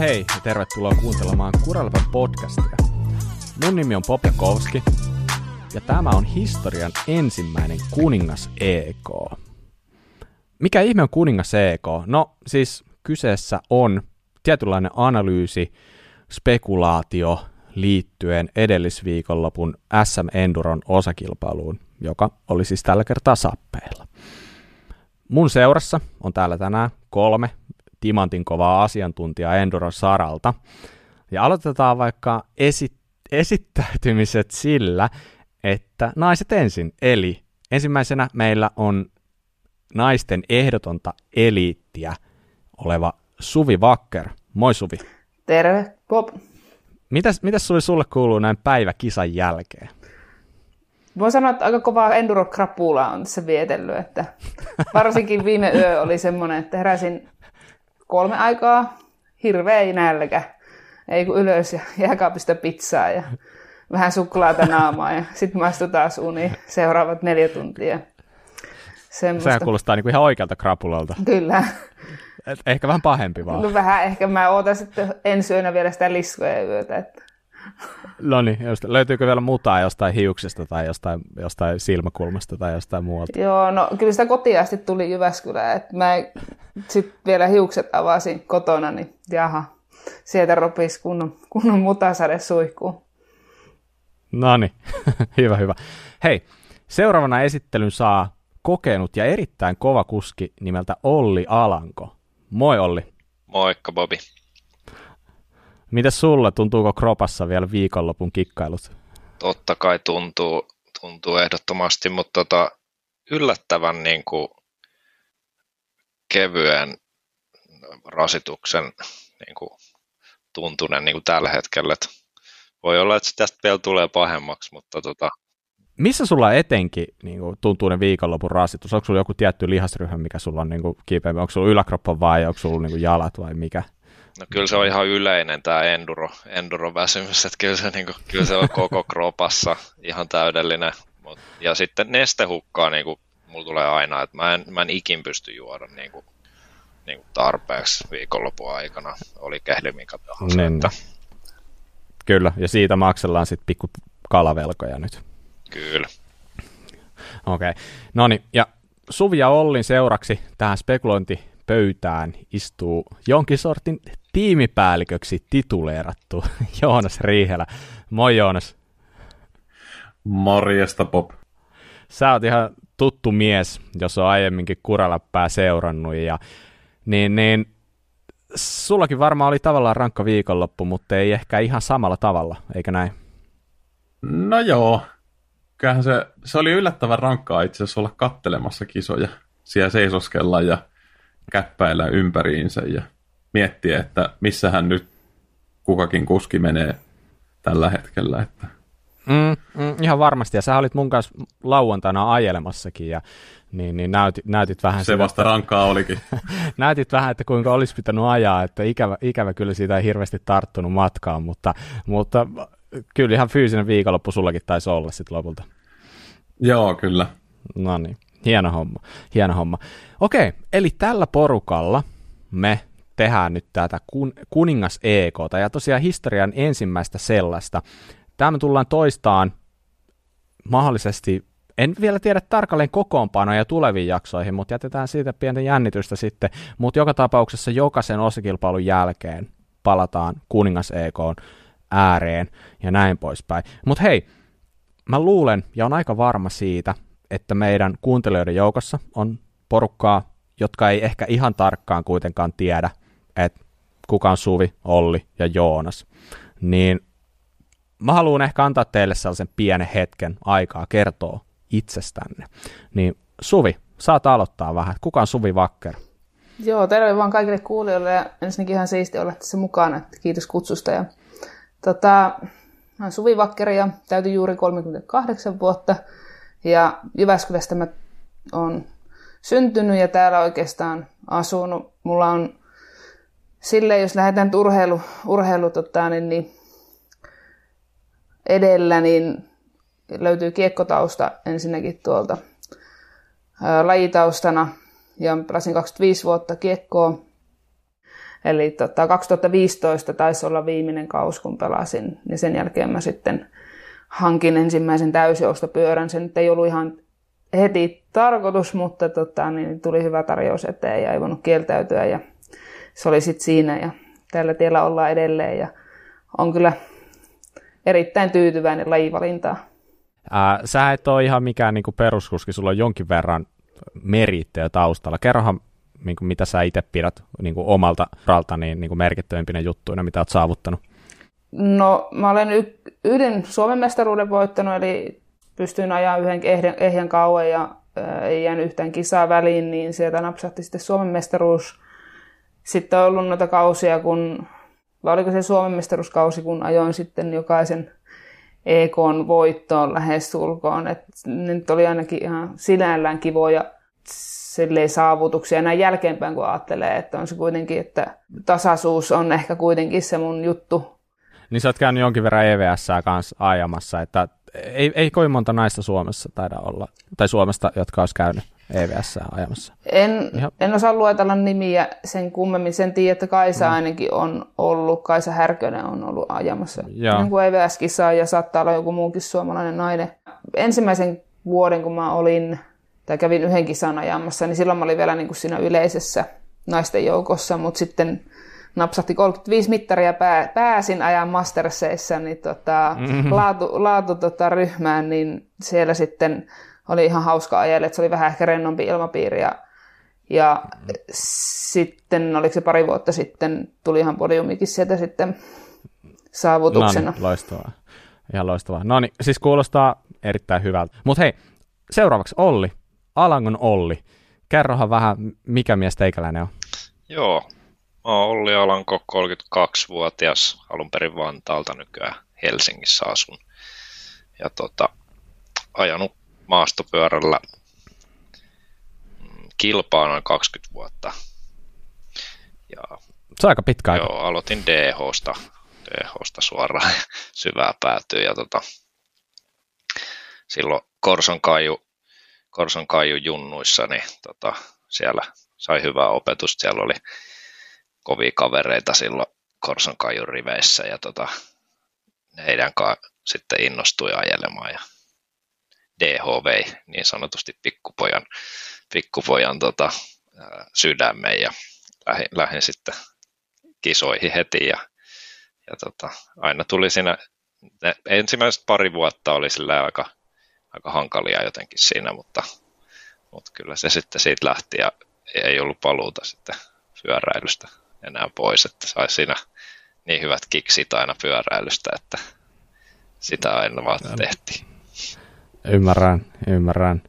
hei ja tervetuloa kuuntelemaan Kuralpa podcastia. Mun nimi on Pop Jakowski ja tämä on historian ensimmäinen kuningas EK. Mikä ihme on kuningas EK? No siis kyseessä on tietynlainen analyysi, spekulaatio liittyen edellisviikonlopun SM Enduron osakilpailuun, joka oli siis tällä kertaa sappeilla. Mun seurassa on täällä tänään kolme timantin kovaa asiantuntijaa Enduron saralta. Ja aloitetaan vaikka esi- esittäytymiset sillä, että naiset ensin. Eli ensimmäisenä meillä on naisten ehdotonta eliittiä oleva Suvi Vakker. Moi Suvi. Terve, Bob. Mitäs, mitäs Suvi sulle kuuluu näin päivä kisan jälkeen? Voin sanoa, että aika kovaa enduro-krapulaa on tässä vietellyt, että varsinkin viime yö oli semmoinen, että heräsin kolme aikaa, hirveä nälkä, ei kun ylös ja jääkaapista pizzaa ja vähän suklaata naamaa ja sitten maistu taas uni seuraavat neljä tuntia. Semmosta. Sehän kuulostaa niin kuin ihan oikealta krapulalta. Kyllä. Et ehkä vähän pahempi vaan. No vähän ehkä mä ootan sitten ensi yönä vielä sitä liskoja yötä. Että. No niin, just, löytyykö vielä mutaa jostain hiuksesta tai jostain, jostain silmäkulmasta tai jostain muualta? Joo, no kyllä sitä kotiasti tuli Jyväskylään, että mä sitten vielä hiukset avasin kotona, niin jaha, sieltä ropisi kunnon, kunnon mutasade suihkuun. No niin, hyvä, hyvä. Hei, seuraavana esittelyn saa kokenut ja erittäin kova kuski nimeltä Olli Alanko. Moi Olli. Moikka Bobi. Mitäs sulla, tuntuuko kropassa vielä viikonlopun kikkailut? Totta kai tuntuu, tuntuu ehdottomasti, mutta tota, yllättävän niin kuin, kevyen rasituksen niin kuin, tuntunen niin kuin tällä hetkellä. Et voi olla, että tästä vielä tulee pahemmaksi, mutta tota, missä sulla etenkin niin kuin, tuntuu ne viikonlopun rasitus? Onko sulla joku tietty lihasryhmä, mikä sulla on niin kuin? Onko sulla yläkroppa vai onko sulla niin kuin, jalat vai mikä? No kyllä se on ihan yleinen tämä enduro, enduro-väsymys, että kyllä se, niin kuin, kyllä se on koko kropassa ihan täydellinen. Mut, ja sitten nestehukkaa niin kuin, mulla tulee aina, että mä en, mä en ikin pysty juoda niin kuin, niin kuin tarpeeksi viikonlopun aikana, oli kehli mikä tahansa. Niin. Että... Kyllä, ja siitä maksellaan sitten pikku kalavelkoja nyt. Kyllä. Okei. Okay. No niin, ja Suvi ja Ollin seuraksi tähän spekulointipöytään istuu jonkin sortin tiimipäälliköksi tituleerattu Joonas Riihelä. Moi Joonas. Morjesta Pop. Sä oot ihan tuttu mies, jos on aiemminkin kuraläppää seurannut ja niin, niin sullakin varmaan oli tavallaan rankka viikonloppu, mutta ei ehkä ihan samalla tavalla, eikä näin? No joo, kyllähän se, se oli yllättävän rankkaa itse asiassa olla kattelemassa kisoja. Siellä seisoskella ja käppäillä ympäriinsä ja miettiä, että missähän nyt kukakin kuski menee tällä hetkellä. Että. Mm, mm, ihan varmasti, ja sä olit mun kanssa lauantaina ajelemassakin, ja niin, niin näytit, näytit vähän... Se vasta että, rankkaa olikin. näytit vähän, että kuinka olisi pitänyt ajaa, että ikävä, ikävä kyllä siitä ei hirveästi tarttunut matkaan, mutta, mutta kyllä ihan fyysinen viikonloppu sullakin taisi olla sitten lopulta. Joo, kyllä. No niin, hieno homma, hieno homma. Okei, eli tällä porukalla me tehdään nyt tätä kun, kuningas EK, ja tosiaan historian ensimmäistä sellaista. Tämä me tullaan toistaan mahdollisesti, en vielä tiedä tarkalleen kokoonpanoja tuleviin jaksoihin, mutta jätetään siitä pientä jännitystä sitten, mutta joka tapauksessa jokaisen osakilpailun jälkeen palataan kuningas EK ääreen ja näin poispäin. Mutta hei, mä luulen ja on aika varma siitä, että meidän kuuntelijoiden joukossa on porukkaa, jotka ei ehkä ihan tarkkaan kuitenkaan tiedä, että kuka on Suvi, Olli ja Joonas. Niin mä haluan ehkä antaa teille sellaisen pienen hetken aikaa kertoa itsestänne. Niin Suvi, saat aloittaa vähän. Kuka on Suvi Vakker? Joo, terve vaan kaikille kuulijoille ja ensinnäkin ihan siisti olla tässä mukana. Kiitos kutsusta. Ja, tota, Mä olen Suvi Vakkeri ja täytin juuri 38 vuotta. Ja Jyväskylästä mä oon syntynyt ja täällä oikeastaan asunut. Mulla on sille, jos lähdetään urheilu, urheilu tota, niin, niin edellä, niin löytyy kiekkotausta ensinnäkin tuolta ää, lajitaustana. Ja pelasin 25 vuotta kiekkoa. Eli tota, 2015 taisi olla viimeinen kaus, kun pelasin, niin sen jälkeen mä sitten hankin ensimmäisen täysjoustopyörän. Se nyt ei ollut ihan heti tarkoitus, mutta tota, niin tuli hyvä tarjous eteen ja ei voinut kieltäytyä ja se oli sitten siinä ja tällä tiellä ollaan edelleen ja on kyllä erittäin tyytyväinen lajivalintaa. Ää, sä et ole ihan mikään niin peruskuski, sulla on jonkin verran merittejä taustalla. Kerrohan, niin kuin, mitä sä itse pidät niin kuin omalta ralta niin, niin kuin merkittävimpinä juttuina, mitä oot saavuttanut? No, mä olen y- yhden Suomen mestaruuden voittanut, eli pystyin ajaa yhden ehden, ehjän kauan ja ää, ei jäänyt yhtään kisaa väliin, niin sieltä napsahti sitten Suomen mestaruus. Sitten on ollut noita kausia, kun, vai oliko se Suomen mestaruuskausi, kun ajoin sitten jokaisen EK voittoon lähes sulkoon. Et ne nyt oli ainakin ihan sinällään kivoja saavutuksia näin jälkeenpäin, kun ajattelee, että on se kuitenkin, että tasaisuus on ehkä kuitenkin se mun juttu. Niin sä oot käynyt jonkin verran EVS kanssa ajamassa, että ei, ei kovin monta naista Suomessa taida olla, tai Suomesta, jotka olisi käynyt EVS ajamassa. En, en osaa luetella nimiä sen kummemmin. Sen tiedä, että Kaisa mm. ainakin on ollut, Kaisa Härkönen on ollut ajamassa niin EVS-kisaa ja saattaa olla joku muukin suomalainen nainen. Ensimmäisen vuoden, kun mä olin, tai kävin yhden kisan ajamassa, niin silloin mä olin vielä niin kuin siinä yleisessä naisten joukossa, mutta sitten napsahti 35 mittaria, pää, pääsin ajan Masterseissa niin tota, mm-hmm. laatu, laatu tota, ryhmään, niin siellä sitten oli ihan hauska ajella, että se oli vähän ehkä rennompi ilmapiiri ja, ja mm. sitten, oliko se pari vuotta sitten, tuli ihan podiumikin sieltä sitten saavutuksena. No niin, loistavaa. Ihan loistavaa. No niin, siis kuulostaa erittäin hyvältä. Mutta hei, seuraavaksi Olli, Alangon Olli. Kerrohan vähän, mikä mies teikäläinen on. Joo, mä oon Olli Alanko, 32-vuotias, alun perin Vantaalta nykyään Helsingissä asun. Ja tota, ajanut maastopyörällä kilpaa noin 20 vuotta. Ja, se on aika pitkä aika. Joo, aloitin DHsta, DHsta suoraan syvää päätyy ja tota, silloin Korson Kaiju, Korson Kaiju junnuissa, niin tota, siellä sai hyvää opetusta. Siellä oli kovia kavereita silloin Korson Kaijun riveissä ja tota, heidän kanssa sitten innostui ajelemaan ja DHV, niin sanotusti pikkupojan, pikkupojan tota, sydämen ja lähdin, lähdin sitten kisoihin heti ja, ja tota, aina tuli siinä, ne ensimmäiset pari vuotta oli sillä aika, aika hankalia jotenkin siinä, mutta, mutta kyllä se sitten siitä lähti ja ei ollut paluuta sitten pyöräilystä enää pois, että sai siinä niin hyvät kiksit aina pyöräilystä, että sitä aina vaan tehtiin. Ymmärrän, ymmärrän.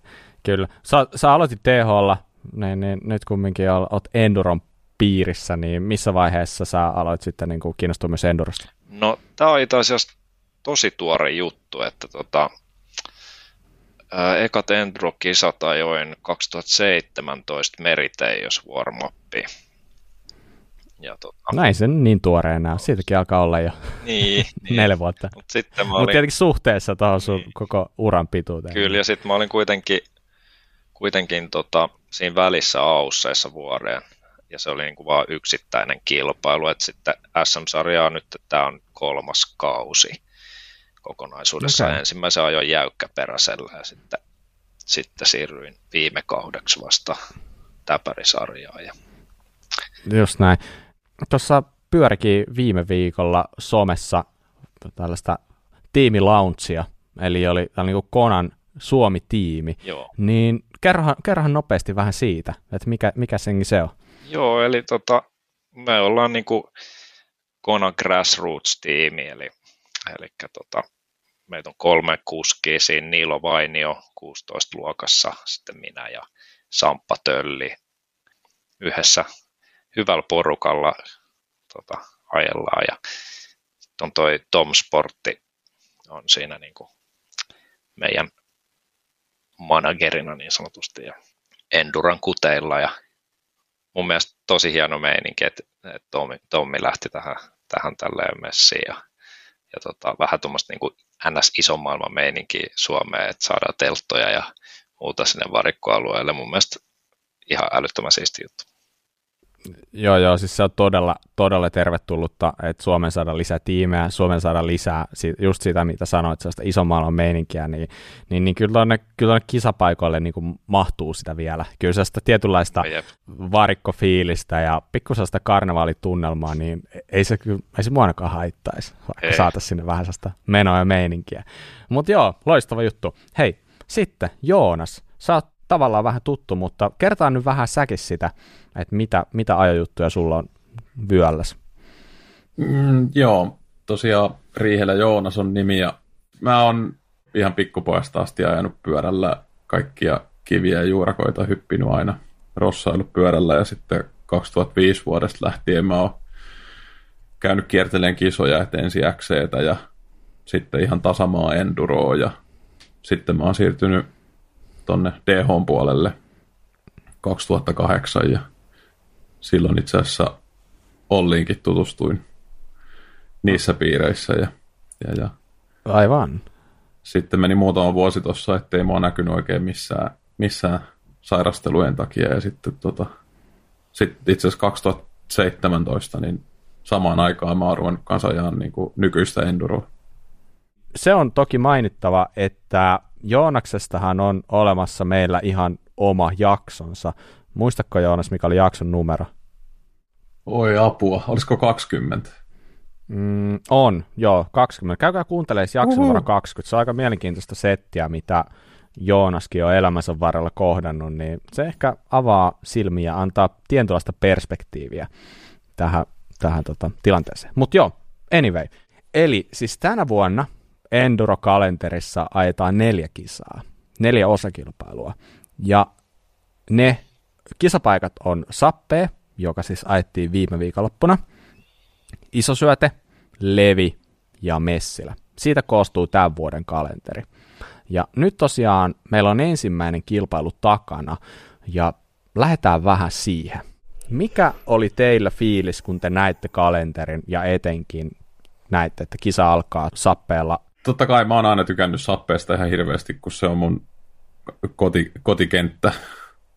Kyllä. Sä, sä aloitit THlla, niin, niin nyt kumminkin olet Enduron piirissä, niin missä vaiheessa sä aloit sitten niin kuin kiinnostua myös Endurosta? No, tämä on itse asiassa tosi tuore juttu, että tota, ää, ekat Enduro-kisat ajoin 2017 Meriteijos warm ja tota, Näin sen niin tuoreena. Siitäkin alkaa olla jo niin, niin. neljä vuotta. Mutta olin... Mut tietenkin suhteessa tuohon sun niin. koko uran pituuteen. Kyllä, ja sitten mä olin kuitenkin, kuitenkin tota, siinä välissä Ausseissa vuoreen. Ja se oli niinku vaan yksittäinen kilpailu. että sitten SM-sarjaa nyt tämä on kolmas kausi kokonaisuudessa. Okay. Ensimmäisen ajoin jäykkäperäisellä ja sitten, sitten siirryin viime kaudeksi vasta täpärisarjaan. Ja... Just näin. Tuossa pyörikin viime viikolla somessa tällaista tiimilaunchia, eli oli tällainen niin Konan Suomi-tiimi. Joo. Niin kerrohan, kerrohan nopeasti vähän siitä, että mikä, mikä senkin se on. Joo, eli tota, me ollaan niin kuin Konan Grassroots-tiimi, eli, eli tota, meitä on kolme kuskia siinä, Niilo Vainio 16 luokassa, sitten minä ja Samppa Tölli yhdessä hyvällä porukalla tota, ajellaan ja on toi Tom Sportti on siinä niin kuin meidän managerina niin sanotusti ja Enduran kuteilla ja mun mielestä tosi hieno meininki, että, Tommi, Tommi lähti tähän, tähän tälleen messiin ja, ja tota, vähän tuommoista niin ns. ison maailman meininki Suomeen, että saadaan telttoja ja muuta sinne varikkoalueelle. Mun mielestä ihan älyttömän siisti juttu. Joo, joo, siis se on todella, todella tervetullutta, että Suomen saada lisää tiimejä, Suomen saada lisää just sitä, mitä sanoit, sellaista ison maailman meininkiä, niin, niin, niin kyllä, tuonne, kyllä tuonne kisapaikoille niin kuin mahtuu sitä vielä. Kyllä sellaista tietynlaista Jep. varikkofiilistä ja pikkusesta karnevaalitunnelmaa, niin ei se, ei se muonakaan haittaisi, vaikka saataisiin sinne vähän sellaista menoa ja meininkiä. Mutta joo, loistava juttu. Hei, sitten Joonas, sä oot tavallaan vähän tuttu, mutta kertaa nyt vähän säkin sitä, että mitä, mitä ajojuttuja sulla on vyölläs. Mm, joo, tosiaan Riihelä Joonas on nimi ja mä oon ihan pikkupojasta asti ajanut pyörällä kaikkia kiviä ja juurakoita hyppinyt aina rossailut pyörällä ja sitten 2005 vuodesta lähtien mä oon käynyt kierteleen kisoja, että ensin ja sitten ihan tasamaa enduroa ja sitten mä oon siirtynyt tonne DH-puolelle 2008 ja silloin itse asiassa Olliinkin tutustuin niissä piireissä. Ja, ja, ja. Aivan. Sitten meni muutama vuosi tuossa, ettei mua näkynyt oikein missään, missään sairastelujen takia. Ja sitten tota, sit itse asiassa 2017, niin samaan aikaan mä oon ruvennut kanssa ajan niin kuin nykyistä enduroa. Se on toki mainittava, että Joonaksestahan on olemassa meillä ihan oma jaksonsa. Muistatko Joonas, mikä oli jakson numero? Oi apua, olisiko 20? Mm, on, joo, 20. Käykää kuuntelemaan jakson Uhu. numero 20. Se on aika mielenkiintoista settiä, mitä Joonaskin on elämänsä varrella kohdannut, niin se ehkä avaa silmiä ja antaa tietynlaista perspektiiviä tähän, tähän tota, tilanteeseen. Mutta joo, anyway. Eli siis tänä vuonna Enduro-kalenterissa ajetaan neljä kisaa, neljä osakilpailua. Ja ne kisapaikat on Sappee, joka siis ajettiin viime viikonloppuna, Isosyöte, Levi ja Messilä. Siitä koostuu tämän vuoden kalenteri. Ja nyt tosiaan meillä on ensimmäinen kilpailu takana, ja lähdetään vähän siihen. Mikä oli teillä fiilis, kun te näitte kalenterin ja etenkin näitte, että kisa alkaa sappeella totta kai mä oon aina tykännyt sappeesta ihan hirveästi, kun se on mun koti, kotikenttä.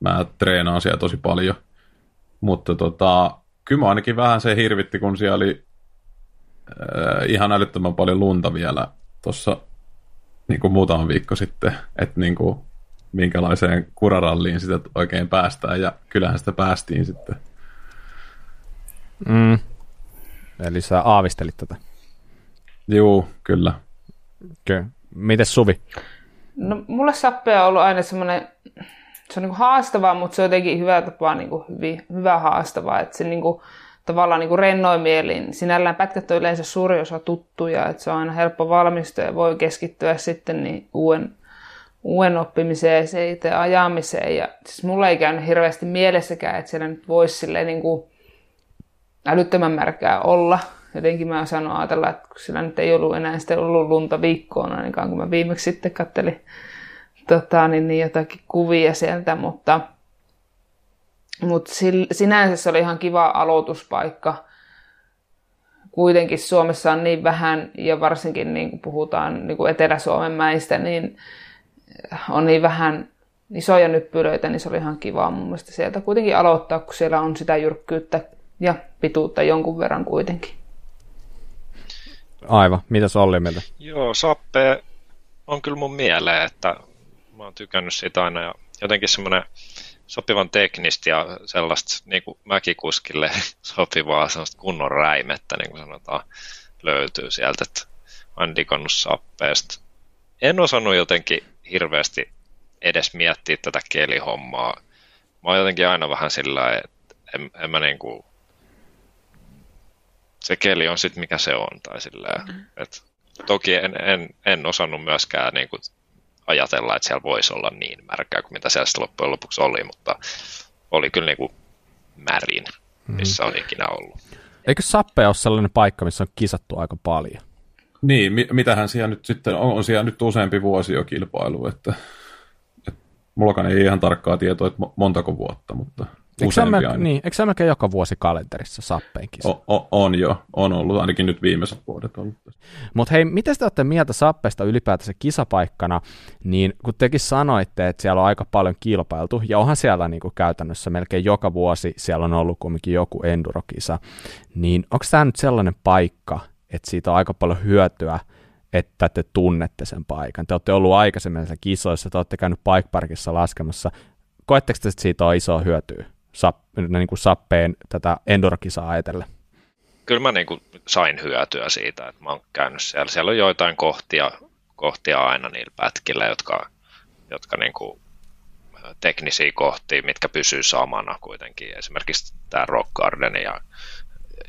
Mä treenaan siellä tosi paljon. Mutta tota, kyllä mä ainakin vähän se hirvitti, kun siellä oli äh, ihan älyttömän paljon lunta vielä tuossa niin kuin muutama viikko sitten, että niin kuin, minkälaiseen kuraralliin sitä oikein päästään, ja kyllähän sitä päästiin sitten. Mm. Eli sä aavistelit tätä? Joo, kyllä. Okay. Mites Suvi? No, mulle sappea on ollut aina semmoinen, se on niin haastavaa, mutta se on jotenkin hyvä tapa, niin kuin hyvin, hyvä haastavaa, että se niin kuin, tavallaan niin kuin rennoin mielin. Sinällään pätkät on yleensä suuri osa tuttuja, että se on aina helppo valmistua ja voi keskittyä sitten niin uuden, uuden oppimiseen ja itse ajamiseen. Ja siis mulla ei käynyt hirveästi mielessäkään, että siellä nyt voisi niin älyttömän märkää olla jotenkin mä sanon ajatella, että kun sillä nyt ei ollut enää sitten ollut lunta viikkoon ainakaan, kun mä viimeksi sitten kattelin tota, niin, niin jotakin kuvia sieltä, mutta, mutta sinänsä se oli ihan kiva aloituspaikka. Kuitenkin Suomessa on niin vähän, ja varsinkin niin kun puhutaan niin kuin Etelä-Suomen mäistä, niin on niin vähän isoja nyppylöitä, niin se oli ihan kiva mun mielestä sieltä kuitenkin aloittaa, kun siellä on sitä jyrkkyyttä ja pituutta jonkun verran kuitenkin. Aivan. Mitä Olli mieltä? Joo, Sappe on kyllä mun mieleen, että mä oon tykännyt siitä aina ja jotenkin semmoinen sopivan teknistä ja sellaista niin kuin mäkikuskille sopivaa sellaista kunnon räimettä, niin kuin sanotaan, löytyy sieltä, että oon digannut sappeesta. En osannut jotenkin hirveästi edes miettiä tätä kelihommaa. Mä oon jotenkin aina vähän sillä että en, en mä niin kuin se keli on sitten mikä se on. Tai silleen, mm. et, toki en, en, en osannut myöskään niin kuin, ajatella, että siellä voisi olla niin märkää kuin mitä siellä loppujen lopuksi oli, mutta oli kyllä niin kuin märin, mm. missä mm. on ikinä ollut. Eikö Sappe ole sellainen paikka, missä on kisattu aika paljon? Niin, mi- mitähän siellä nyt sitten on, on siellä nyt useampi vuosi jo kilpailu, että, että mullakaan ei ihan tarkkaa tietoa, että montako vuotta, mutta... Eikö se, melkein, niin, eikö se melkein joka vuosi kalenterissa Sappeen kisa? O, o, on jo, on ollut, ainakin nyt viimeiset vuodet ollut. Mutta hei, miten te olette mieltä Sappeesta ylipäätänsä kisapaikkana, niin kun tekin sanoitte, että siellä on aika paljon kilpailtu, ja onhan siellä niin kuin käytännössä melkein joka vuosi siellä on ollut kumminkin joku endurokisa, niin onko tämä nyt sellainen paikka, että siitä on aika paljon hyötyä, että te tunnette sen paikan. Te olette ollut aikaisemmin kisoissa, te olette käynyt Bike Parkissa laskemassa. Koetteko te, että siitä on isoa hyötyä sap, niin kuin sappeen tätä endurokisaa ajatellen? Kyllä mä niin kuin sain hyötyä siitä, että mä oon käynyt siellä. Siellä on joitain kohtia, kohtia aina niillä pätkillä, jotka, jotka niin kuin teknisiä kohtia, mitkä pysyy samana kuitenkin. Esimerkiksi tämä Rock Garden ja,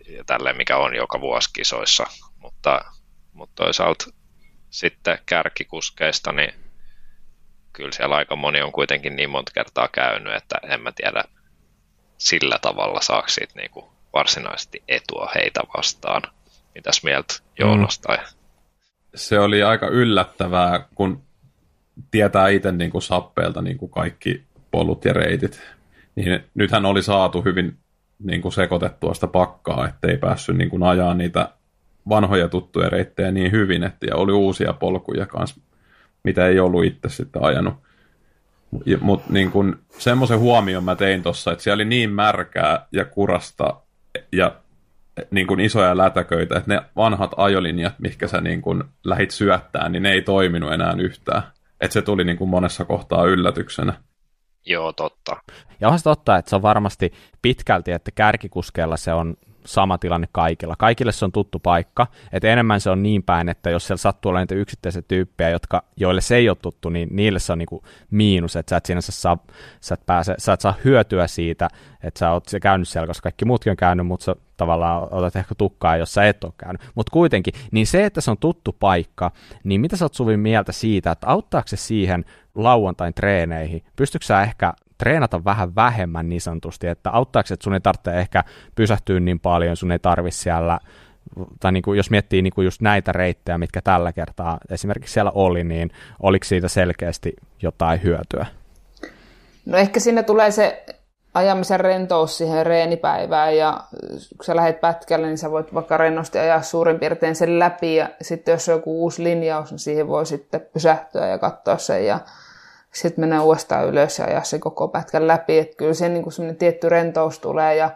ja tälleen, mikä on joka vuosi kisoissa. Mutta mutta toisaalta sitten kärkikuskeista, niin kyllä siellä aika moni on kuitenkin niin monta kertaa käynyt, että en mä tiedä sillä tavalla saako siitä niin kuin varsinaisesti etua heitä vastaan. Mitäs mieltä Joonas tai? Se oli aika yllättävää, kun tietää itse niin kuin sappeelta niin kuin kaikki polut ja reitit. Niin nythän oli saatu hyvin niin kuin sekoitettua sitä pakkaa, ettei päässyt niin kuin ajaa niitä vanhoja tuttuja reittejä niin hyvin, että ja oli uusia polkuja kanssa, mitä ei ollut itse sitten ajanut. Mutta niin kun, semmoisen huomion mä tein tuossa, että siellä oli niin märkää ja kurasta ja niin kun isoja lätäköitä, että ne vanhat ajolinjat, mihinkä sä niin kun lähit syöttää, niin ne ei toiminut enää yhtään. Että se tuli niin kun monessa kohtaa yllätyksenä. Joo, totta. Ja onhan se totta, että se on varmasti pitkälti, että kärkikuskeella se on sama tilanne kaikilla. Kaikille se on tuttu paikka, että enemmän se on niin päin, että jos siellä sattuu olla niitä yksittäisiä tyyppejä, jotka, joille se ei ole tuttu, niin niille se on niinku miinus, että sä et sinänsä saa, sä et pääse, sä et saa hyötyä siitä, että sä oot käynyt siellä, koska kaikki muutkin on käynyt, mutta sä tavallaan otat ehkä tukkaa, jos sä et ole käynyt. Mutta kuitenkin, niin se, että se on tuttu paikka, niin mitä sä oot Suvin mieltä siitä, että auttaako se siihen lauantain treeneihin? Pystytkö sä ehkä treenata vähän vähemmän niin sanotusti, että auttaako, että sun ei tarvitse ehkä pysähtyä niin paljon, sun ei tarvi siellä, tai niin kuin, jos miettii niin kuin just näitä reittejä, mitkä tällä kertaa esimerkiksi siellä oli, niin oliko siitä selkeästi jotain hyötyä? No ehkä sinne tulee se ajamisen rentous siihen reenipäivään ja kun sä lähdet pätkälle, niin sä voit vaikka rennosti ajaa suurin piirtein sen läpi ja sitten jos on joku uusi linjaus, niin siihen voi sitten pysähtyä ja katsoa sen ja sitten mennään uudestaan ylös ja ajaa se koko pätkän läpi. Että kyllä se niin semmoinen tietty rentous tulee ja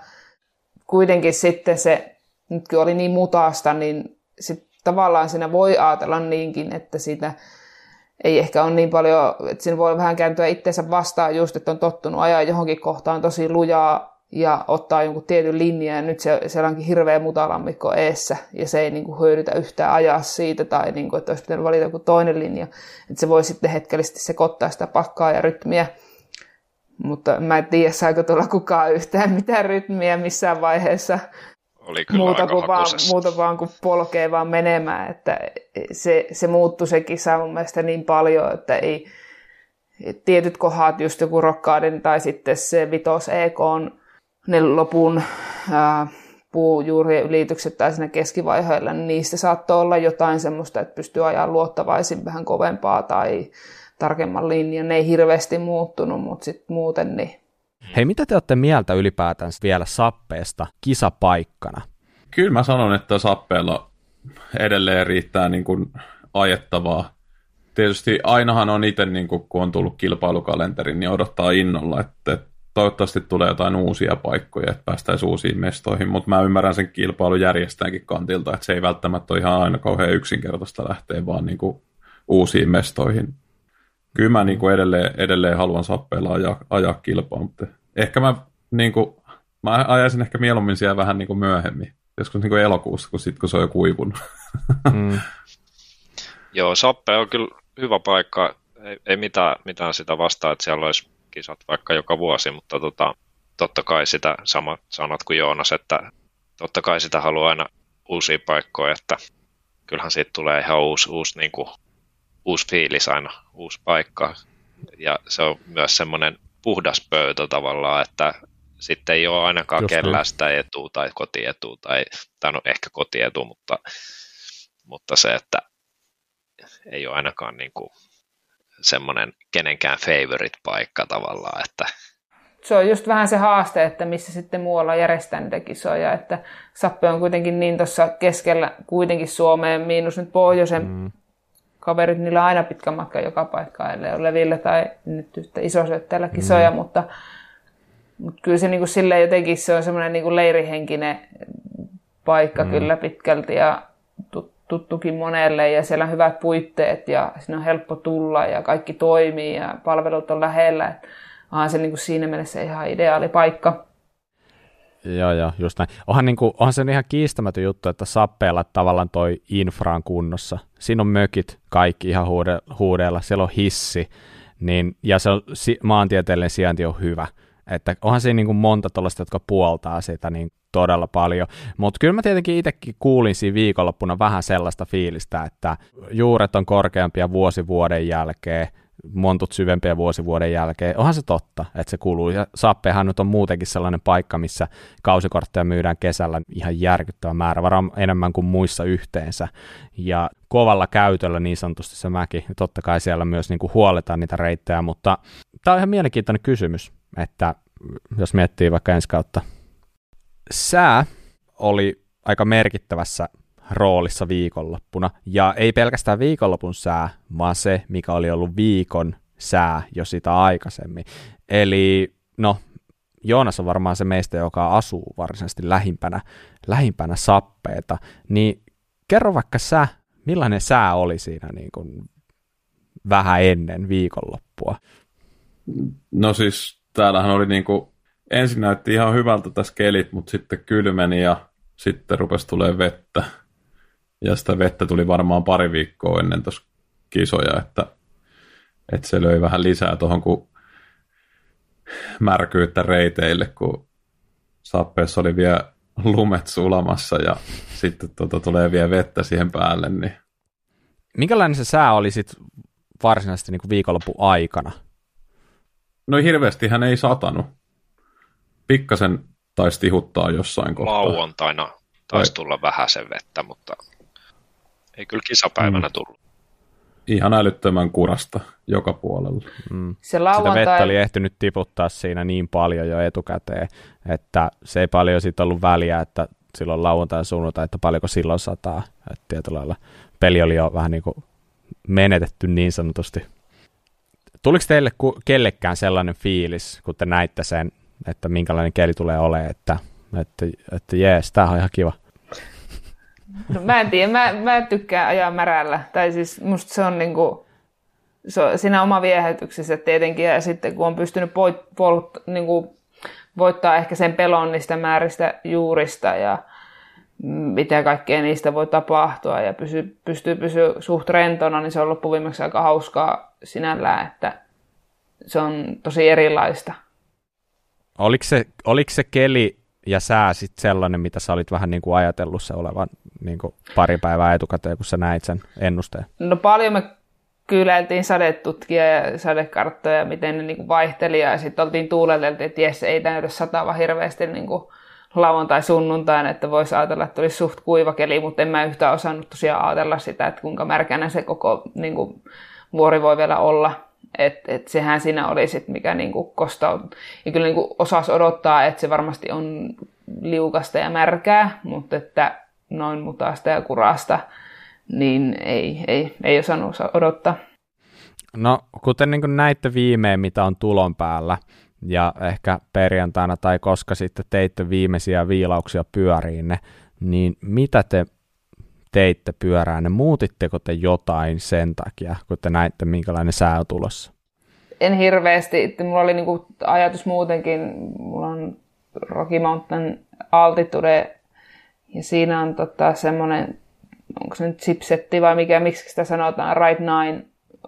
kuitenkin sitten se, nyt kun oli niin mutaasta, niin sit tavallaan siinä voi ajatella niinkin, että siitä ei ehkä ole niin paljon, että siinä voi vähän kääntyä itseensä vastaan just, että on tottunut ajaa johonkin kohtaan tosi lujaa ja ottaa jonkun tietyn linjan ja nyt se, siellä onkin hirveä mutalammikko eessä ja se ei niin kuin hyödytä yhtään ajaa siitä tai niin kuin, että olisi pitänyt valita joku toinen linja. Että se voi sitten hetkellisesti sekoittaa sitä pakkaa ja rytmiä. Mutta mä en tiedä, saako tulla kukaan yhtään mitään rytmiä missään vaiheessa. Oli kyllä muuta, kuin vaan, muuta vaan kuin polkee vaan menemään. Että se, se muuttui se kisa mun mielestä niin paljon, että ei, tietyt kohdat, just joku Rockaaden tai sitten se Vitos EK on ne lopun ää, puujuurien ylitykset tai siinä keskivaiheilla, niin niistä saattoi olla jotain semmoista, että pystyy ajaa luottavaisin vähän kovempaa tai tarkemman linjan. Ne ei hirveästi muuttunut, mutta sitten muuten niin. Hei, mitä te olette mieltä ylipäätään vielä sappeesta kisapaikkana? Kyllä mä sanon, että sappeella edelleen riittää niin kuin ajettavaa. Tietysti ainahan on itse, niin kuin, kun on tullut kilpailukalenteri, niin odottaa innolla, että toivottavasti tulee jotain uusia paikkoja, että päästäisiin uusiin mestoihin, mutta mä ymmärrän sen kilpailun järjestäänkin kantilta, että se ei välttämättä ole ihan aina kauhean yksinkertaista lähteä vaan niin kuin uusiin mestoihin. Kyllä mä niin kuin edelleen, edelleen haluan sappeilla ajaa, ajaa kilpaa, mutta ehkä mä, niin kuin, mä ajaisin ehkä mieluummin siellä vähän niin kuin myöhemmin, joskus niin kuin elokuussa, kun, sit, kun se on jo kuivunut. Mm. Joo, Sappe on kyllä hyvä paikka, ei, ei mitään, mitään sitä vastaa, että siellä olisi kisat vaikka joka vuosi, mutta tota, totta kai sitä samat sanat kuin Joonas, että totta kai sitä haluaa aina uusia paikkoja, että kyllähän siitä tulee ihan uusi, uusi, niin kuin, uusi fiilis aina, uusi paikka. Ja se on myös semmoinen puhdas pöytä tavallaan, että sitten ei ole ainakaan Just kellään sitä etua tai kotietua, tai, tai no ehkä kotietu, mutta, mutta se, että ei ole ainakaan niin kuin semmoinen kenenkään favorite-paikka tavallaan, että se on just vähän se haaste, että missä sitten muualla järjestetään niitä kisoja, että Sappe on kuitenkin niin tuossa keskellä kuitenkin Suomeen, miinus nyt pohjoisen mm. kaverit, niillä on aina pitkä matka joka paikkaan, ellei ole Levillä tai nyt yhtä isosyöttäjällä kisoja, mm. mutta, mutta kyllä se niin kuin silleen jotenkin se on semmoinen niin kuin leirihenkinen paikka mm. kyllä pitkälti ja tuttukin monelle ja siellä on hyvät puitteet ja sinne on helppo tulla ja kaikki toimii ja palvelut on lähellä. Onhan se niin kuin siinä mielessä ihan ideaali paikka. Joo, joo, just näin. Onhan, niin kuin, onhan se ihan kiistämätön juttu, että sappeella tavallaan toi infraan kunnossa. Siinä on mökit kaikki ihan huude, huudeella, siellä on hissi, niin, ja se on, maantieteellinen sijainti on hyvä. Että onhan siinä niin kuin monta tuollaista, jotka puoltaa sitä niin todella paljon. Mutta kyllä mä tietenkin itsekin kuulin siinä viikonloppuna vähän sellaista fiilistä, että juuret on korkeampia vuosi vuoden jälkeen, montut syvempiä vuosi vuoden jälkeen. Onhan se totta, että se kuuluu. Ja Sappehan nyt on muutenkin sellainen paikka, missä kausikortteja myydään kesällä ihan järkyttävä määrä, varmaan enemmän kuin muissa yhteensä. Ja kovalla käytöllä niin sanotusti se mäki. Ja totta kai siellä myös niin kuin huoletaan niitä reittejä, mutta tämä on ihan mielenkiintoinen kysymys, että jos miettii vaikka ensi kautta sää oli aika merkittävässä roolissa viikonloppuna. Ja ei pelkästään viikonlopun sää, vaan se, mikä oli ollut viikon sää jo sitä aikaisemmin. Eli no, Joonas on varmaan se meistä, joka asuu varsinaisesti lähimpänä, lähimpänä sappeita. Niin kerro vaikka sä, millainen sää oli siinä niin kuin vähän ennen viikonloppua? No siis täällähän oli niin kuin ensin näytti ihan hyvältä tässä kelit, mutta sitten kylmeni ja sitten rupesi tulee vettä. Ja sitä vettä tuli varmaan pari viikkoa ennen tuossa kisoja, että, että se löi vähän lisää tuohon, kun märkyyttä reiteille, kun sappeessa oli vielä lumet sulamassa ja sitten tuota, tulee vielä vettä siihen päälle. Niin... Minkälainen se sää oli sitten varsinaisesti niin viikonloppu aikana? No hirveästi hän ei satanut pikkasen taisi tihuttaa jossain kohtaa. Lauantaina taisi tulla vähän sen vettä, mutta ei kyllä kisapäivänä mm. tullut. Ihan älyttömän kurasta joka puolella. Mm. Se lauantai... Sitä vettä oli ehtinyt tiputtaa siinä niin paljon jo etukäteen, että se ei paljon siitä ollut väliä, että silloin lauantai suunnata, että paljonko silloin sataa. Että tietyllä lailla peli oli jo vähän niin kuin menetetty niin sanotusti. Tuliko teille kellekään sellainen fiilis, kun te näitte sen että minkälainen keli tulee olemaan, että, että, että jees, tämä on ihan kiva. No, mä en tiedä, mä, mä tykkään ajaa märällä, tai siis musta se on niinku, se on siinä oma viehätyksessä tietenkin, ja sitten kun on pystynyt poit, polut, niinku, voittaa ehkä sen pelon niistä määristä juurista, ja mitä kaikkea niistä voi tapahtua, ja pysy, pystyy pysyä suht rentona, niin se on loppuviimeksi aika hauskaa sinällään, että se on tosi erilaista. Oliko se, oliko se keli ja sää sitten sellainen, mitä sä olit vähän niin kuin ajatellut se olevan niin kuin pari päivää etukäteen, kun sä näit sen ennusteen? No paljon me kyläiltiin sadetutkia ja sadekarttoja, miten ne niin kuin vaihteli ja sitten oltiin tuuleteltu, että jes, ei täydy satava hirveästi niin kuin lauantai sunnuntaina, että voisi ajatella, että olisi suht kuiva keli, mutta en mä yhtään osannut tosiaan ajatella sitä, että kuinka märkänä se koko niin kuin, vuori voi vielä olla. Että et sehän siinä oli sit, mikä niinku kostaa. Ja kyllä niinku osas odottaa, että se varmasti on liukasta ja märkää, mutta että noin mutaasta ja kurasta, niin ei, ei, ei osannut odottaa. No, kuten niin näitte viimein, mitä on tulon päällä, ja ehkä perjantaina tai koska sitten teitte viimeisiä viilauksia pyöriinne, niin mitä te teitte pyörään, muutitteko te jotain sen takia, kun te näitte, minkälainen sää on tulossa? En hirveästi. Mulla oli niinku ajatus muutenkin, mulla on Rocky Mountain Altitude, ja siinä on tota semmoinen, onko se nyt chipsetti vai mikä, miksi sitä sanotaan, Right Nine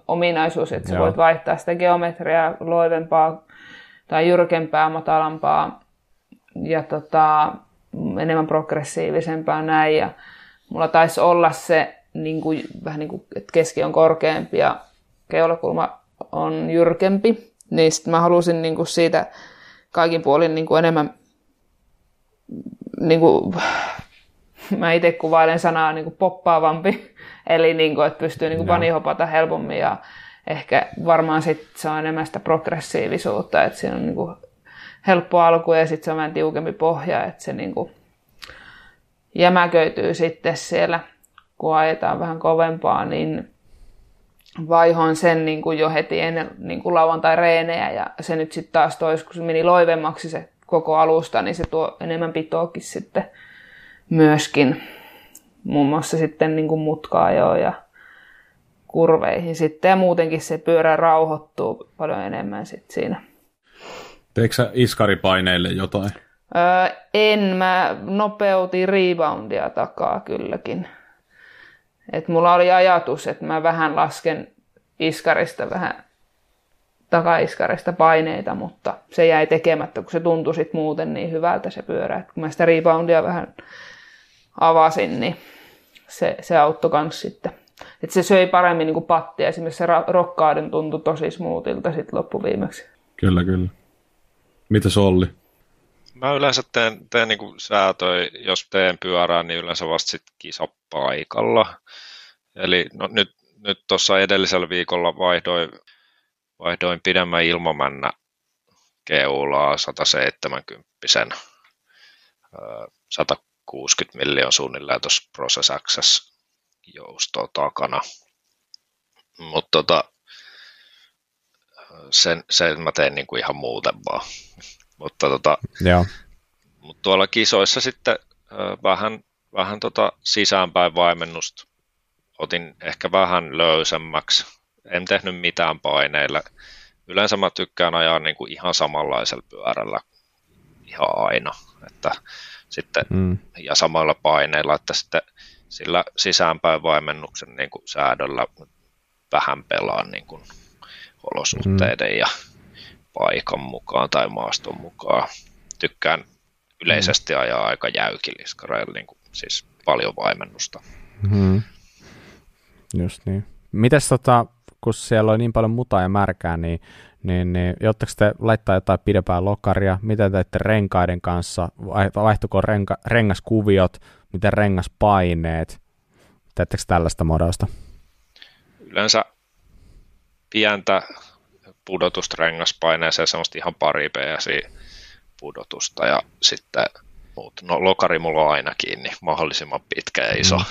ominaisuus, että sä Joo. voit vaihtaa sitä geometriaa loivempaa tai jyrkempää, matalampaa ja tota, enemmän progressiivisempaa näin. Ja mulla taisi olla se niin kuin, vähän niin kuin, että keski on korkeampi ja keulakulma on jyrkempi, niin sitten mä halusin niin kuin siitä kaikin puolin niin kuin enemmän, niin kuin, mä itse kuvailen sanaa niin kuin poppaavampi, eli niin kuin, että pystyy niin kuin panihopata helpommin ja ehkä varmaan sitten se on enemmän sitä progressiivisuutta, että siinä on niin kuin helppo alku ja sitten se on vähän tiukempi pohja, että se niin kuin jämäköityy sitten siellä, kun ajetaan vähän kovempaa, niin vaihoin sen niin kuin jo heti ennen niin kuin lauantai-reenejä ja se nyt sitten taas tois, kun se meni loivemmaksi se koko alusta, niin se tuo enemmän pitoakin sitten myöskin muun muassa sitten niin kuin mutkaa jo ja kurveihin sitten ja muutenkin se pyörä rauhoittuu paljon enemmän sitten siinä. Teekö sä iskaripaineille jotain? Öö, en, mä nopeutin reboundia takaa kylläkin. Et mulla oli ajatus, että mä vähän lasken iskarista vähän takaiskarista paineita, mutta se jäi tekemättä, kun se tuntui sit muuten niin hyvältä se pyörä. Et kun mä sitä reboundia vähän avasin, niin se, se auttoi kans sitten. Et se söi paremmin niin kuin pattia. Esimerkiksi se rokkaaden tuntui tosi smoothilta sitten loppuviimeksi. Kyllä, kyllä. Mitä se oli? Mä yleensä teen, teen niin kuin säätöi, jos teen pyörää, niin yleensä vasta sit kisapaikalla. Eli no, nyt, nyt tuossa edellisellä viikolla vaihdoin, vaihdoin pidemmän ilmamännä keulaa 170 160 miljoonaa suunnilleen tuossa Process Access joustoa takana. Mutta tota, sen, sen mä teen niin kuin ihan muuten vaan. Mutta tota, Joo. Mut tuolla kisoissa sitten vähän, vähän tota sisäänpäin vaimennusta otin ehkä vähän löysemmäksi. En tehnyt mitään paineilla. Yleensä mä tykkään ajaa niin kuin ihan samanlaisella pyörällä ihan aina. Että sitten, mm. Ja samalla paineilla, että sitten sillä sisäänpäin vaimennuksen niin kuin säädöllä vähän pelaan niin kuin olosuhteiden mm. ja paikan mukaan tai maaston mukaan. Tykkään yleisesti ajaa aika jäykiliskareilla, niin kuin, siis paljon vaimennusta. Mm. Just niin. Mites tota, kun siellä on niin paljon mutaa ja märkää, niin, niin, niin jotteko te laittaa jotain pidempää lokaria? Miten teette renkaiden kanssa? Vaihtuko renka, rengaskuviot? Miten rengaspaineet? Teettekö tällaista modausta? Yleensä pientä pudotusta rengaspaineeseen, semmoista ihan pari PSI pudotusta ja sitten muut. No lokari mulla on aina kiinni, mahdollisimman pitkä ja iso. Mm.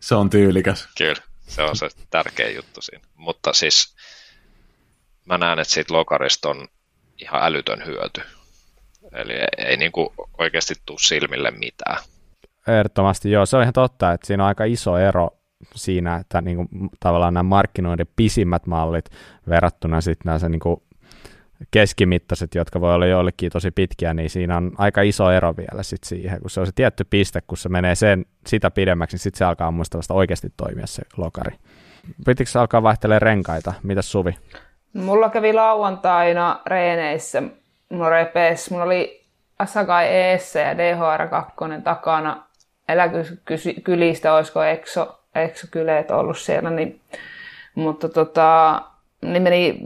se on tyylikäs. Kyllä, se on se tärkeä juttu siinä. Mutta siis mä näen, että siitä lokarista on ihan älytön hyöty. Eli ei, ei niin kuin oikeasti tule silmille mitään. Ehdottomasti joo, se on ihan totta, että siinä on aika iso ero siinä, että niin kuin, tavallaan nämä markkinoiden pisimmät mallit verrattuna sitten nämä niin kuin keskimittaiset, jotka voi olla joillekin tosi pitkiä, niin siinä on aika iso ero vielä sit siihen, kun se on se tietty piste, kun se menee sen, sitä pidemmäksi, niin sitten se alkaa muista vasta oikeasti toimia se lokari. Pitikö se alkaa vaihtelemaan renkaita? Mitäs Suvi? Mulla kävi lauantaina reeneissä, mulla repes, mulla oli Asakai ES ja DHR2 takana, eläkykylistä olisiko Exo, Exo-kyleet ollut siellä, niin, mutta tota, niin meni,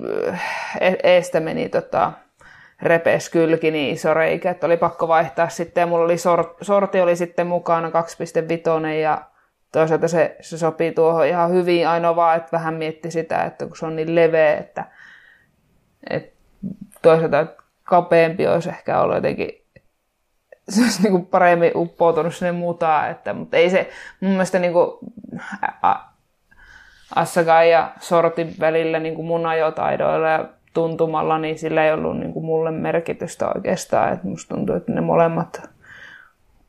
e-, eestä meni tota, repes kylki niin iso reikä, että oli pakko vaihtaa sitten. Ja mulla oli sor, sorti oli sitten mukana 2.5 ja toisaalta se, se sopii tuohon ihan hyvin. Ainoa vaan, että vähän mietti sitä, että kun se on niin leveä, että, että toisaalta kapeampi olisi ehkä ollut jotenkin se olisi niin kuin paremmin uppoutunut sinne mutaan, että, mutta ei se mun mielestä niin kuin, Assagai ja Sortin välillä niin kuin mun ajotaidoilla ja tuntumalla, niin sillä ei ollut niin kuin mulle merkitystä oikeastaan. Et musta tuntuu, että ne molemmat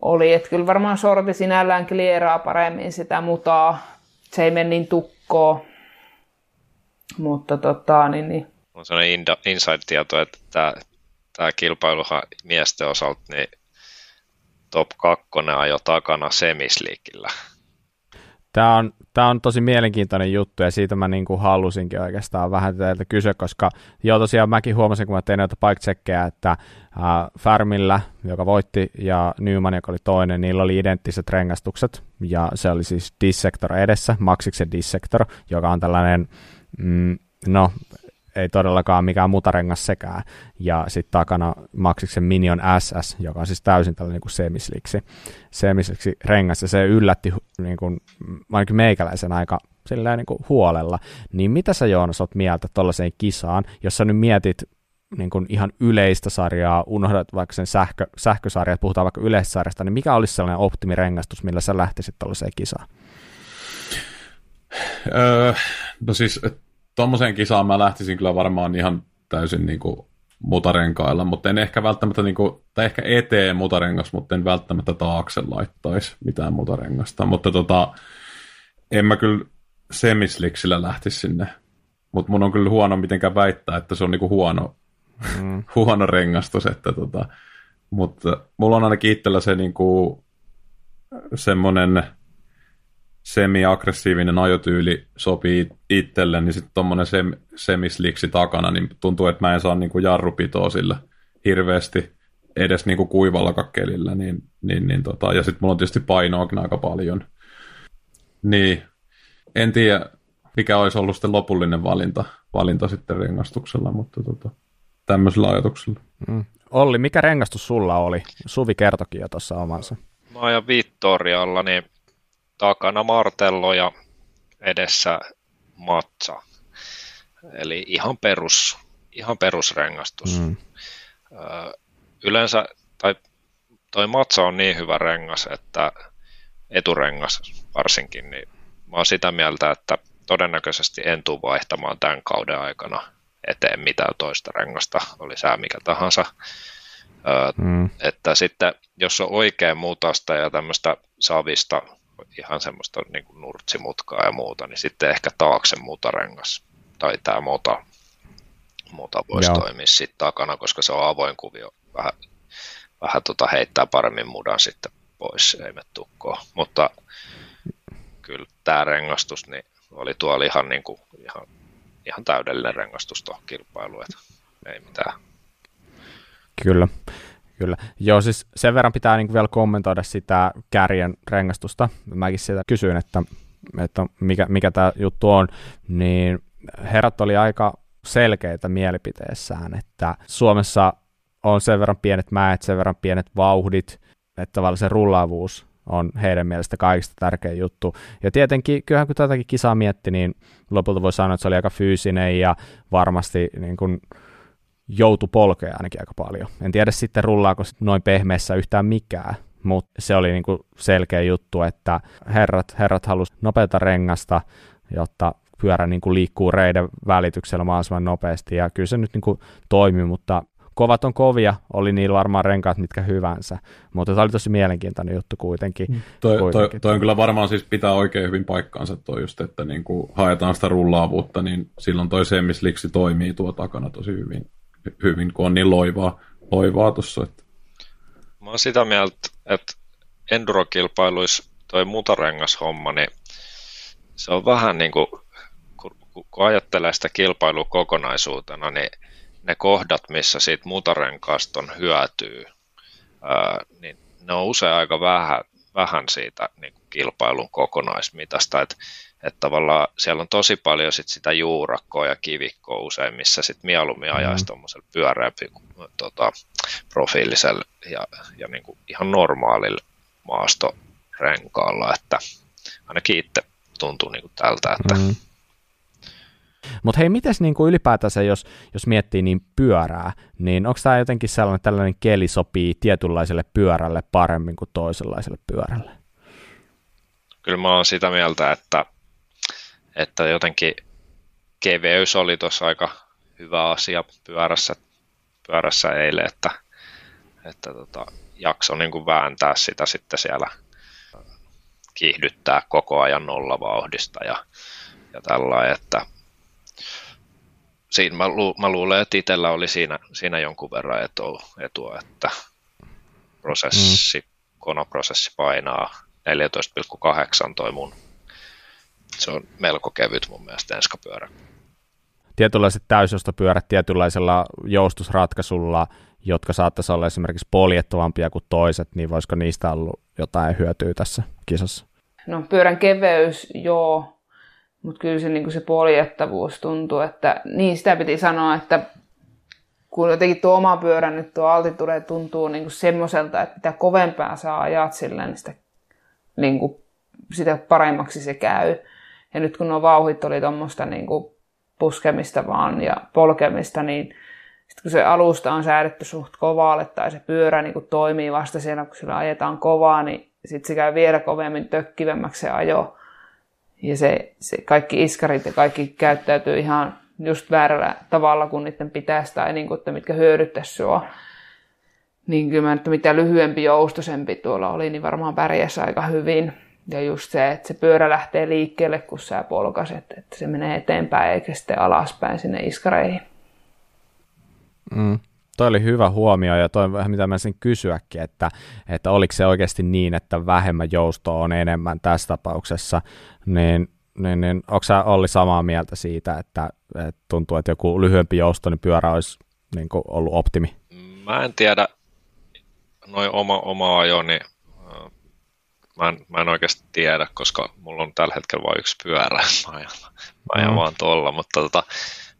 oli. Et kyllä varmaan Sorti sinällään klieraa paremmin sitä mutaa. Se ei mene niin tukkoon. Mutta tota, niin, niin. On sellainen inside-tieto, että tämä kilpailuhan miesten osalta, niin top 2 ajo takana semisliikillä. Tämä on, tämä on tosi mielenkiintoinen juttu ja siitä mä niin kuin halusinkin oikeastaan vähän teiltä kysyä, koska jo tosiaan mäkin huomasin, kun mä tein näitä bike että äh, Färmillä, joka voitti, ja Newman, joka oli toinen, niillä oli identtiset rengastukset, ja se oli siis Dissector edessä, Maxiksen Dissector, joka on tällainen, mm, no ei todellakaan mikään mutarengas sekään. Ja sitten takana Maxiksen Minion SS, joka on siis täysin tällainen niin kuin semisliksi, semisliksi rengas, ja se yllätti niin kuin, ainakin meikäläisen aika silleen niin kuin huolella. Niin mitä sä Joonas oot mieltä tuollaiseen kisaan, jos sä nyt mietit niin kuin ihan yleistä sarjaa, unohdat vaikka sen sähkö, sähkösarjat, puhutaan vaikka yleissarjasta, niin mikä olisi sellainen optimirengastus, millä sä lähtisit tuollaiseen kisaan? Öö, no siis tuommoiseen kisaan mä lähtisin kyllä varmaan ihan täysin niin kuin mutarenkailla, mutta en ehkä välttämättä, niin kuin, tai ehkä eteen mutarengas, mutta en välttämättä taakse laittaisi mitään mutarengasta, mutta tota, en mä kyllä semisliksillä lähtisi sinne, mutta mun on kyllä huono mitenkään väittää, että se on niinku huono, mm. huono rengastus, että tota, mutta mulla on ainakin itsellä se niinku, semmoinen semi-aggressiivinen ajotyyli sopii itselle, niin sitten tuommoinen sem, semisliksi takana, niin tuntuu, että mä en saa niinku jarrupitoa sillä hirveästi edes niinku kuivalla kakkelilla, niin, niin, niin tota, ja sitten mulla on tietysti painoakin aika paljon. Niin, en tiedä, mikä olisi ollut sitten lopullinen valinta, valinta sitten rengastuksella, mutta tota, tämmöisellä ajatuksella. Mm. Olli, mikä rengastus sulla oli? Suvi kertokin jo tuossa omansa. Mä ajan Vittorialla, niin takana Martello ja edessä Matsa. Eli ihan, perus, ihan perusrengastus. Mm. yleensä, tai toi Matsa on niin hyvä rengas, että eturengas varsinkin, niin mä oon sitä mieltä, että todennäköisesti en tule vaihtamaan tämän kauden aikana eteen mitään toista rengasta, oli sää mikä tahansa. mm. Että sitten, jos on oikein muutasta ja tämmöistä savista, ihan semmoista niin kuin nurtsimutkaa ja muuta, niin sitten ehkä taakse muuta rengas tai tämä muuta, muuta voisi Joo. toimia sitten takana, koska se on avoin kuvio. Vähän, vähän tota heittää paremmin mudan sitten pois, ei me tukkoa. Mutta kyllä tämä rengastus niin oli tuolla ihan, niin kuin, ihan, ihan täydellinen rengastus tuohon kilpailuun, että ei mitään. Kyllä. Kyllä. Joo, siis sen verran pitää niin vielä kommentoida sitä kärjen rengastusta. Mäkin sitä kysyin, että, että mikä, mikä tämä juttu on, niin herrat oli aika selkeitä mielipiteessään, että Suomessa on sen verran pienet mäet, sen verran pienet vauhdit, että tavallaan se rullaavuus on heidän mielestä kaikista tärkein juttu. Ja tietenkin, kyllähän kun tätäkin kisaa mietti, niin lopulta voi sanoa, että se oli aika fyysinen ja varmasti niin kuin, joutu polkea ainakin aika paljon. En tiedä sitten rullaako noin pehmeässä yhtään mikään, mutta se oli niin kuin selkeä juttu, että herrat, herrat halusivat nopeata rengasta, jotta pyörä niin kuin liikkuu reiden välityksellä mahdollisimman nopeasti, ja kyllä se nyt niin kuin toimi, mutta kovat on kovia, oli niillä varmaan renkaat mitkä hyvänsä, mutta tämä oli tosi mielenkiintoinen juttu kuitenkin. Mm. Toi, kuitenkin. Toi, toi on kyllä varmaan siis pitää oikein hyvin paikkaansa toi just, että niin kuin haetaan sitä rullaavuutta, niin silloin toi semislikси toimii tuo takana tosi hyvin, hyvin kun on niin loivaa, loivaa tuossa. Että... Mä oon sitä mieltä, että endurokilpailuissa toi mutarengas-homma, niin se on vähän niin kuin, kun, ajattelee sitä kilpailua kokonaisuutena, niin ne kohdat, missä siitä mutarenkaasta on hyötyy, niin ne on usein aika vähän, vähän siitä niin kuin kilpailun kokonaismitasta, että että tavallaan siellä on tosi paljon sit sitä juurakkoa ja kivikkoa usein, missä sit mieluummin ajaisi mm. tuommoisella pyöreämpi tota, profiilisella ja, ja niin kuin ihan normaalilla maastorenkaalla, että ainakin itse tuntuu niin kuin tältä, että mm. Mutta hei, mites niin kuin ylipäätänsä, jos, jos miettii niin pyörää, niin onko tämä jotenkin sellainen, tällainen keli sopii tietynlaiselle pyörälle paremmin kuin toisenlaiselle pyörälle? Kyllä mä oon sitä mieltä, että, että jotenkin keveys oli tuossa aika hyvä asia pyörässä, pyörässä eilen, että, että tota, jakso niin kuin vääntää sitä sitten siellä kiihdyttää koko ajan nollavauhdista ja, ja tällainen, että siinä mä, lu, mä luulen, että itsellä oli siinä, siinä jonkun verran etua, etua että prosessi, mm. konoprosessi painaa 14,8 toi mun. Se on melko kevyt mun mielestä enskapyörä. Tietynlaiset täysostopyörät tietynlaisella joustusratkaisulla, jotka saattaisi olla esimerkiksi poljettavampia kuin toiset, niin voisiko niistä ollut jotain hyötyä tässä kisassa? No pyörän keveys, joo, mutta kyllä se, niin se poljettavuus tuntuu, että niin sitä piti sanoa, että kun jotenkin tuo oma pyörä nyt tuo altitude tuntuu niin semmoiselta, että mitä kovempaa saa ajat sillä, niin sitä, niin kuin, sitä paremmaksi se käy. Ja nyt kun nuo vauhit oli tuommoista niin puskemista vaan ja polkemista, niin Sitten kun se alusta on säädetty suht kovaalle tai se pyörä niin kuin toimii vasta siellä, kun sillä ajetaan kovaa, niin sitten se käy vielä kovemmin tökkivemmäksi se ajo. Ja se, se kaikki iskarit ja kaikki käyttäytyy ihan just väärällä tavalla, kun niiden pitäisi tai niin kuin, että mitkä hyödyttäisi sua. Niin kyllä mä, että mitä lyhyempi joustosempi tuolla oli, niin varmaan pärjäsi aika hyvin. Ja just se, että se pyörä lähtee liikkeelle, kun sä polkaset, että se menee eteenpäin eikä sitten alaspäin sinne iskareihin. Mm. Toi oli hyvä huomio ja toi vähän mitä mä sen kysyäkin, että, että oliko se oikeasti niin, että vähemmän joustoa on enemmän tässä tapauksessa, niin, niin, niin onko sä Olli samaa mieltä siitä, että, että tuntuu, että joku lyhyempi jousto, niin pyörä olisi niin kuin ollut optimi? Mä en tiedä, noin oma, oma ajo, niin mä en, mä en oikeasti tiedä, koska mulla on tällä hetkellä vain yksi pyörä. Mä ajan, mä ajan mm. vaan tuolla, mutta, tota,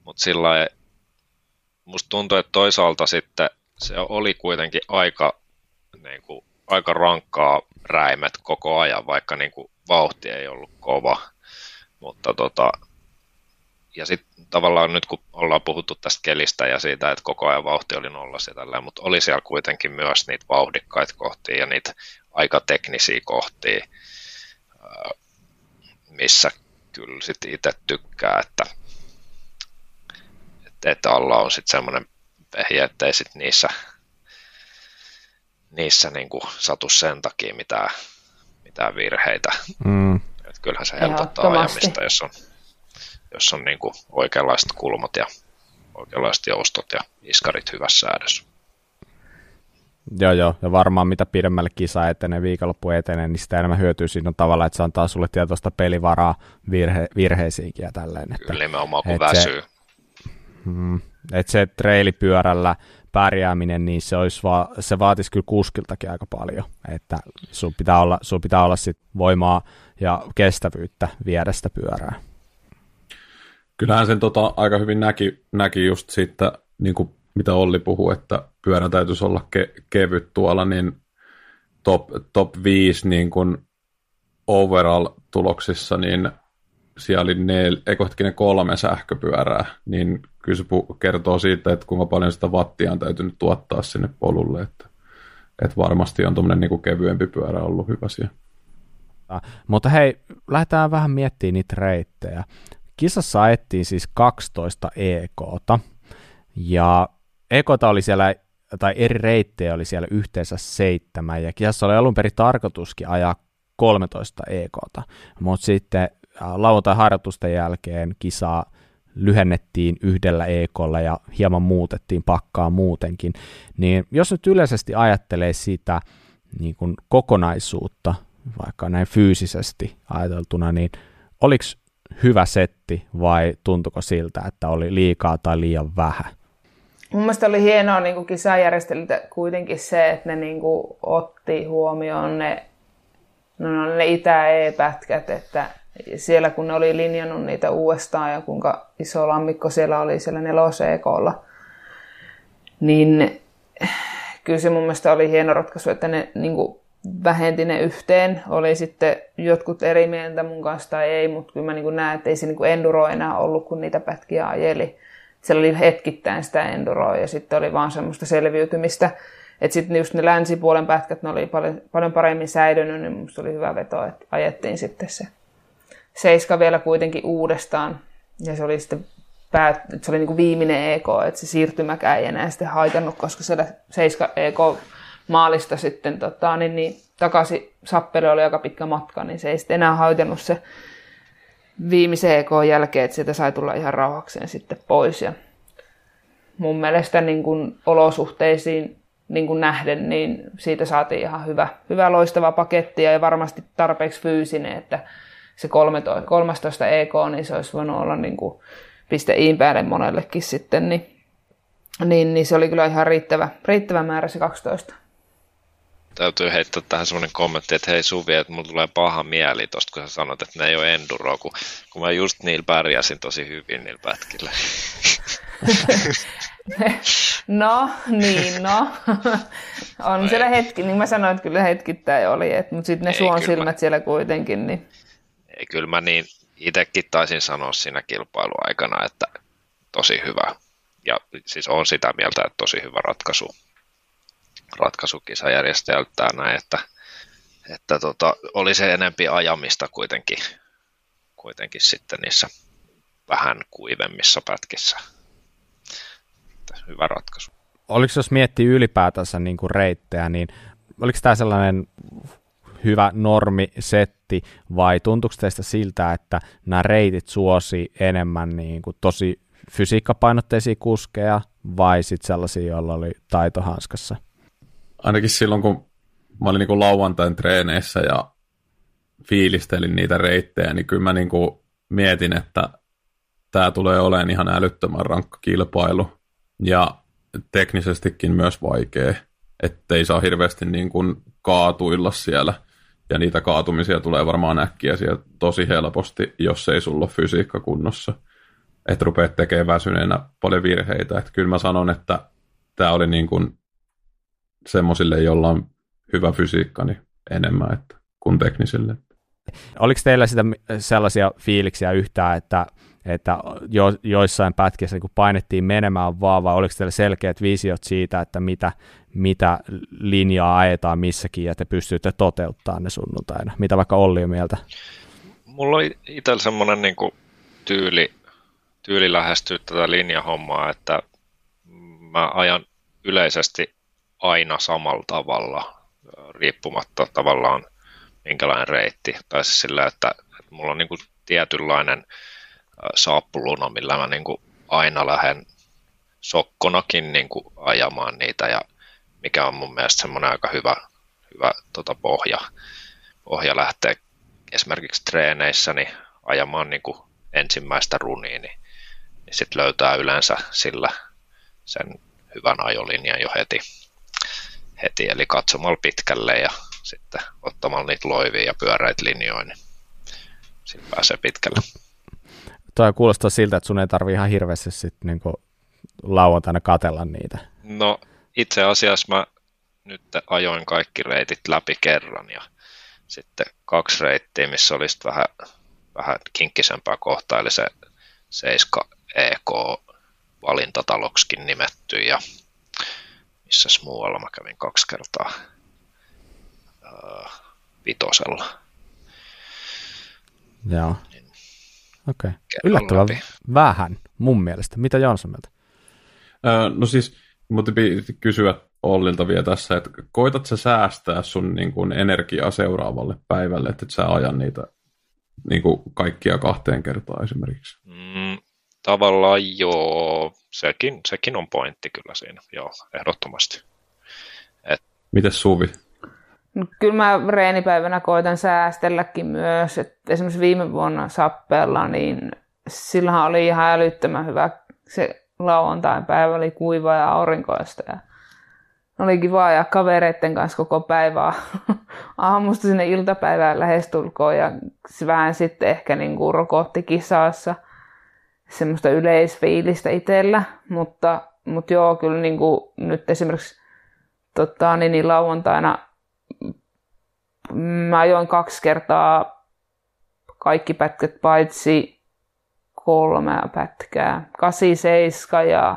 mutta sillä musta tuntuu, että toisaalta sitten se oli kuitenkin aika, niin kuin, aika rankkaa räimet koko ajan, vaikka niin kuin, vauhti ei ollut kova. Mutta tota, ja sitten tavallaan nyt kun ollaan puhuttu tästä kelistä ja siitä, että koko ajan vauhti oli nolla ja tälleen, mutta oli siellä kuitenkin myös niitä vauhdikkaita kohtia ja niitä aika teknisiä kohtia, missä kyllä sitten itse tykkää, että, että alla on sitten semmoinen pehjä, ettei sitten niissä, niissä niinku satu sen takia mitään, mitään virheitä. Mm. Että kyllähän se helpottaa ajamista, jos on, jos on niinku oikeanlaiset kulmat ja oikeanlaiset joustot ja iskarit hyvässä säädös. Joo, joo, ja varmaan mitä pidemmälle kisa etenee, viikonloppu etenee, niin sitä enemmän hyötyy siinä tavalla, että se antaa sulle tietoista pelivaraa virhe, virheisiinkin ja tälleen. Että, Kyllä nimenomaan, kun väsyy. Se, mm, että se treilipyörällä pärjääminen, niin se, olisi va- se vaatisi kyllä kuskiltakin aika paljon, että sun pitää olla, sun pitää olla sit voimaa ja kestävyyttä viedä sitä pyörää. Kyllähän sen tota, aika hyvin näki, näki just siitä, niin kuin mitä Olli puhuu, että pyörän täytyisi olla ke- kevyt tuolla, niin top, top 5 niin kuin overall-tuloksissa, niin siellä oli nel, hetkinen, kolme sähköpyörää, niin kyllä se kertoo siitä, että kuinka paljon sitä wattia on täytynyt tuottaa sinne polulle, että, että varmasti on tuommoinen niin kevyempi pyörä ollut hyvä siellä. Mutta hei, lähdetään vähän miettimään niitä reittejä. Kisassa ajettiin siis 12 EKta, ja EKta oli siellä tai eri reittejä oli siellä yhteensä seitsemän, ja kisassa oli alun perin tarkoituskin ajaa 13 EKta, mutta sitten lauantai-harjoitusten jälkeen kisaa lyhennettiin yhdellä EKlla ja hieman muutettiin pakkaa muutenkin, niin jos nyt yleisesti ajattelee sitä niin kuin kokonaisuutta, vaikka näin fyysisesti ajateltuna, niin oliko hyvä setti vai tuntuko siltä, että oli liikaa tai liian vähän? Mun mielestä oli hienoa niin kisajärjestelytä kuitenkin se, että ne niin kuin otti huomioon ne, no, ne itä-e-pätkät, että siellä kun ne oli linjannut niitä uudestaan ja kuinka iso lammikko siellä oli siellä neloseekolla, niin kyllä se mun mielestä oli hieno ratkaisu, että ne niin kuin vähenti ne yhteen. Oli sitten jotkut eri mieltä mun kanssa tai ei, mutta kyllä mä niin näen, että ei se niin enduro enää ollut, kun niitä pätkiä ajeli siellä oli hetkittäin sitä enduroa ja sitten oli vaan semmoista selviytymistä. Että sitten just ne länsipuolen pätkät, ne oli paljon, paljon paremmin säilynyt, niin musta oli hyvä veto, että ajettiin sitten se seiska vielä kuitenkin uudestaan. Ja se oli sitten päät, se oli niin kuin viimeinen EK, että se siirtymäkään ei enää sitten haitannut, koska siellä seiska EK maalista sitten tota, niin, niin, takaisin sappeli oli aika pitkä matka, niin se ei sitten enää haitannut se viimeisen EK jälkeen, että sieltä sai tulla ihan rauhakseen sitten pois. Ja mun mielestä niin kuin olosuhteisiin niin kuin nähden, niin siitä saatiin ihan hyvä, hyvä loistava paketti ja varmasti tarpeeksi fyysinen, että se 13, 13 EK, niin se olisi voinut olla niin kuin piste iin päälle monellekin sitten, niin, niin, niin se oli kyllä ihan riittävä, riittävä määrä se 12 täytyy heittää tähän semmoinen kommentti, että hei Suvi, että mulla tulee paha mieli tosta, kun sä sanot, että ne ei ole enduro, kun, kun mä just niillä pärjäsin tosi hyvin niillä pätkillä. no, niin, no. On no siellä hetki, niin mä sanoin, että kyllä hetkittäin oli, että, mutta sitten ne ei, suon silmät mä, siellä kuitenkin. Niin... Ei, kyllä mä niin itsekin taisin sanoa siinä kilpailuaikana, että tosi hyvä. ja siis on sitä mieltä, että tosi hyvä ratkaisu, ratkaisu kisajärjestäjältä näin, että, että tota, oli se enempi ajamista kuitenkin, kuitenkin sitten niissä vähän kuivemmissa pätkissä. Että hyvä ratkaisu. Oliko jos miettii ylipäätänsä niin kuin reittejä, niin oliko tämä sellainen hyvä normisetti vai tuntuuko teistä siltä, että nämä reitit suosi enemmän niin kuin tosi fysiikkapainotteisia kuskeja vai sitten sellaisia, joilla oli taito hanskassa? Ainakin silloin, kun mä olin niin kuin lauantain treeneissä ja fiilistelin niitä reittejä, niin kyllä mä niin kuin mietin, että tämä tulee olemaan ihan älyttömän rankka kilpailu ja teknisestikin myös vaikea, ettei saa hirveästi niin kuin kaatuilla siellä. Ja niitä kaatumisia tulee varmaan äkkiä siellä tosi helposti, jos ei sulla ole fysiikka kunnossa. Että rupeat tekemään väsyneenä paljon virheitä. Että kyllä mä sanon, että tämä oli niin kuin semmoisille, jolla on hyvä fysiikka, niin enemmän että, kuin teknisille. Oliko teillä sitä sellaisia fiiliksiä yhtään, että että jo, joissain pätkissä kun painettiin menemään vaan, vai oliko teillä selkeät visiot siitä, että mitä, mitä linjaa ajetaan missäkin, ja te pystytte toteuttamaan ne sunnuntaina? Mitä vaikka Olli on mieltä? Mulla oli itsellä semmoinen niin kuin tyyli, tyyli lähestyä tätä linjahommaa, että mä ajan yleisesti aina samalla tavalla, riippumatta tavallaan minkälainen reitti. Tai siis sillä, että, että mulla on niin kuin tietynlainen saappuluna, millä mä niin kuin aina lähden sokkonakin niin kuin ajamaan niitä ja mikä on mun mielestä semmoinen aika hyvä, hyvä tota pohja, pohja lähteä esimerkiksi treeneissä niin ajamaan niin kuin ensimmäistä runia, niin, niin sitten löytää yleensä sillä sen hyvän ajolinjan jo heti, heti eli katsomalla pitkälle ja sitten ottamalla niitä loivia ja pyöreitä linjoja, niin sitten pääsee pitkälle toi kuulostaa siltä, että sun ei tarvi ihan hirveästi sitten niin lauantaina katella niitä. No itse asiassa mä nyt ajoin kaikki reitit läpi kerran ja sitten kaksi reittiä, missä olisi vähän, vähän kinkkisempää kohtaa, eli se 7 EK valintataloksikin nimetty ja missä muualla mä kävin kaksi kertaa uh, vitosella. Joo. Okei. Okay. Yllättävän läpi. vähän mun mielestä. Mitä Jansson mieltä? Öö, no siis, mutta piti kysyä Ollilta vielä tässä, että koitat sä säästää sun niin kuin, energiaa seuraavalle päivälle, että et sä ajan niitä niin kuin, kaikkia kahteen kertaan esimerkiksi? Mm, tavallaan joo, sekin, sekin on pointti kyllä siinä, joo, ehdottomasti. Et... Mites Suvi? No, kyllä mä reenipäivänä koitan säästelläkin myös. Et esimerkiksi viime vuonna Sappeella, niin sillähän oli ihan älyttömän hyvä. Se lauantain päivä oli kuiva ja aurinkoista. Ja oli kiva ja kavereiden kanssa koko päivää aamusta sinne iltapäivään lähestulkoon. Ja se vähän sitten ehkä niin kuin rokotti kisassa semmoista yleisfiilistä itsellä. Mutta, mutta joo, kyllä niin kuin nyt esimerkiksi tota, niin, niin lauantaina Mä ajoin kaksi kertaa kaikki pätkät paitsi kolme pätkää. 87 ja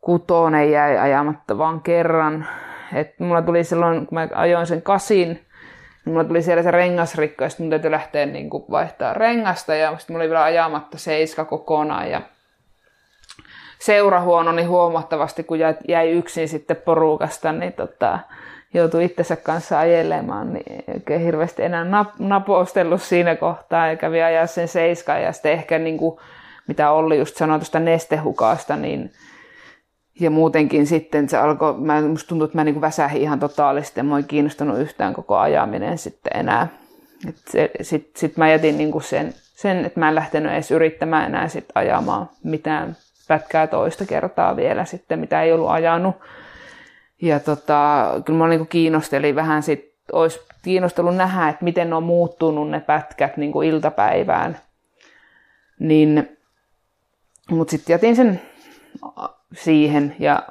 kutonen jäi ajamatta vaan kerran. Et mulla tuli silloin, kun mä ajoin sen kasin, mulla tuli siellä se rengasrikko, ja sitten mun täytyy lähteä niin kuin vaihtaa rengasta, ja sitten mulla oli vielä ajamatta seiska kokonaan, ja seura huononi huomattavasti, kun jäi yksin sitten porukasta, niin tota, joutui itsensä kanssa ajelemaan, niin oikein hirveästi enää nap- napostellut siinä kohtaa ja kävi ajaa sen seiskaan ja sitten ehkä niin kuin, mitä Olli just sanoi tuosta nestehukasta, niin ja muutenkin sitten se alkoi, mä, musta tuntuu, että mä niin väsähin ihan totaalisesti ja mä en kiinnostunut yhtään koko ajaminen sitten enää. Sitten sit mä jätin niin kuin sen, sen, että mä en lähtenyt edes yrittämään enää sit ajamaan mitään pätkää toista kertaa vielä sitten, mitä ei ollut ajanut ja tota, kyllä mä niin kiinnostelin vähän sit, olisi kiinnostellut nähdä, että miten ne on muuttunut ne pätkät niin kuin iltapäivään. Niin, mutta sitten jätin sen siihen ja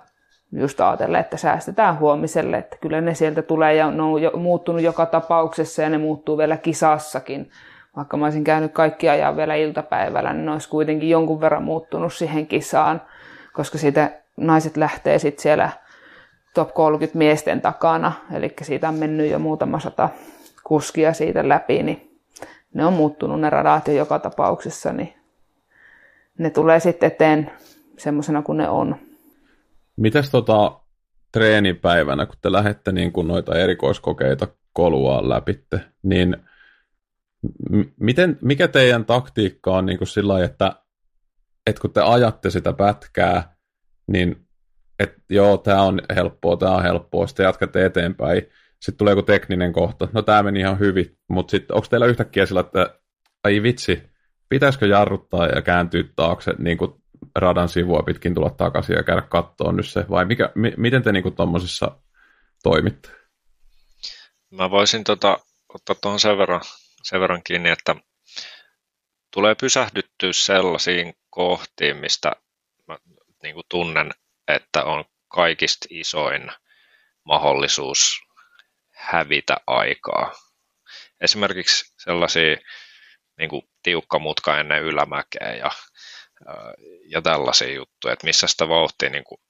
just ajatellen, että säästetään huomiselle, että kyllä ne sieltä tulee ja ne on jo, muuttunut joka tapauksessa ja ne muuttuu vielä kisassakin. vaikka mä olisin käynyt kaikki ajan vielä iltapäivällä, niin ne olisi kuitenkin jonkun verran muuttunut siihen kisaan, koska siitä naiset lähtee sitten siellä top 30 miesten takana, eli siitä on mennyt jo muutama sata kuskia siitä läpi, niin ne on muuttunut ne radat jo joka tapauksessa, niin ne tulee sitten eteen semmoisena kuin ne on. Mites tota treenipäivänä, kun te lähdette niin kuin noita erikoiskokeita koluaan läpitte, niin miten, mikä teidän taktiikka on niin kuin sillä että, että kun te ajatte sitä pätkää, niin että joo, tämä on helppoa, tämä on helppoa, sitten jatkatte eteenpäin, sitten tulee joku tekninen kohta, no tämä meni ihan hyvin, mutta sitten onko teillä yhtäkkiä sillä, että ai vitsi, pitäisikö jarruttaa ja kääntyä taakse niin kuin radan sivua pitkin tulla takaisin ja käydä kattoon nyt se, vai mikä, mi, miten te niin tuommoisissa toimitte? Mä voisin tota, ottaa tuohon sen verran, sen verran kiinni, että tulee pysähdyttyä sellaisiin kohtiin, mistä mä niin kuin tunnen, että on kaikista isoin mahdollisuus hävitä aikaa. Esimerkiksi sellaisia niin kuin tiukka mutka ennen ylämäkeä ja, ja tällaisia juttuja, että missä sitä vauhtia niin kuin,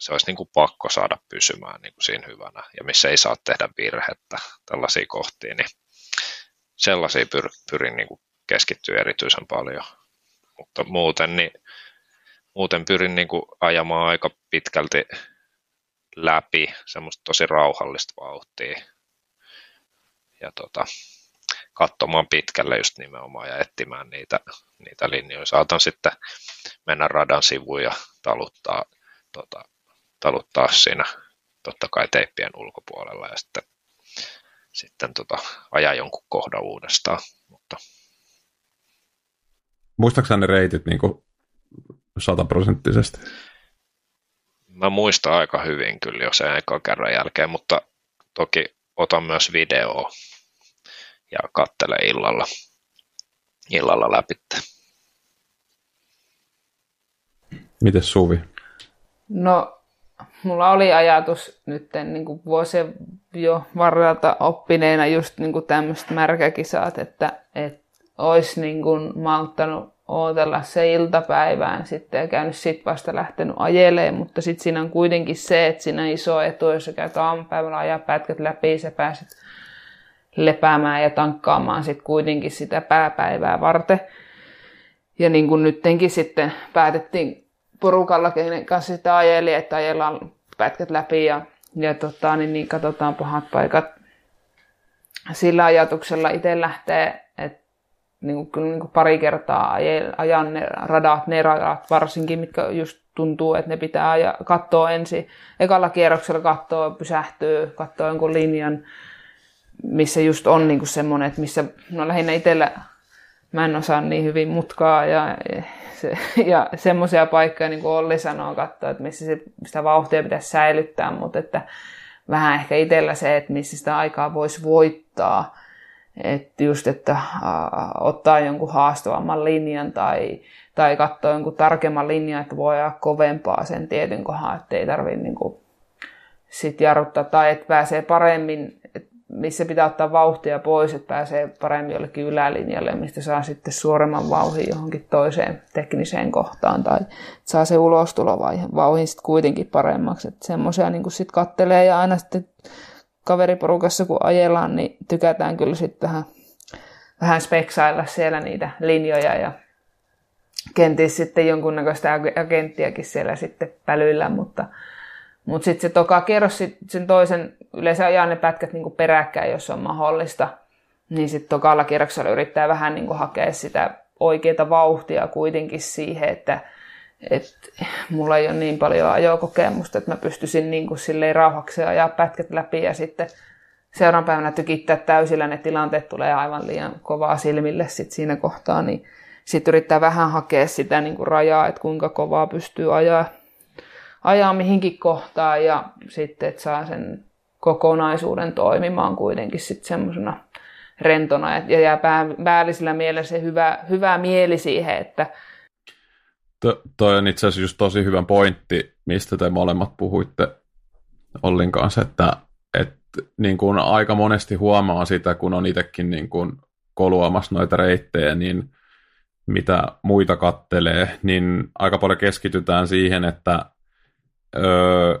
se olisi niin kuin pakko saada pysymään niin kuin siinä hyvänä ja missä ei saa tehdä virhettä tällaisia kohtia, niin sellaisia pyr, pyrin niin kuin keskittyä erityisen paljon. Mutta muuten, niin, muuten pyrin niin kuin ajamaan aika pitkälti läpi semmoista tosi rauhallista vauhtia. Ja tota, katsomaan pitkälle just nimenomaan ja etsimään niitä, niitä linjoja. Saatan sitten mennä radan sivuun ja taluttaa, tota, taluttaa siinä totta kai teippien ulkopuolella ja sitten, sitten tota, ajaa jonkun kohdan uudestaan. Mutta... Muistaakseni ne reitit niin sataprosenttisesti? Mä muistan aika hyvin kyllä jo sen ekan kerran jälkeen, mutta toki otan myös videoa ja kattele illalla, illalla läpi. Miten Suvi? No, mulla oli ajatus nyt niin kuin vuosien jo varrelta oppineena just niin kuin tämmöiset märkäkisat, että, että olisi niin kuin malttanut ootella se iltapäivään sitten ja käynyt sit vasta lähtenyt ajeleen, mutta sitten siinä on kuitenkin se, että siinä on iso etu, jos sä käyt aamupäivällä ajaa pätkät läpi, sä pääset lepäämään ja tankkaamaan sitten kuitenkin sitä pääpäivää varten. Ja niin kuin nyttenkin sitten päätettiin porukalla, kenen kanssa sitä ajeli, että ajellaan pätkät läpi ja, ja tota, niin, niin katsotaan pahat paikat. Sillä ajatuksella itse lähtee, että niin kuin, niin kuin pari kertaa ajan ne radat, ne radat varsinkin, mitkä just tuntuu, että ne pitää katsoa ensin. Ekalla kierroksella katsoa, pysähtyy, katsoa jonkun linjan, missä just on niin kuin semmoinen, että missä, no lähinnä itsellä mä en osaa niin hyvin mutkaa ja, se, ja semmoisia paikkoja, niin kuin Olli sanoo, katsoa, että missä se, sitä vauhtia pitäisi säilyttää, mutta että vähän ehkä itsellä se, että missä sitä aikaa voisi voittaa. Että just, että äh, ottaa jonkun haastavamman linjan tai, tai katsoa jonkun tarkemman linjan, että voi ajaa kovempaa sen tietyn kohan, että ei tarvitse niin kuin, sit jarruttaa tai että pääsee paremmin, missä pitää ottaa vauhtia pois, että pääsee paremmin jollekin ylälinjalle, mistä saa sitten suoremman vauhin johonkin toiseen tekniseen kohtaan tai saa se ulostulovauhin sitten kuitenkin paremmaksi. Että semmoisia niin sitten kattelee ja aina sitten kaveriporukassa kun ajellaan, niin tykätään kyllä sitten vähän, vähän speksailla siellä niitä linjoja ja kenties sitten jonkunnäköistä agenttiakin siellä sitten pälyillä, mutta mutta sitten se toka kierros sit sen toisen, yleensä ajaa ne pätkät niinku peräkkäin, jos on mahdollista. Niin sitten tokalla kierroksella yrittää vähän niinku hakea sitä oikeaa vauhtia kuitenkin siihen, että et mulla ei ole niin paljon ajokokemusta, että mä pystyisin niinku silleen rauhaksi ajaa pätkät läpi ja sitten seuraavan päivänä tykittää täysillä ne tilanteet tulee aivan liian kovaa silmille sit siinä kohtaa, niin sitten yrittää vähän hakea sitä niinku rajaa, että kuinka kovaa pystyy ajaa ajaa mihinkin kohtaan ja sitten, että saa sen kokonaisuuden toimimaan kuitenkin sitten semmoisena rentona. Ja jää päällisellä mielessä se hyvä, hyvä mieli siihen, että to, toi on itse asiassa just tosi hyvä pointti, mistä te molemmat puhuitte Ollin kanssa, että, että niin kuin aika monesti huomaa sitä, kun on itsekin niin kuin koluamassa noita reittejä, niin mitä muita kattelee, niin aika paljon keskitytään siihen, että öö,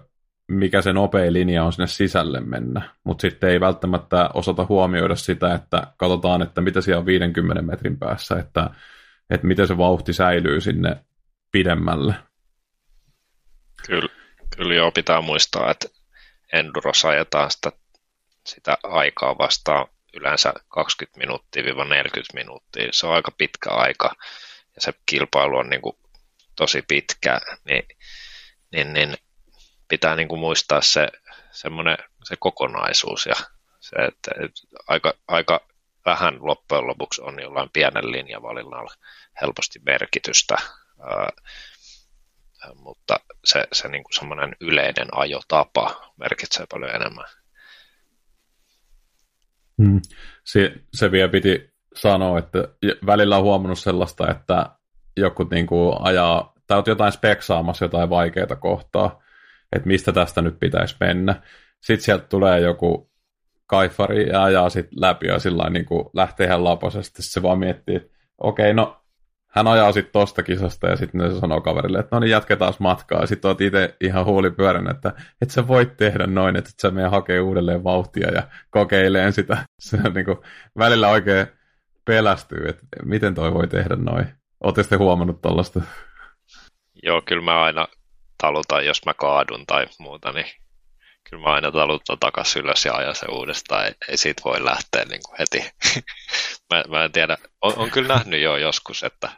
mikä se nopea linja on sinne sisälle mennä, mutta sitten ei välttämättä osata huomioida sitä, että katsotaan, että mitä siellä on 50 metrin päässä, että, että miten se vauhti säilyy sinne pidemmälle. Kyllä, kyllä joo, pitää muistaa, että Endurossa ajetaan sitä, sitä aikaa vastaan yleensä 20 minuuttia-40 minuuttia. Se on aika pitkä aika ja se kilpailu on niin kuin tosi pitkä, niin, niin, niin pitää niin kuin muistaa se, semmoinen, se kokonaisuus ja se, että, aika, aika vähän loppujen lopuksi on jollain pienen linjavalinnalla helposti merkitystä, mutta se, se niin kuin semmoinen yleinen ajotapa merkitsee paljon enemmän. Hmm. Se, se vielä piti sanoa, että välillä on huomannut sellaista, että joku niin kuin ajaa, tai jotain speksaamassa jotain vaikeita kohtaa, että mistä tästä nyt pitäisi mennä. Sitten sieltä tulee joku kaifari ja ajaa sitten läpi ja sillä niin kuin lähtee ihan laposesti. Se vaan miettii, että okei, no hän ajaa sitten tosta kisasta ja sitten se sanoo kaverille, että no niin jatketaan matkaa. Ja sitten oot itse ihan huulipyörän, että et sä voit tehdä noin, että et sä meidän hakee uudelleen vauhtia ja kokeileen sitä. Se on niin kuin, välillä oikein pelästyy, että miten toi voi tehdä noin. Ootte sitten huomannut tällaista? Joo, kyllä mä aina talutan, jos mä kaadun tai muuta, niin kyllä mä aina talutan takaisin ylös ja ajan se uudestaan. Ei, ei siitä voi lähteä niin kuin heti. mä, mä en tiedä, on, on kyllä nähnyt jo joskus, että,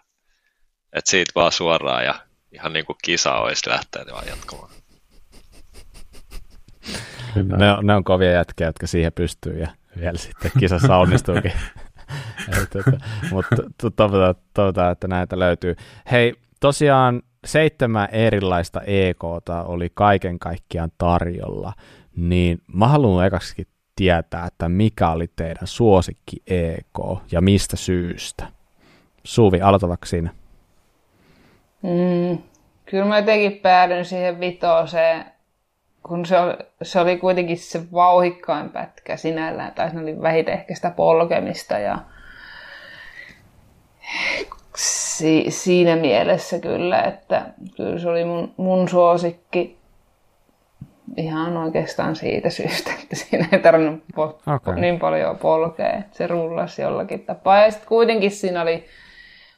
että siitä vaan suoraan ja ihan niin kuin kisa olisi lähteä vaan jatkamaan. Ne on, ne on kovia jätkiä, jotka siihen pystyy ja vielä sitten kisassa onnistuukin. Mutta toivotaan, toivotaan, että näitä löytyy. Hei, tosiaan seitsemän erilaista EKta oli kaiken kaikkiaan tarjolla, niin mä haluan ekaksikin tietää, että mikä oli teidän suosikki EK ja mistä syystä. Suvi, aloitavaksi siinä? Mm, kyllä mä jotenkin päädyin siihen vitoseen, kun se oli, se oli kuitenkin se vauhikkain pätkä sinällään, tai se oli vähiten ehkä sitä polkemista ja si, siinä mielessä kyllä, että kyllä se oli mun, mun suosikki ihan oikeastaan siitä syystä, että siinä ei tarvinnut po- okay. niin paljon polkea, että se rullasi jollakin tapaa. Ja sitten kuitenkin siinä oli,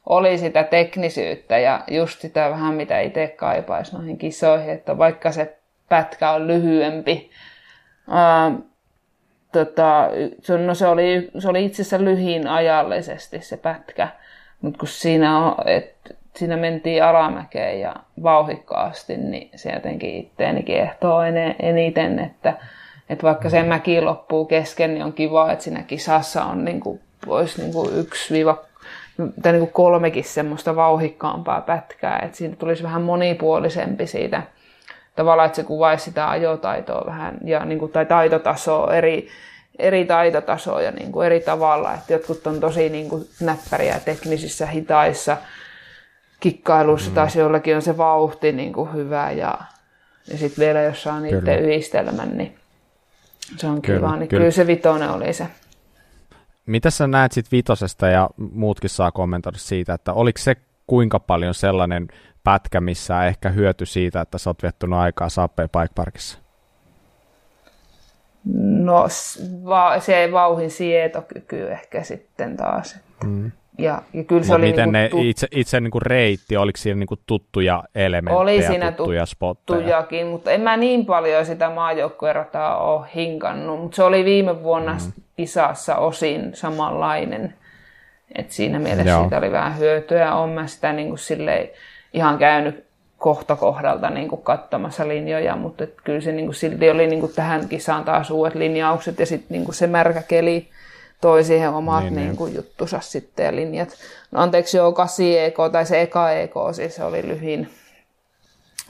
oli sitä teknisyyttä ja just sitä vähän mitä itse kaipaisi noihin kisoihin, että vaikka se pätkä on lyhyempi, ää, tota, no se, oli, se oli itse asiassa lyhin ajallisesti se pätkä, mutta kun siinä, on, et, siinä mentiin alamäkeen ja vauhikkaasti, niin se jotenkin itteeni kiehtoo eniten, että, että vaikka se mäki loppuu kesken, niin on kiva, että siinä kisassa on niin kuin, olisi niin kuin yksi viiva tai niin kuin kolmekin semmoista vauhikkaampaa pätkää, että siinä tulisi vähän monipuolisempi siitä tavallaan, että se kuvaisi sitä ajotaitoa vähän ja niin kuin, tai taitotasoa eri, eri taitotasoja niin kuin eri tavalla. Että jotkut on tosi niin kuin näppäriä teknisissä hitaissa kikkailussa, mm. taas jollakin on se vauhti niin kuin hyvä ja, ja sitten vielä jos saa niiden kyllä. yhdistelmän, niin se on kyllä, kiva. Niin kyllä. kyllä se vitonen oli se. Mitä sä näet sitten vitosesta ja muutkin saa kommentoida siitä, että oliko se kuinka paljon sellainen pätkä, missä ehkä hyöty siitä, että sä oot viettunut aikaa Sappeen Bike Parkissa? No va- se vauhin sietokyky ehkä sitten taas. Mm. Ja, ja kyllä se oli miten niinku ne tut... itse, itse niinku reitti, oliko siinä niinku tuttuja elementtejä, oli siinä tuttuja spotteja? mutta en mä niin paljon sitä maajoukkuerataa ole hinkannut, mutta se oli viime vuonna mm. kisassa osin samanlainen. Et siinä mielessä Joo. siitä oli vähän hyötyä. Olen mä sitä niin kuin ihan käynyt kohta kohdalta niin kuin katsomassa linjoja, mutta et kyllä se niin kuin silti oli niin kuin tähän kisaan taas uudet linjaukset ja sitten niin kuin se märkä keli toi siihen omat niin, niin kuin niin. juttusa sitten ja linjat. No anteeksi, joo, 8 EK tai se eka EK, siis se oli lyhin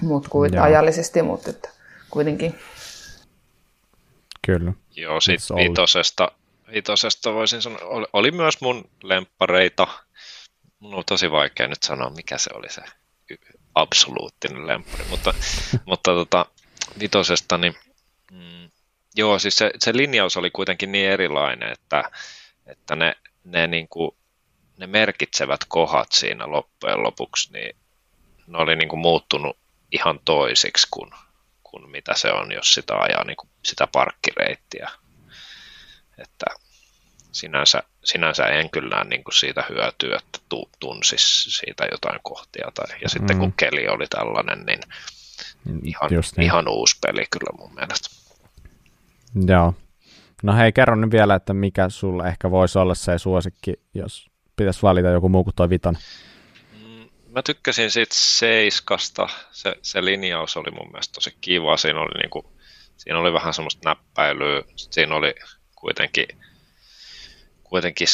mut kuin ajallisesti, mutta että kuitenkin. Kyllä. Joo, sitten vitosesta, vitosesta voisin sanoa, oli, oli myös mun lemppareita. Mun on tosi vaikea nyt sanoa, mikä se oli se absoluuttinen lemppari, mutta, mutta tota, vitosesta, niin mm, joo, siis se, se linjaus oli kuitenkin niin erilainen, että, että ne, ne, niin kuin, ne merkitsevät kohdat siinä loppujen lopuksi, niin ne oli niin kuin muuttunut ihan toisiksi kuin, kuin mitä se on, jos sitä ajaa niin kuin sitä parkkireittiä. Että sinänsä, sinänsä en kyllä niin kuin siitä hyötyä, että tu, tunsis siitä jotain kohtia. Tai, ja sitten mm. kun keli oli tällainen, niin ihan, niin. ihan uusi peli kyllä mun mielestä. Joo. No hei, kerro nyt vielä, että mikä sulla ehkä voisi olla se suosikki, jos pitäisi valita joku muu kuin toi viton. Mm, mä tykkäsin siitä Seiskasta. Se, se linjaus oli mun mielestä tosi kiva. Siinä oli, niinku, siinä oli vähän semmoista näppäilyä. Siinä oli kuitenkin, kuitenkin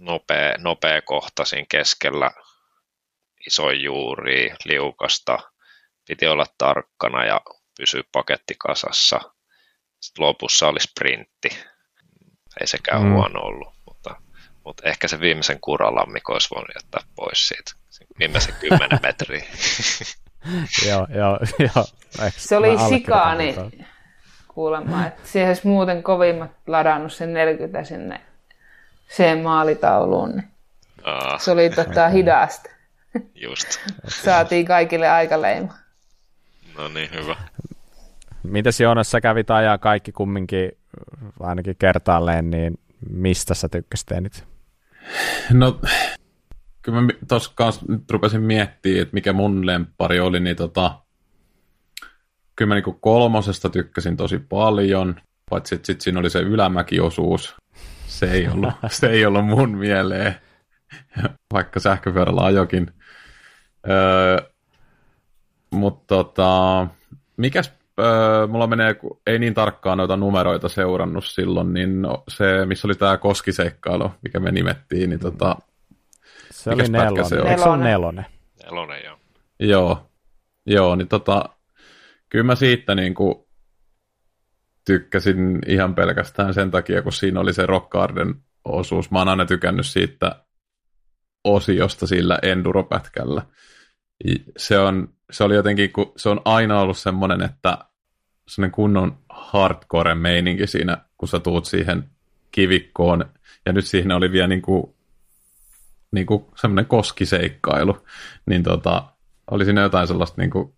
nopea, nopea kohta siinä keskellä iso juuri liukasta. Piti olla tarkkana ja pysyä paketti kasassa. Sitten lopussa oli sprintti. Ei sekään mm. huono ollut, mutta, mutta ehkä se viimeisen kuralammikon olisi voinut jättää pois siitä. Viimeisen kymmenen metriä. joo, joo, joo. Se oli sikaani kuulemma, että siihen olisi muuten kovimmat ladannut sen 40 sinne sen maalitauluun. Niin Se oli tota, hidasta. Just. Saatiin kaikille aikaleima. No niin, hyvä. Mitäs Joonas, sä kävit ajaa kaikki kumminkin ainakin kertaalleen, niin mistä sä tykkäsit eniten? No, kyllä mä tuossa kanssa nyt rupesin miettimään, että mikä mun lempari oli, niin tota, kyllä mä niin kolmosesta tykkäsin tosi paljon, paitsi että sitten siinä oli se ylämäkiosuus. Se ei ollut, se ei ollut mun mieleen, vaikka sähköpyörällä ajokin. Öö, mutta tota, mikäs öö, mulla menee, kun ei niin tarkkaan noita numeroita seurannut silloin, niin no, se, missä oli tämä koskiseikkailu, mikä me nimettiin, niin tota, se oli nelonen. Se, oli? se on nelonen? Nelonen, joo. Joo, joo niin tota, kyllä mä siitä niin kuin tykkäsin ihan pelkästään sen takia, kun siinä oli se Rock Garden osuus. Mä oon aina tykännyt siitä osiosta sillä enduropätkällä. Se, on, se oli jotenkin, kun se on aina ollut semmoinen, että semmoinen kunnon hardcore-meininki siinä, kun sä tuut siihen kivikkoon, ja nyt siihen oli vielä niin kuin, niin kuin semmoinen koskiseikkailu, niin tota, oli siinä jotain sellaista niin kuin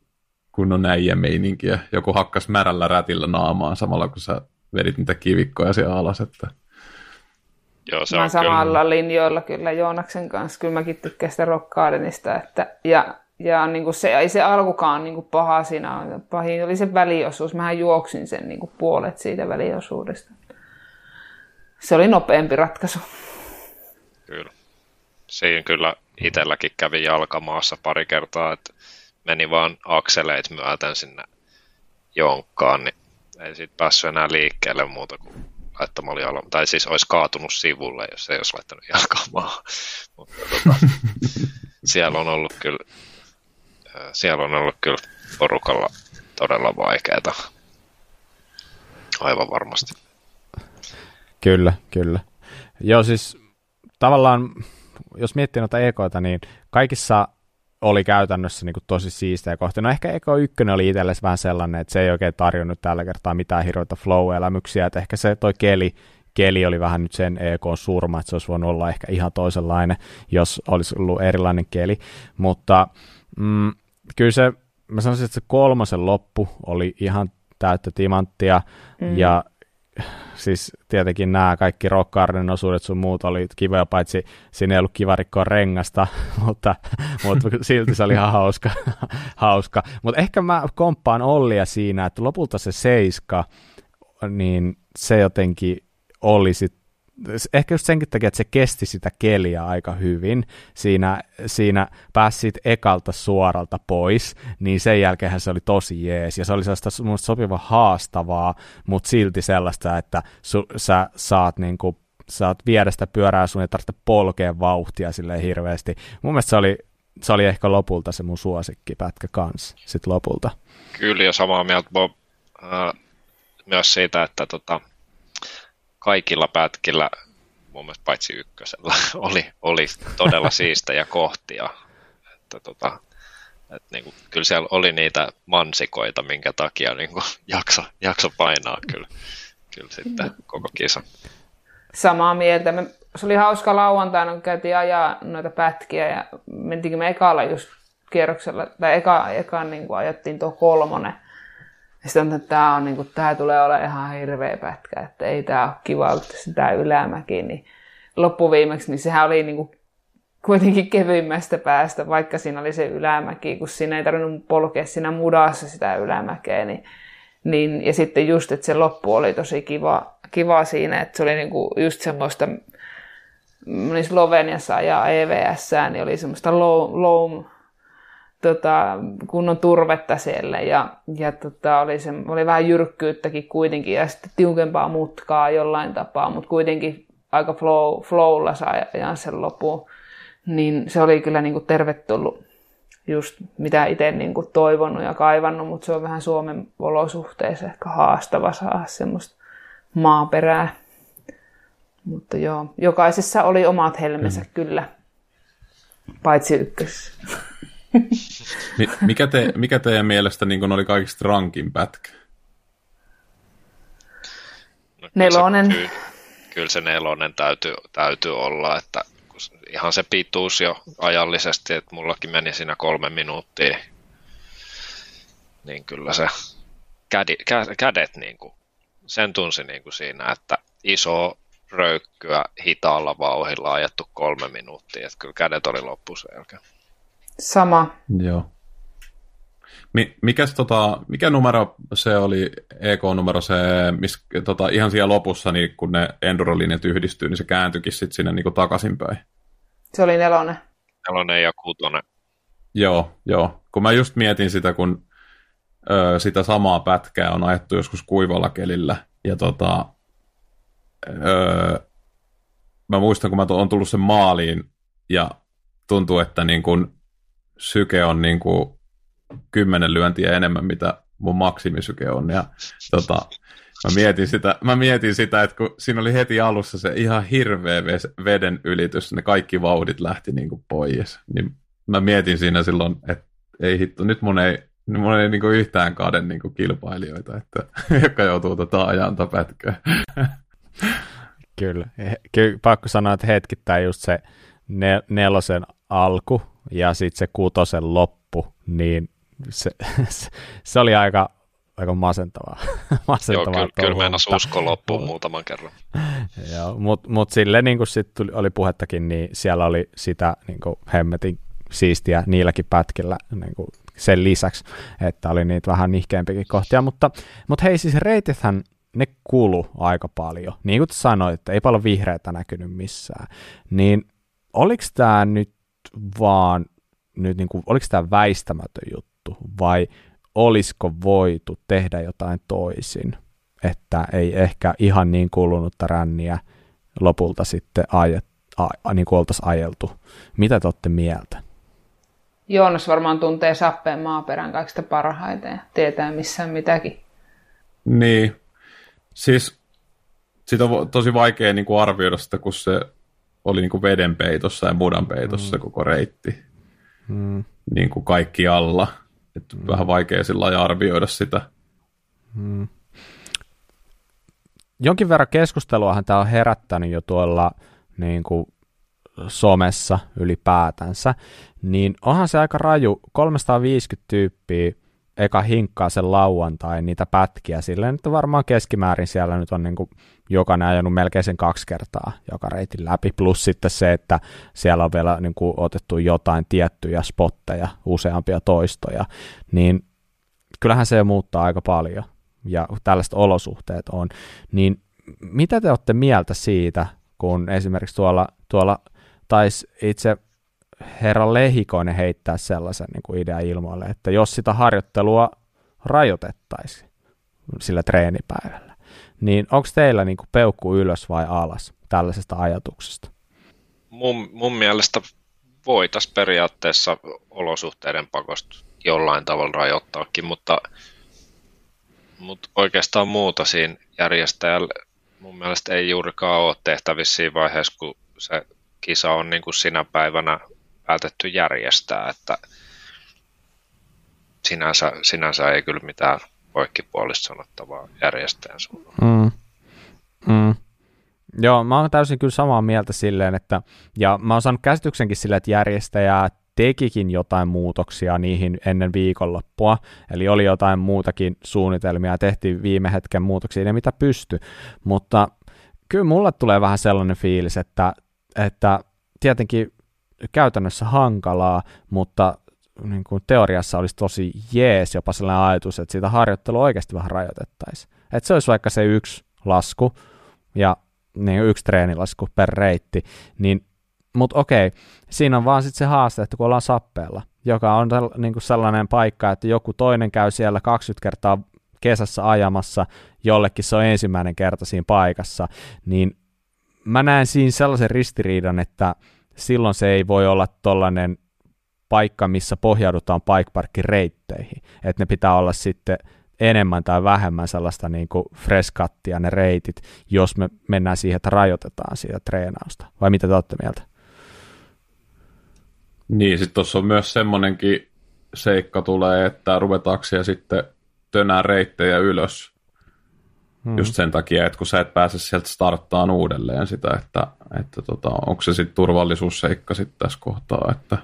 kunnon meininkiä. Joku hakkas märällä rätillä naamaan samalla, kun sä vedit niitä kivikkoja siellä alas, että Joo, se mä on samalla kyllä. linjoilla kyllä Joonaksen kanssa. Kyllä mäkin tykkään sitä Rock Gardenista. Että, ja ja niin kuin se, ei se alkukaan niin kuin paha siinä. Pahin oli se väliosuus. Mähän juoksin sen niin kuin puolet siitä väliosuudesta. Se oli nopeampi ratkaisu. Kyllä. Siinä kyllä itselläkin kävi jalkamaassa pari kertaa, että meni vaan akseleit myöten sinne jonkkaan, niin ei siitä päässyt enää liikkeelle muuta kuin laittamalla jalka, tai siis olisi kaatunut sivulle, jos ei olisi laittanut jalkaa maahan. Mutta tota, siellä on ollut kyllä siellä on ollut kyllä porukalla todella vaikeaa. Aivan varmasti. Kyllä, kyllä. Joo, siis tavallaan, jos miettii noita ekoita, niin kaikissa oli käytännössä niin kuin tosi siistejä kohti. No ehkä Eko 1 oli itsellesi vähän sellainen, että se ei oikein tarjonnut tällä kertaa mitään hirveitä flow-elämyksiä, että ehkä se toi keli, keli oli vähän nyt sen EK surma, että se olisi voinut olla ehkä ihan toisenlainen, jos olisi ollut erilainen keli, mutta mm, kyllä se, mä sanoisin, että se kolmosen loppu oli ihan täyttä timanttia, mm. ja siis tietenkin nämä kaikki Rock Garden osuudet sun muut oli kivoja, paitsi siinä ei ollut kiva rikkoa rengasta, mutta, mutta silti se oli ihan hauska. hauska. Mutta ehkä mä komppaan Ollia siinä, että lopulta se seiska, niin se jotenkin oli sit ehkä just senkin takia, että se kesti sitä keliä aika hyvin. Siinä, siinä pääsit ekalta suoralta pois, niin sen jälkeen se oli tosi jees. Ja se oli sellaista sopiva haastavaa, mutta silti sellaista, että su, sä saat niinku saat viedä sitä pyörää sun ei tarvitse polkea vauhtia sille hirveästi. Mun mielestä se oli, se oli ehkä lopulta se mun suosikkipätkä kans sit lopulta. Kyllä ja samaa mieltä Bob, äh, myös siitä, että tota, kaikilla pätkillä, mun mielestä paitsi ykkösellä, oli, oli todella siistejä kohtia. Että tota, et niin kuin, kyllä siellä oli niitä mansikoita, minkä takia niin kuin, jakso, jakso painaa kyllä, kyllä sitten koko kisa. Samaa mieltä. Me, se oli hauska lauantaina, kun käytiin ajaa noita pätkiä ja mentiinkin me ekalla just kierroksella, tai eka, eka niin kuin ajettiin tuo kolmonen. Ja sitten että tämä, on, niin kuin, tämä tulee olemaan ihan hirveä pätkä, että ei tämä ole kiva, kun tämä ylämäki, niin loppuviimeksi, niin sehän oli niin kuin kuitenkin kevyimmästä päästä, vaikka siinä oli se ylämäki, kun siinä ei tarvinnut polkea siinä mudassa sitä ylämäkeä, niin, niin, ja sitten just, että se loppu oli tosi kiva, kiva siinä, että se oli niinku just semmoista, niin Sloveniassa ajaa EVS, niin oli semmoista low, low tota, kunnon turvetta siellä ja, ja tota, oli, se, oli vähän jyrkkyyttäkin kuitenkin ja sitten tiukempaa mutkaa jollain tapaa, mutta kuitenkin aika flow, flowlla sai ajan sen lopun. Niin se oli kyllä niin kuin tervetullut just mitä itse niin kuin toivonut ja kaivannut, mutta se on vähän Suomen olosuhteissa ehkä haastava saada semmoista maaperää. Mutta joo, jokaisessa oli omat helmensä mm. kyllä, paitsi ykkös. Mikä, te, mikä teidän mielestä niin oli kaikista rankin pätkä? No, nelonen. Kyllä, kyllä se nelonen täytyy, täytyy olla, että ihan se pituus jo ajallisesti, että mullakin meni siinä kolme minuuttia, niin kyllä se kädi, kä, kädet niin kuin, sen tunsi niin kuin siinä, että iso röykkyä hitaalla vauhilla ajettu kolme minuuttia, että kyllä kädet oli loppu sen jälkeen. Sama. Joo. Mikäs, tota, mikä numero se oli, EK-numero se, mis, tota, ihan siellä lopussa, niin kun ne endurolinjat yhdistyy, niin se kääntyikin sitten sinne niin takaisinpäin? Se oli nelonen. Nelonen ja kuutonen. Joo, joo. Kun mä just mietin sitä, kun ö, sitä samaa pätkää on ajettu joskus kuivalla kelillä, ja tota, ö, mä muistan, kun mä on tullut sen maaliin, ja tuntuu, että niin kun syke on niin kuin kymmenen lyöntiä enemmän, mitä mun maksimisyke on. Ja tota, mä, mietin sitä, mä mietin sitä, että kun siinä oli heti alussa se ihan hirveä veden ylitys, ne kaikki vauhdit lähti niin kuin pois. Niin mä mietin siinä silloin, että ei hitto, nyt mun ei, mun ei niin kuin yhtään kaden niin kuin kilpailijoita, että, jotka joutuu tota ajanta pätkää. Kyllä. Kyllä, pakko sanoa, että hetkittäin just se nel- nelosen alku ja sitten se kutosen loppu, niin se, se oli aika, aika masentavaa. masentavaa Joo, kyllä, kyllä mennäs usko loppuun muutaman kerran. Joo, mutta mut sille niin kuin sit tuli, oli puhettakin, niin siellä oli sitä niin kuin hemmetin siistiä niilläkin pätkillä niin kuin sen lisäksi, että oli niitä vähän nihkeämpikin kohtia, mutta, mutta hei siis reitithän ne kulu aika paljon. Niin kuin sanoit, että ei paljon vihreitä näkynyt missään. Niin oliko tämä nyt vaan, nyt niin kuin, oliko tämä väistämätön juttu vai olisiko voitu tehdä jotain toisin, että ei ehkä ihan niin kulunutta ränniä lopulta sitten ajet, a, niin kuin oltaisiin ajeltu. Mitä te olette mieltä? Joonas varmaan tuntee sappeen maaperän kaikista parhaiten ja tietää missään mitäkin. Niin, siis sitä on tosi vaikea niin kuin arvioida sitä, kun se oli niin kuin veden peitossa ja mudan peitossa mm. koko reitti. Mm. Niin kuin kaikki alla. Et mm. Vähän vaikea sillä arvioida sitä. Mm. Jonkin verran keskusteluahan tämä on herättänyt jo tuolla niin kuin somessa ylipäätänsä, niin onhan se aika raju, 350 tyyppiä eka hinkkaa sen lauantai niitä pätkiä silleen, että varmaan keskimäärin siellä nyt on niin kuin jokainen ajanut melkein sen kaksi kertaa joka reitin läpi, plus sitten se, että siellä on vielä niin kuin otettu jotain tiettyjä spotteja, useampia toistoja, niin kyllähän se muuttaa aika paljon, ja tällaiset olosuhteet on, niin mitä te olette mieltä siitä, kun esimerkiksi tuolla, tuolla taisi itse herra Lehikoinen heittää sellaisen niin kuin idean ilmoille, että jos sitä harjoittelua rajoitettaisiin sillä treenipäivällä, niin onko teillä niin kuin peukku ylös vai alas tällaisesta ajatuksesta? Mun, mun mielestä voitaisiin periaatteessa olosuhteiden pakosta jollain tavalla rajoittaakin, mutta, mutta oikeastaan muuta siinä järjestäjällä mun mielestä ei juurikaan ole tehtävissä siinä vaiheessa, kun se kisa on niin kuin sinä päivänä päätetty järjestää, että sinänsä, sinänsä ei kyllä mitään poikkipuolista sanottavaa järjestäjän. Mm. Mm. Joo, mä oon täysin kyllä samaa mieltä silleen, että, ja mä oon saanut käsityksenkin silleen, että järjestäjä tekikin jotain muutoksia niihin ennen viikonloppua, eli oli jotain muutakin suunnitelmia, tehtiin viime hetken muutoksia, ja mitä pysty, mutta kyllä mulle tulee vähän sellainen fiilis, että, että tietenkin käytännössä hankalaa, mutta niin kuin teoriassa olisi tosi jees jopa sellainen ajatus, että sitä harjoittelua oikeasti vähän rajoitettaisiin. Että se olisi vaikka se yksi lasku ja niin yksi treenilasku per reitti, niin mutta okei, siinä on vaan sitten se haaste, että kun ollaan sappeella, joka on niin kuin sellainen paikka, että joku toinen käy siellä 20 kertaa kesässä ajamassa, jollekin se on ensimmäinen kerta siinä paikassa, niin mä näen siinä sellaisen ristiriidan, että silloin se ei voi olla tollainen paikka, missä pohjaudutaan bikeparkin reitteihin, että ne pitää olla sitten enemmän tai vähemmän sellaista niin kuin freskattia ne reitit, jos me mennään siihen, että rajoitetaan siitä treenausta. Vai mitä te olette mieltä? Niin, sitten tuossa on myös semmoinenkin seikka tulee, että ruvetaanko siellä sitten tönää reittejä ylös. Hmm. Just sen takia, että kun sä et pääse sieltä starttaan uudelleen sitä, että, että tota, onko se sitten turvallisuusseikka sitten tässä kohtaa, että...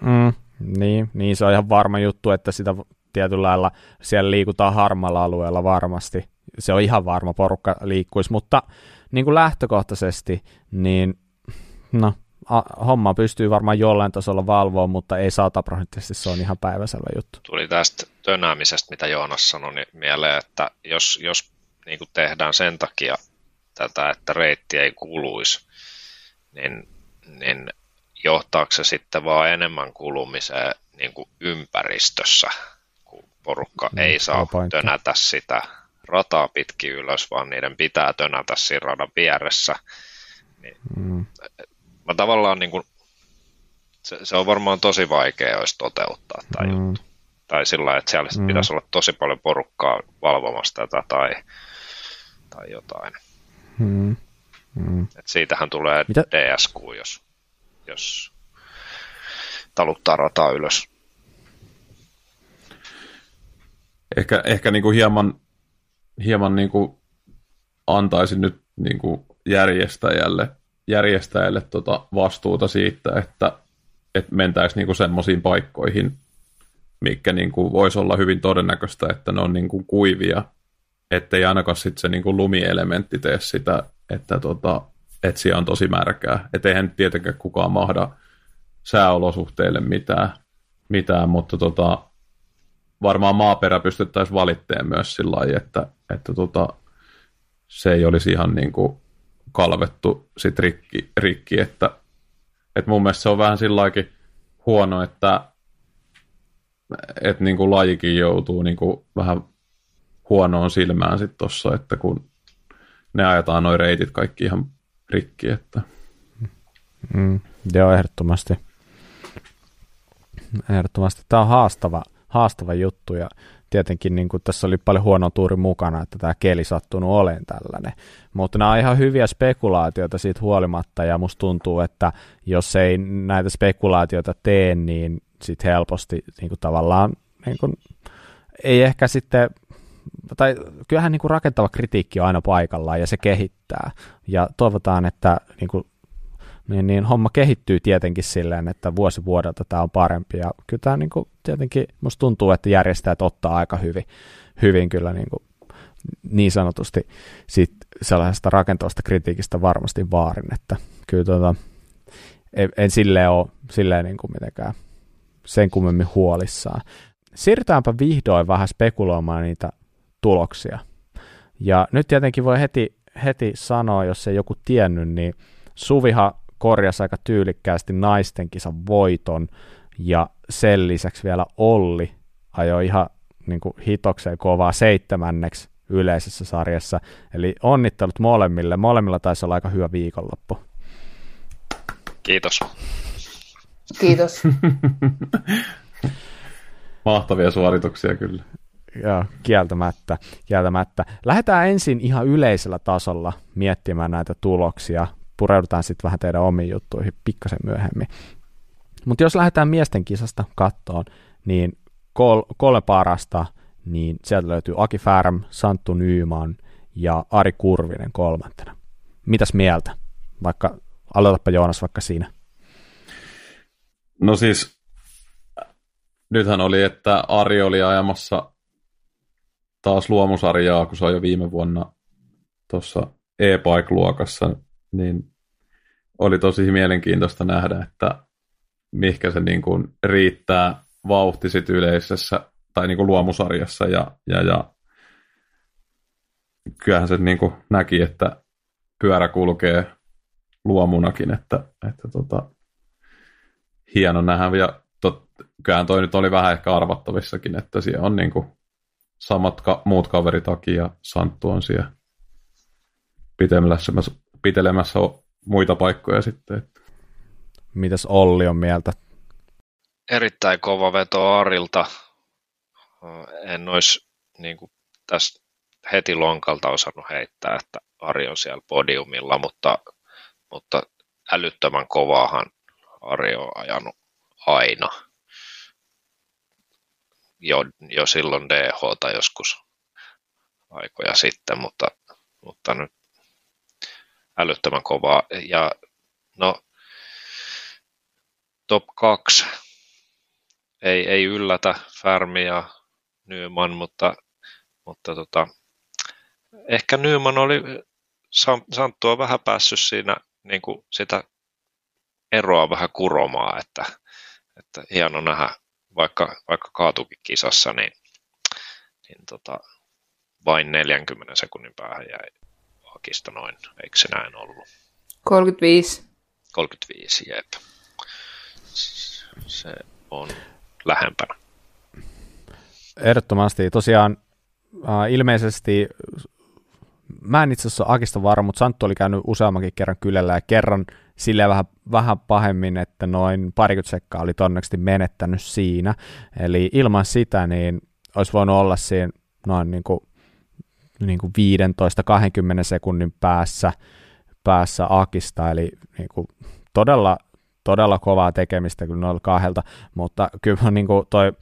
Mm, niin, niin, se on ihan varma juttu, että sitä tietyllä lailla siellä liikutaan harmalla alueella varmasti. Se on ihan varma, porukka liikkuisi, mutta niin kuin lähtökohtaisesti, niin no, homma pystyy varmaan jollain tasolla valvoa, mutta ei sataprosenttisesti, se on ihan päiväselvä juttu. Tuli tästä tönäämisestä, mitä Joonas sanoi, niin mieleen, että jos, jos niin kuin tehdään sen takia tätä, että reitti ei kuluisi, niin, niin johtaako se sitten vaan enemmän kulumiseen niin kuin ympäristössä, kun porukka mm, ei saa tönätä sitä rataa pitkin ylös, vaan niiden pitää tönätä siinä radan vieressä. Niin mm mä tavallaan niin kuin, se, se, on varmaan tosi vaikea olisi toteuttaa tämä mm. juttu. Tai sillä että siellä mm. pitäisi olla tosi paljon porukkaa valvomassa tätä tai, tai jotain. Mm. Mm. Et siitähän tulee Mitä? DSQ, jos, jos taluttaa rataa ylös. Ehkä, ehkä niin kuin hieman, hieman niin kuin antaisin nyt niin kuin järjestäjälle järjestäjälle tota vastuuta siitä, että, että mentäisiin niinku semmoisiin paikkoihin, mikä niinku voisi olla hyvin todennäköistä, että ne on niinku kuivia, ettei ainakaan sit se niinku lumielementti tee sitä, että tota, et siellä on tosi märkää. Et eihän tietenkään kukaan mahda sääolosuhteille mitään, mitään mutta tota, varmaan maaperä pystyttäisiin valitteen myös sillä lailla, että, että tota, se ei olisi ihan niin kuin kalvettu sit rikki, rikki että, että mun mielestä se on vähän sillaikin huono, että, että niin kuin lajikin joutuu niin kuin vähän huonoon silmään sitten tossa, että kun ne ajetaan noin reitit kaikki ihan rikki, että mm, joo, ehdottomasti. Ehdottomasti. Tämä on haastava, haastava juttu ja tietenkin niin kuin tässä oli paljon huono tuuri mukana, että tämä keli sattunut olemaan tällainen. Mutta nämä on ihan hyviä spekulaatioita siitä huolimatta, ja musta tuntuu, että jos ei näitä spekulaatioita tee, niin sitten helposti niin kuin tavallaan niin kuin, ei ehkä sitten tai kyllähän niin kuin rakentava kritiikki on aina paikallaan ja se kehittää. Ja toivotaan, että niin kuin niin, niin homma kehittyy tietenkin silleen, että vuosi vuodelta tämä on parempi. Ja kyllä tämä niin kuin, tietenkin musta tuntuu, että järjestäjät ottaa aika hyvin, hyvin kyllä niin, kuin, niin sanotusti sit sellaisesta rakentavasta kritiikistä varmasti vaarin, että kyllä tuota, en, en silleen ole silleen niin kuin mitenkään sen kummemmin huolissaan. Siirrytäänpä vihdoin vähän spekuloimaan niitä tuloksia. Ja nyt tietenkin voi heti, heti sanoa, jos ei joku tiennyt, niin Suviha korjasi aika tyylikkäästi naisten kisan voiton, ja sen lisäksi vielä Olli ajoi ihan niin kuin hitokseen kovaa seitsemänneksi yleisessä sarjassa. Eli onnittelut molemmille. Molemmilla taisi olla aika hyvä viikonloppu. Kiitos. Kiitos. Mahtavia suorituksia kyllä. Joo, kieltämättä, kieltämättä. Lähdetään ensin ihan yleisellä tasolla miettimään näitä tuloksia pureudutaan sitten vähän teidän omiin juttuihin pikkasen myöhemmin. Mutta jos lähdetään miesten kisasta kattoon, niin kol- kolme parasta, niin sieltä löytyy Aki Färm, Santtu Nyyman ja Ari Kurvinen kolmantena. mitäs mieltä? Vaikka aloitapa Joonas vaikka siinä. No siis, nythän oli, että Ari oli ajamassa taas luomusarjaa, kun se on jo viime vuonna tuossa e-bike-luokassa, niin oli tosi mielenkiintoista nähdä, että mihinkä se niin kuin riittää vauhti sit yleisessä tai niin kuin luomusarjassa ja, ja, ja kyllähän se niin kuin näki, että pyörä kulkee luomunakin, että, että tota, hieno nähdä. Ja tot, kyllähän toi nyt oli vähän ehkä arvattavissakin, että siellä on niin kuin samat ka- muut kaverit Aki ja Santtu on siellä pitelemässä, pitelemässä muita paikkoja sitten. Että. Mitäs Olli on mieltä? Erittäin kova veto Arilta. En olisi niin kuin, tästä heti lonkalta osannut heittää, että Ari on siellä podiumilla, mutta, mutta älyttömän kovaahan Ari on ajanut aina. Jo, jo silloin DH joskus aikoja sitten, mutta, mutta nyt älyttömän kovaa. Ja no, top 2 ei, ei yllätä Färmi ja Nyman, mutta, mutta tota, ehkä Nyman oli, Santtu on vähän päässyt siinä niin kuin sitä eroa vähän kuromaan, että, että hieno nähdä, vaikka, vaikka kaatukin kisassa, niin, niin tota, vain 40 sekunnin päähän jäi Akista noin, eikö se näin ollut? 35. 35, jep. Se on lähempänä. Ehdottomasti. Tosiaan äh, ilmeisesti, mä en itse asiassa Akista varma, mutta Santtu oli käynyt useammankin kerran kylällä ja kerran sille vähän, vähän pahemmin, että noin parikymmentä sekkaa oli todennäköisesti menettänyt siinä. Eli ilman sitä niin olisi voinut olla siinä noin niin kuin niin kuin 15-20 sekunnin päässä, päässä Akista, eli niin kuin todella, todella kovaa tekemistä kyllä noilla kahdelta, mutta kyllä niin kuin toi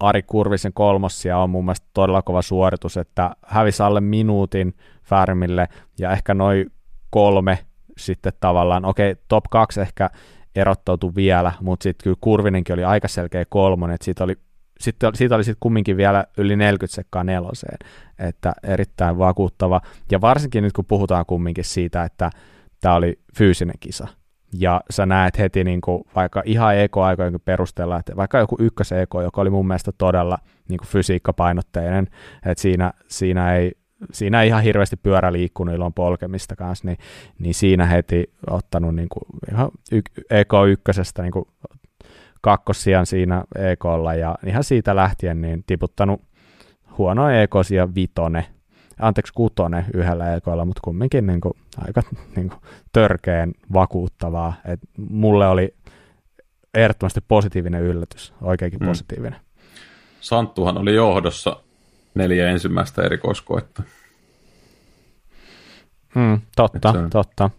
Ari Kurvisen kolmossia on mun mielestä todella kova suoritus, että hävisi alle minuutin Färmille ja ehkä noin kolme sitten tavallaan, okei, top 2 ehkä erottautui vielä, mutta sitten kyllä Kurvinenkin oli aika selkeä kolmonen, että siitä oli sitten, siitä oli sitten kumminkin vielä yli 40 sekkaa neloseen, että erittäin vakuuttava. Ja varsinkin nyt kun puhutaan kumminkin siitä, että tämä oli fyysinen kisa, ja sä näet heti niin kuin, vaikka ihan eko-aikojen perusteella, että vaikka joku ykkös-eko, joka oli mun mielestä todella niin kuin fysiikkapainotteinen, että siinä, siinä ei siinä ei ihan hirveästi pyörä liikkunut ilon polkemista kanssa, niin, niin siinä heti ottanut niin kuin ihan y- EK1 niin kuin kakkossijan siinä EKlla ja ihan siitä lähtien niin tiputtanut huono EK ja vitone, anteeksi kutone yhdellä EKlla, mutta kumminkin niin kuin, aika niin kuin, törkeen vakuuttavaa. Et mulle oli ehdottomasti positiivinen yllätys, oikeinkin mm. positiivinen. Santtuhan oli johdossa neljä ensimmäistä erikoiskoetta. Mm, totta, totta.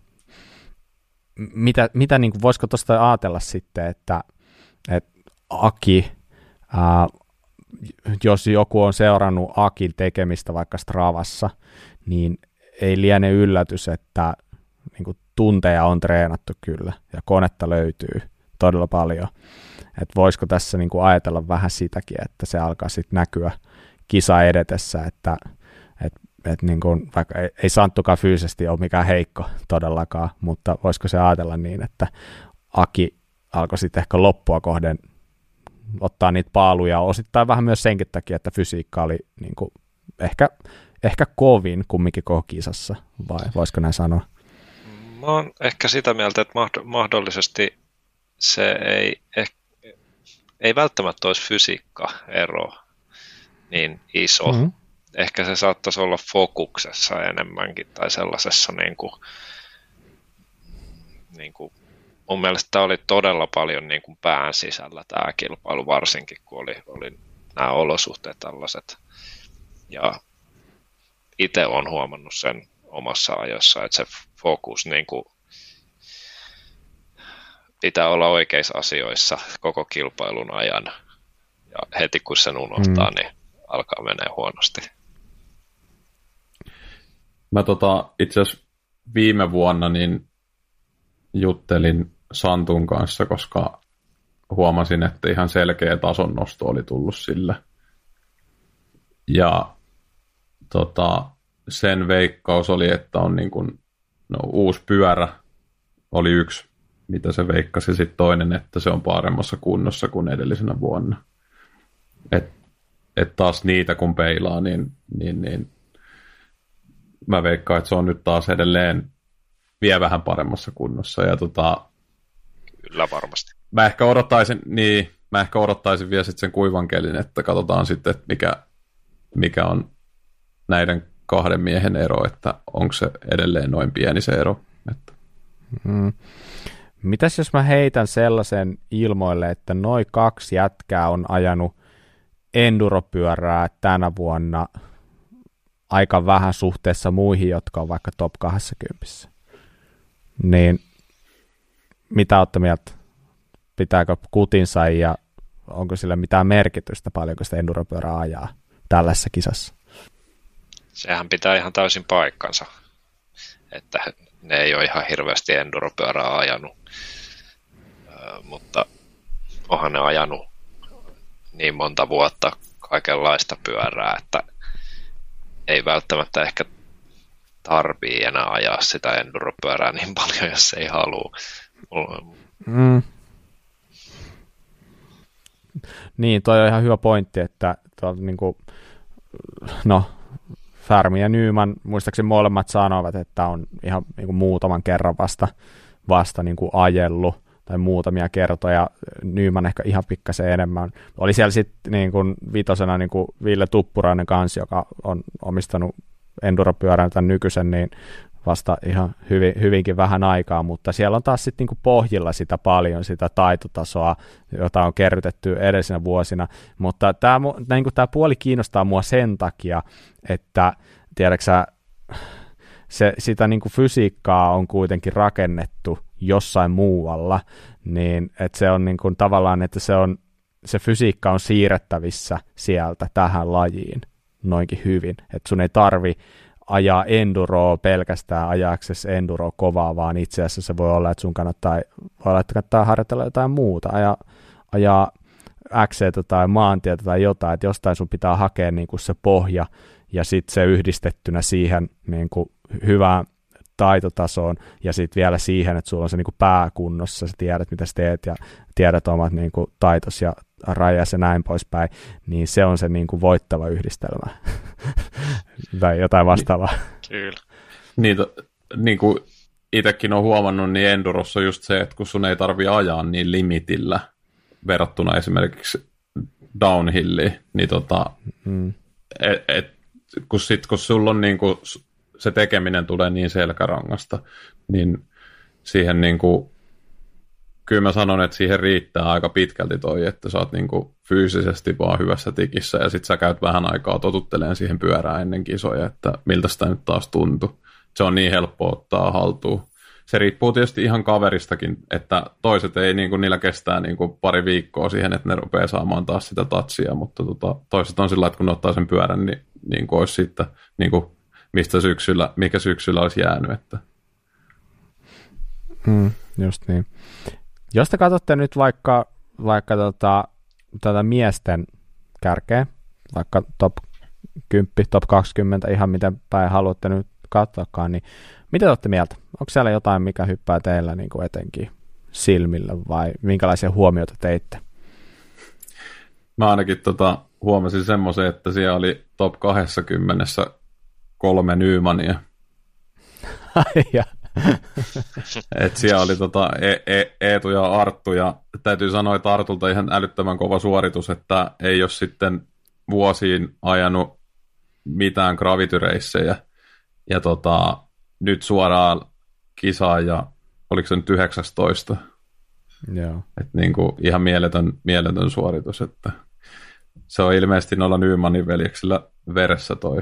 Mitä, mitä niin kuin, voisiko tuosta ajatella sitten, että että Aki, ää, jos joku on seurannut Akin tekemistä vaikka Stravassa, niin ei liene yllätys, että niin kuin tunteja on treenattu kyllä ja konetta löytyy todella paljon. Että voisiko tässä niin kuin ajatella vähän sitäkin, että se alkaa sitten näkyä kisa edetessä, että et, et niin kuin, vaikka ei, ei Santtukaan fyysisesti ole mikään heikko todellakaan, mutta voisiko se ajatella niin, että Aki alkoi sitten ehkä loppua kohden ottaa niitä paaluja, osittain vähän myös senkin takia, että fysiikka oli niin kuin ehkä, ehkä kovin kumminkin koko kisassa, vai voisiko näin sanoa? Mä oon ehkä sitä mieltä, että mahdollisesti se ei, ei välttämättä olisi fysiikka-ero niin iso. Mm-hmm. Ehkä se saattaisi olla fokuksessa enemmänkin tai sellaisessa niin kuin, niin kuin mun mielestä tämä oli todella paljon niin kuin pään sisällä tämä kilpailu, varsinkin kun oli, oli nämä olosuhteet tällaiset. Ja itse olen huomannut sen omassa ajossa, että se fokus niin kuin pitää olla oikeissa asioissa koko kilpailun ajan. Ja heti kun sen unohtaa, mm. niin alkaa menee huonosti. Mä tota, itse asiassa viime vuonna niin juttelin Santun kanssa, koska huomasin, että ihan selkeä tason nosto oli tullut sille. Ja tota, sen veikkaus oli, että on niin kuin, no, uusi pyörä oli yksi, mitä se veikkasi. Sitten toinen, että se on paremmassa kunnossa kuin edellisenä vuonna. Et, et taas niitä kun peilaa, niin, niin, niin mä veikkaan, että se on nyt taas edelleen vie vähän paremmassa kunnossa. Ja tota, Kyllä varmasti. Mä ehkä odottaisin, niin, mä ehkä odottaisin vielä sitten sen kuivan kelin, että katsotaan sitten, että mikä, mikä on näiden kahden miehen ero, että onko se edelleen noin pieni se ero. Että. Mm. Mitäs jos mä heitän sellaisen ilmoille, että noin kaksi jätkää on ajanut enduropyörää tänä vuonna aika vähän suhteessa muihin, jotka on vaikka top 20. Niin mitä olette mieltä? Pitääkö kutinsa ja onko sillä mitään merkitystä, paljonko sitä enduropyörää ajaa tällaisessa kisassa? Sehän pitää ihan täysin paikkansa, että ne ei ole ihan hirveästi enduropyörää ajanut, mutta onhan ne ajanut niin monta vuotta kaikenlaista pyörää, että ei välttämättä ehkä tarvii enää ajaa sitä enduropyörää niin paljon, jos ei halua. Mm. Niin, toi on ihan hyvä pointti, että tuo, niin kuin, no, Färmi ja Nyman, muistaakseni molemmat sanovat, että on ihan niin kuin muutaman kerran vasta, vasta niin kuin ajellut tai muutamia kertoja, Nyman ehkä ihan pikkasen enemmän. Oli siellä sitten niin kuin vitosena niin kuin Ville Tuppurainen kanssa, joka on omistanut enduropyörän tämän nykyisen, niin vasta ihan hyvin, hyvinkin vähän aikaa, mutta siellä on taas sitten niinku pohjilla sitä paljon, sitä taitotasoa, jota on kerrytetty edellisinä vuosina, mutta tämä niinku puoli kiinnostaa mua sen takia, että tiedäksä, se, sitä niinku fysiikkaa on kuitenkin rakennettu jossain muualla, niin että se on niinku tavallaan, että se, on, se fysiikka on siirrettävissä sieltä tähän lajiin noinkin hyvin, että sun ei tarvi ajaa enduroa pelkästään ajaksesi enduro kovaa, vaan itse asiassa se voi olla, että sun kannattaa, voi olla, että kannattaa harjoitella jotain muuta, ajaa, ajaa x tai maantietä tai jotain, että jostain sun pitää hakea niin kuin se pohja ja sitten se yhdistettynä siihen niin kuin hyvään taitotasoon ja sitten vielä siihen, että sulla on se niin kuin pääkunnossa, sä tiedät mitä sä teet ja tiedät omat niin kuin taitos ja rajas ja näin poispäin, niin se on se niin kuin voittava yhdistelmä tai jotain vastaavaa. Kyllä. Niin, to, niin kuin itsekin on huomannut, niin Endurossa on just se, että kun sun ei tarvi ajaa niin limitillä verrattuna esimerkiksi downhilliin, niin tota, mm. et, et, kun, sit, kun sulla on niin kuin, se tekeminen tulee niin selkärangasta, niin siihen niin kuin, kyllä mä sanon, että siihen riittää aika pitkälti toi, että sä oot niinku fyysisesti vaan hyvässä tikissä ja sit sä käyt vähän aikaa totutteleen siihen pyörään ennen kisoja, että miltä sitä nyt taas tuntuu. Se on niin helppo ottaa haltuun. Se riippuu tietysti ihan kaveristakin, että toiset ei niinku, niillä kestää niinku pari viikkoa siihen, että ne rupeaa saamaan taas sitä tatsia, mutta tota, toiset on sillä että kun ne ottaa sen pyörän, niin, niin kuin olisi sitten, niin kuin, mistä syksyllä, mikä syksyllä olisi jäänyt. Että. Hmm, just niin. Jos te katsotte nyt vaikka, vaikka tota, tätä miesten kärkeä, vaikka top 10, top 20, ihan miten päin haluatte nyt katsoakaan, niin mitä te olette mieltä? Onko siellä jotain, mikä hyppää teillä niin kuin etenkin silmillä vai minkälaisia huomioita teitte? Mä ainakin tota, huomasin semmoisen, että siellä oli top 20 kolme Nymania. Et siellä oli tota e- e- Eetu ja Arttu, ja täytyy sanoa, että Artulta ihan älyttömän kova suoritus, että ei ole sitten vuosiin ajanut mitään gravityreissejä. Ja tota, nyt suoraan kisaa ja oliko se nyt 19? Joo. Et niin kuin ihan mieletön, mieletön suoritus, että se on ilmeisesti noilla Nymanin veljeksillä veressä toi,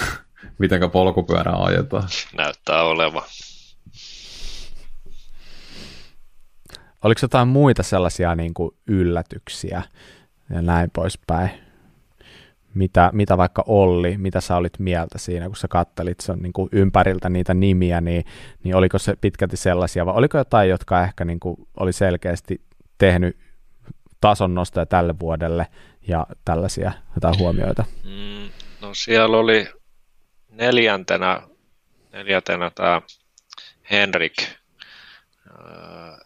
mitenkä polkupyörää ajetaan. Näyttää olevan. Oliko jotain muita sellaisia niin kuin yllätyksiä ja näin poispäin, mitä, mitä vaikka Olli, mitä sä olit mieltä siinä, kun sä kattelit sen niin kuin ympäriltä niitä nimiä, niin, niin oliko se pitkälti sellaisia, vai oliko jotain, jotka ehkä niin kuin oli selkeästi tehnyt tason nostoja tälle vuodelle ja tällaisia jotain huomioita? Mm, no siellä oli neljäntenä, neljäntenä tämä Henrik.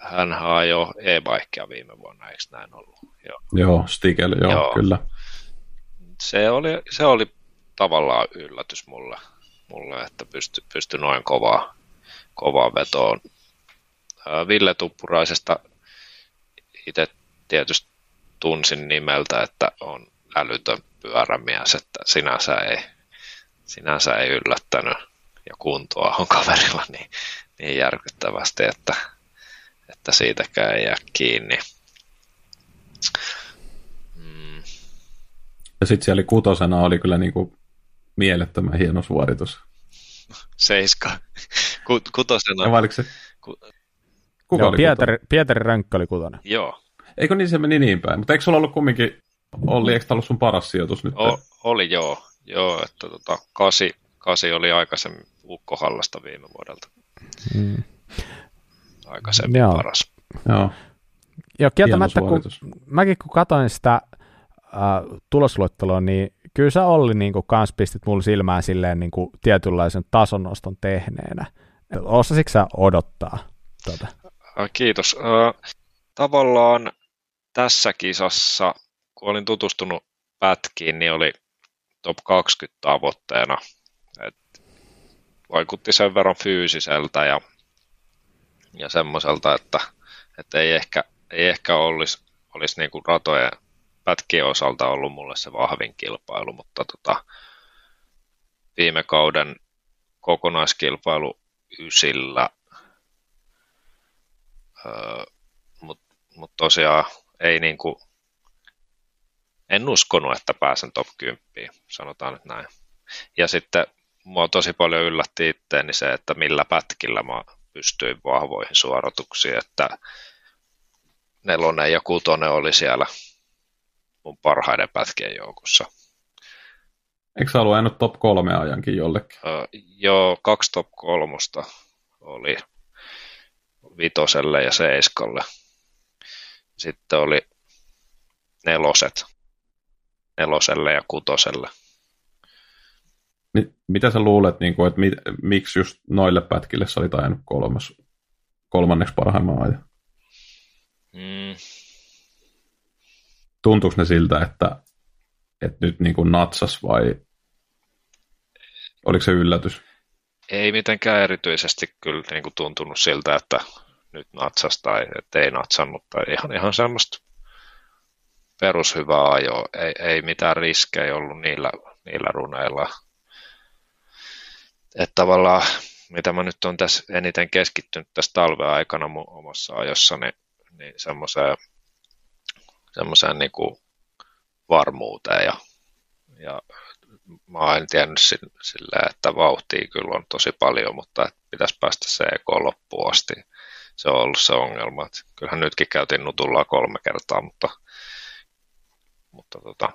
Hän jo e-bikea viime vuonna, eikö näin ollut? Joo, joo Stigel, joo, joo, kyllä. Se oli, se oli tavallaan yllätys mulle, mulle että pysty, pysty noin kovaa, kovaa vetoon. Ville Tuppuraisesta itse tietysti tunsin nimeltä, että on älytön pyörämies, että sinänsä ei, sinänsä ei yllättänyt ja kuntoa on kaverilla niin, niin järkyttävästi, että, että siitäkään ei jää kiinni. Mm. Ja sitten siellä kutosena oli kyllä niin kuin mielettömän hieno suoritus. Seiska. Kutosena. Ja se? Ku... Kuka Joo, oli Pietari, Pietari Rönkkö oli kutonen. Joo, Eikö niin se meni niin päin? Mutta eikö sulla ollut kumminkin, Olli, eikö ollut sun paras sijoitus nyt? O, oli joo, joo että tota, kasi, kasi oli aikaisemmin Ukkohallasta viime vuodelta. Hmm. Aikaisemmin joo. paras. Joo. Joo, kieltämättä, kun, mäkin kun katsoin sitä äh, tulosluetteloa, niin kyllä sä Olli niin kuin, kans pistit mulle silmään silleen niin kuin, tietynlaisen tasonnoston tehneenä. Osasitko sä odottaa tuota? Kiitos. Äh, tavallaan tässä kisassa, kun olin tutustunut pätkiin, niin oli top 20 tavoitteena. Et vaikutti sen verran fyysiseltä ja, ja semmoiselta, että, että ei ehkä, ei ehkä olisi, olisi niin kuin ratojen pätkien osalta ollut mulle se vahvin kilpailu, mutta tota, viime kauden kokonaiskilpailu ysillä, öö, mutta mut tosiaan ei niin kuin, en uskonut, että pääsen top 10, sanotaan nyt näin. Ja sitten mua tosi paljon yllätti itteeni se, että millä pätkillä mä pystyin vahvoihin suorituksiin, että nelonen ja kutonen oli siellä mun parhaiden pätkien joukossa. Eikö sä ollut aina top kolme ajankin jollekin? Öö, joo, kaksi top kolmosta oli vitoselle ja seiskalle sitten oli neloset, neloselle ja kutoselle. Mitä sä luulet, niin kuin, että mit, miksi just noille pätkille sä olit ajanut kolmas, kolmanneksi parhaimman ajan? Mm. Tuntuuko ne siltä, että, että nyt niin kuin natsas vai oliko se yllätys? Ei mitenkään erityisesti kyllä niin kuin tuntunut siltä, että nyt natsas tai ei natsannut tai ihan, ihan semmoista perushyvää ajoa. Ei, ei mitään riskejä ollut niillä, niillä runeilla. Että tavallaan, mitä mä nyt on tässä eniten keskittynyt tässä talven aikana mun omassa ajossa, niin, semmoiseen, semmoiseen niin kuin varmuuteen ja, ja mä oon tiennyt silleen, että vauhtia kyllä on tosi paljon, mutta pitäisi päästä se EK loppuun asti se on ollut se ongelma. Kyllähän nytkin käytiin nutulla kolme kertaa, mutta, mutta tota,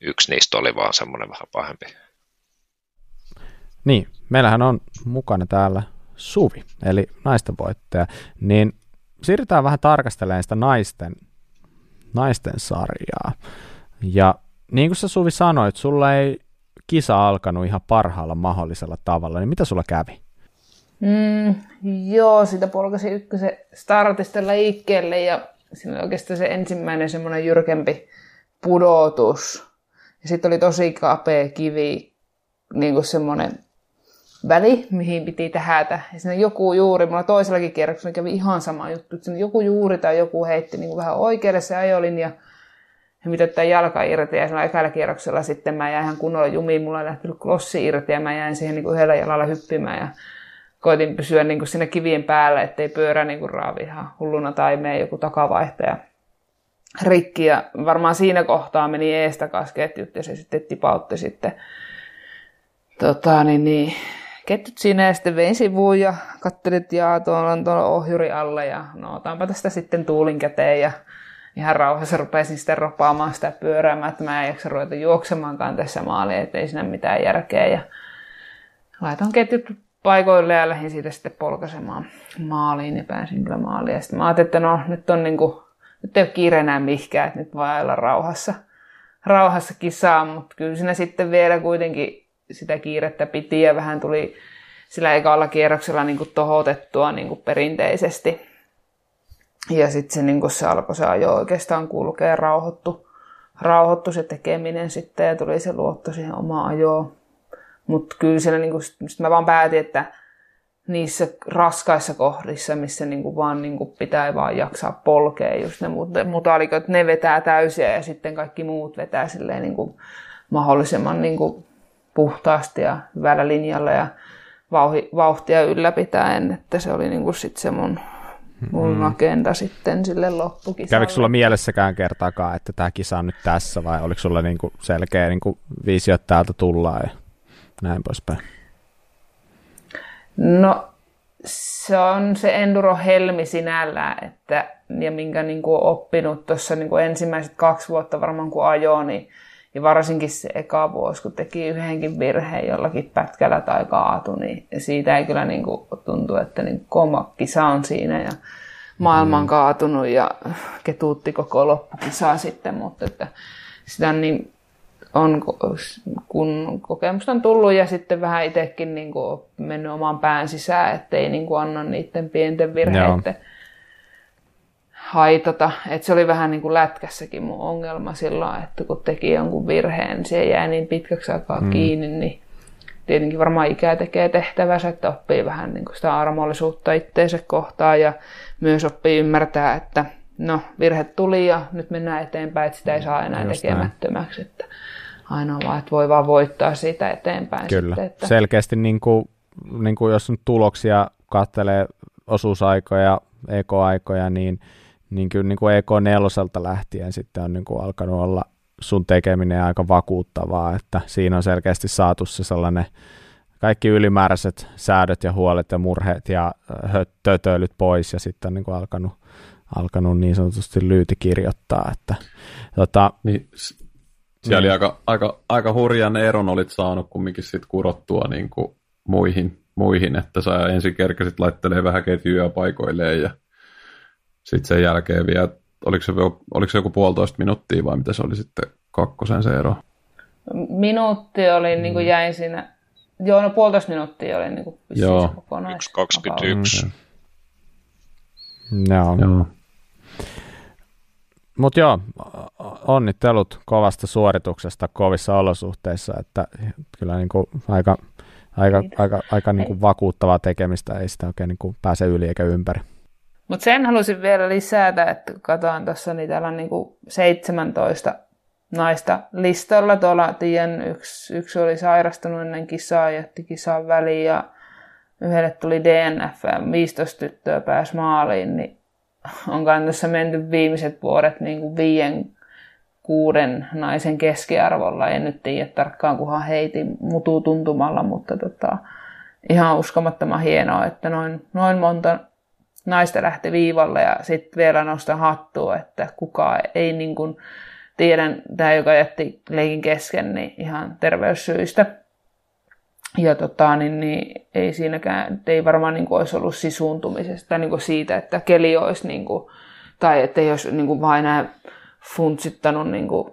yksi niistä oli vaan semmoinen vähän pahempi. Niin, meillähän on mukana täällä Suvi, eli naisten voittaja, niin siirrytään vähän tarkastelemaan sitä naisten, naisten sarjaa. Ja niin kuin sä Suvi sanoit, sulla ei kisa alkanut ihan parhaalla mahdollisella tavalla, niin mitä sulla kävi? Mm, joo, sitä polkasi ykkösen startista liikkeelle ja siinä oikeastaan se ensimmäinen semmoinen jyrkempi pudotus. Ja sitten oli tosi kapea kivi, niin kuin semmoinen väli, mihin piti tähätä. Ja siinä joku juuri, mulla toisellakin kierroksella kävi ihan sama juttu, että joku juuri tai joku heitti niin kuin vähän oikealle se ajolinja ja mitä tämä jalka irti ja siinä ekalla kierroksella sitten mä jäin ihan kunnolla jumiin, mulla ei lähtenyt klossi irti ja mä jäin siihen niin kuin yhdellä jalalla hyppimään ja koitin pysyä niin kuin siinä kivien päällä, ettei pyörä niin kuin raavi ihan hulluna tai mene joku takavaihtaja rikki. Ja varmaan siinä kohtaa meni eestä ketjut ja se sitten tipautti sitten tota, niin, niin, ketjut siinä ja sitten vein sivuun ja katselin, että jaa, tuolla on tuolla ohjuri alle ja no otanpa tästä sitten tuulin käteen ja ihan rauhassa rupesin sitten ropaamaan sitä pyöräämään, että mä en jaksa ruveta juoksemaankaan tässä maaliin, ettei siinä mitään järkeä. Ja laitoin ketjut paikoille ja lähdin siitä sitten polkaisemaan maaliin ja pääsin kyllä maaliin. Ja sitten mä ajattelin, että no nyt on niin kuin, nyt ei ole kiire enää mihkään, että nyt voi olla rauhassa, rauhassa kisaa, mutta kyllä siinä sitten vielä kuitenkin sitä kiirettä piti ja vähän tuli sillä ekalla kierroksella niin kuin tohotettua niin kuin perinteisesti. Ja sitten se, niin se alkoi se ajo oikeastaan kulkea rauhoittu, rauhoittu se tekeminen sitten ja tuli se luotto siihen omaan ajoon. Mutta kyllä siellä niin kuin, sit mä vaan päätin, että niissä raskaissa kohdissa, missä niin kuin vaan niin kuin pitää vaan jaksaa polkea just ne mutaalikot, ne vetää täysiä ja sitten kaikki muut vetää silleen niin kuin mahdollisimman niin kuin puhtaasti ja hyvällä linjalla ja vauhtia ylläpitäen, että se oli niin kuin sit se mun mun mm. agenda sitten sille loppukisalle. Kävikö sulla mielessäkään kertaakaan, että tämä kisa on nyt tässä vai oliko sulla niinku selkeä niinku visio, että täältä tullaan ja näin poispäin? No se on se enduro-helmi sinällään, että, ja minkä niin kuin oppinut tuossa niin ensimmäiset kaksi vuotta varmaan kun ajoin, niin ja varsinkin se eka vuosi, kun teki yhdenkin virheen jollakin pätkällä tai kaatu, niin siitä ei kyllä niin kuin tuntu, että niin koma kisa on siinä ja maailma on mm. kaatunut ja ketuutti koko loppukisaa sitten, mutta että sitä niin on, kun kokemusta on tullut ja sitten vähän itsekin niin kuin mennyt oman pään sisään, ettei niin kuin anna niiden pienten virheiden Joo haitata. Et se oli vähän niin kuin lätkässäkin mun ongelma silloin, että kun teki jonkun virheen, niin se jää niin pitkäksi aikaa mm. kiinni, niin tietenkin varmaan ikää tekee tehtävänsä, että oppii vähän niin kuin sitä armollisuutta itteensä kohtaan ja myös oppii ymmärtää, että no virhe tuli ja nyt mennään eteenpäin, että sitä ei saa enää Just tekemättömäksi. Että ainoa vaan, että voi vaan voittaa siitä eteenpäin. Kyllä, sitten, että... selkeästi niin kuin, niin kuin jos nyt tuloksia kattelee osuusaikoja, ekoaikoja, niin niin kyllä niin kuin EK4 lähtien sitten on niin kuin alkanut olla sun tekeminen aika vakuuttavaa, että siinä on selkeästi saatu se sellainen kaikki ylimääräiset säädöt ja huolet ja murheet ja tötöilyt pois ja sitten on niin kuin alkanut, alkanut niin sanotusti lyyti kirjoittaa. Että, tota, niin, siellä niin. aika, aika, aika hurjan eron olit saanut kumminkin sit kurottua niin kuin muihin, muihin, että sä ensin kerkesit laittelee vähän ketjuja paikoilleen ja sitten sen jälkeen vielä, oliko se, oliko se joku puolitoista minuuttia vai mitä se oli sitten kakkosen se ero? Minuutti oli, mm. niin kuin jäin siinä, joo no puolitoista minuuttia oli niin kuin joo. kokonais. 1.21. Mm. Joo. joo. Mutta joo, onnittelut kovasta suorituksesta kovissa olosuhteissa, että kyllä niin kuin aika, aika, aika, aika niin kuin vakuuttavaa tekemistä, ei sitä oikein niin kuin pääse yli eikä ympäri. Mutta sen halusin vielä lisätä, että katsoin tuossa, niin täällä on niinku 17 naista listalla. Tuolla tien yksi, yksi oli sairastunut ennen kisaa, jätti kisan väliin ja yhdelle tuli DNF ja 15 tyttöä pääsi maaliin, niin on tässä menty viimeiset vuodet niin kuin viien kuuden naisen keskiarvolla. En nyt tiedä tarkkaan, kunhan heitin mutuu tuntumalla, mutta tota, ihan uskomattoman hienoa, että noin, noin monta naista lähti viivalle ja sitten vielä nostan hattua, että kukaan ei niin kuin, tiedän, tämä joka jätti leikin kesken, niin ihan terveyssyistä. Ja tota, niin, niin, ei siinäkään, ei varmaan niin kuin, olisi ollut sisuuntumisesta niin kuin siitä, että keli olisi, niin kuin, tai että ei olisi niin kuin, vain enää funtsittanut niin kuin,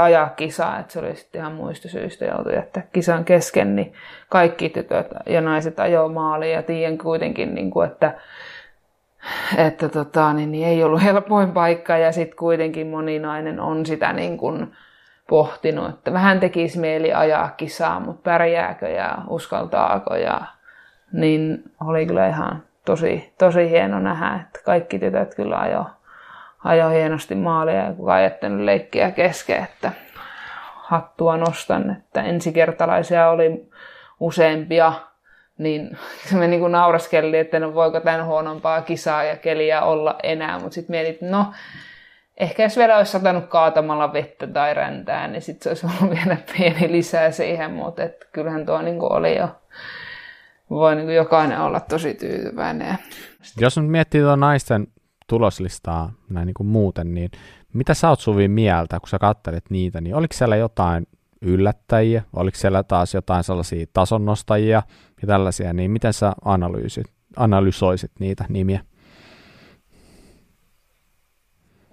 ajaa kisaa, että se oli sitten ihan muista syistä joutu jättää kisan kesken, niin kaikki tytöt ja naiset ajoivat maaliin. Ja tiedän kuitenkin, niin kuin, että että tota, niin, niin ei ollut helpoin paikka. Ja sitten kuitenkin moninainen on sitä niin kuin pohtinut, että vähän tekisi mieli ajaa kisaa, mutta pärjääkö ja uskaltaako ja niin oli kyllä ihan tosi, tosi hieno nähdä, että kaikki tytöt kyllä ajo, ajo hienosti maalia ja kukaan jättänyt leikkiä kesken, että hattua nostan, että ensikertalaisia oli useampia niin me niin nauraskeltiin, että no voiko tämän huonompaa kisaa ja keliä olla enää, mutta sitten mietit, no ehkä jos vielä olisi satanut kaatamalla vettä tai räntää, niin sitten se olisi ollut vielä pieni lisää siihen, mutta et kyllähän tuo niin oli jo, voi niin jokainen olla tosi tyytyväinen. Jos nyt miettii tuon naisten tuloslistaa näin niin kuin muuten, niin mitä sä oot Suvi mieltä, kun sä katselet niitä, niin oliko siellä jotain yllättäjiä, oliko siellä taas jotain sellaisia tasonnostajia ja tällaisia, niin miten sä analyysit, analysoisit niitä nimiä?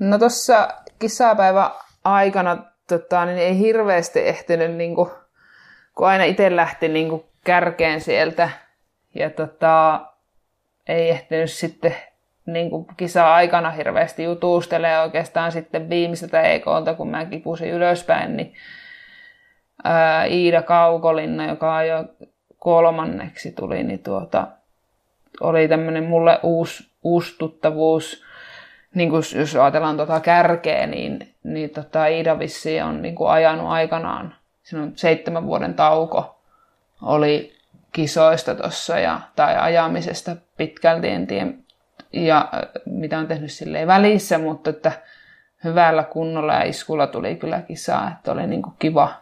No tuossa kisapäivä aikana tota, niin ei hirveästi ehtinyt, niin kuin, kun aina itse lähti niin kuin, kärkeen sieltä. Ja tota, ei ehtinyt sitten niin kuin kisa-aikana hirveästi jutustelee oikeastaan sitten viimeiseltä EKlta, kun mä kipusin ylöspäin, niin ää, Iida Kaukolinna, joka jo kolmanneksi tuli, niin tuota, oli tämmöinen mulle uusi, uusi tuttavuus, niin kuin jos ajatellaan tuota kärkeä, niin, niin tota Iida Vissi on niin kuin ajanut aikanaan, siinä on seitsemän vuoden tauko, oli kisoista tuossa ja, tai ajamisesta pitkälti, en tiedä, ja mitä on tehnyt silleen välissä, mutta että hyvällä kunnolla ja iskulla tuli kyllä kisaa, että oli niin kuin kiva,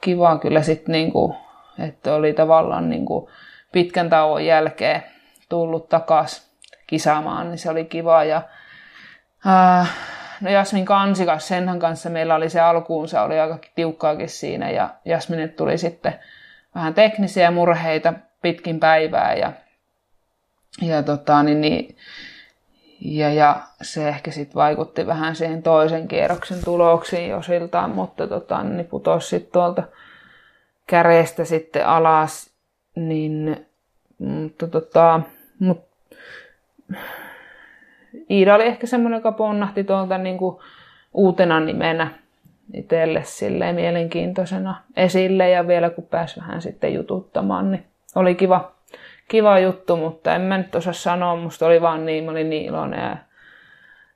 kiva kyllä sitten, niin kuin, että oli tavallaan niin kuin pitkän tauon jälkeen tullut takaisin kisaamaan, niin se oli kiva ja äh, no Jasmin Kansikas, senhän kanssa meillä oli se alkuunsa, oli aika tiukkaakin siinä ja Jasminen tuli sitten vähän teknisiä murheita pitkin päivää ja, ja, tota, niin, niin, ja, ja se ehkä sitten vaikutti vähän siihen toisen kierroksen tuloksiin osiltaan, mutta tota, niin putosi sitten tuolta käreestä sitten alas, niin mutta tota, mut, Iida oli ehkä semmoinen, joka ponnahti tuolta niin kuin uutena nimenä itselle silleen mielenkiintoisena esille ja vielä kun pääsi vähän sitten jututtamaan, niin oli kiva, kiva juttu, mutta en mä nyt osaa sanoa, musta oli vaan niin, mä olin niin iloinen ja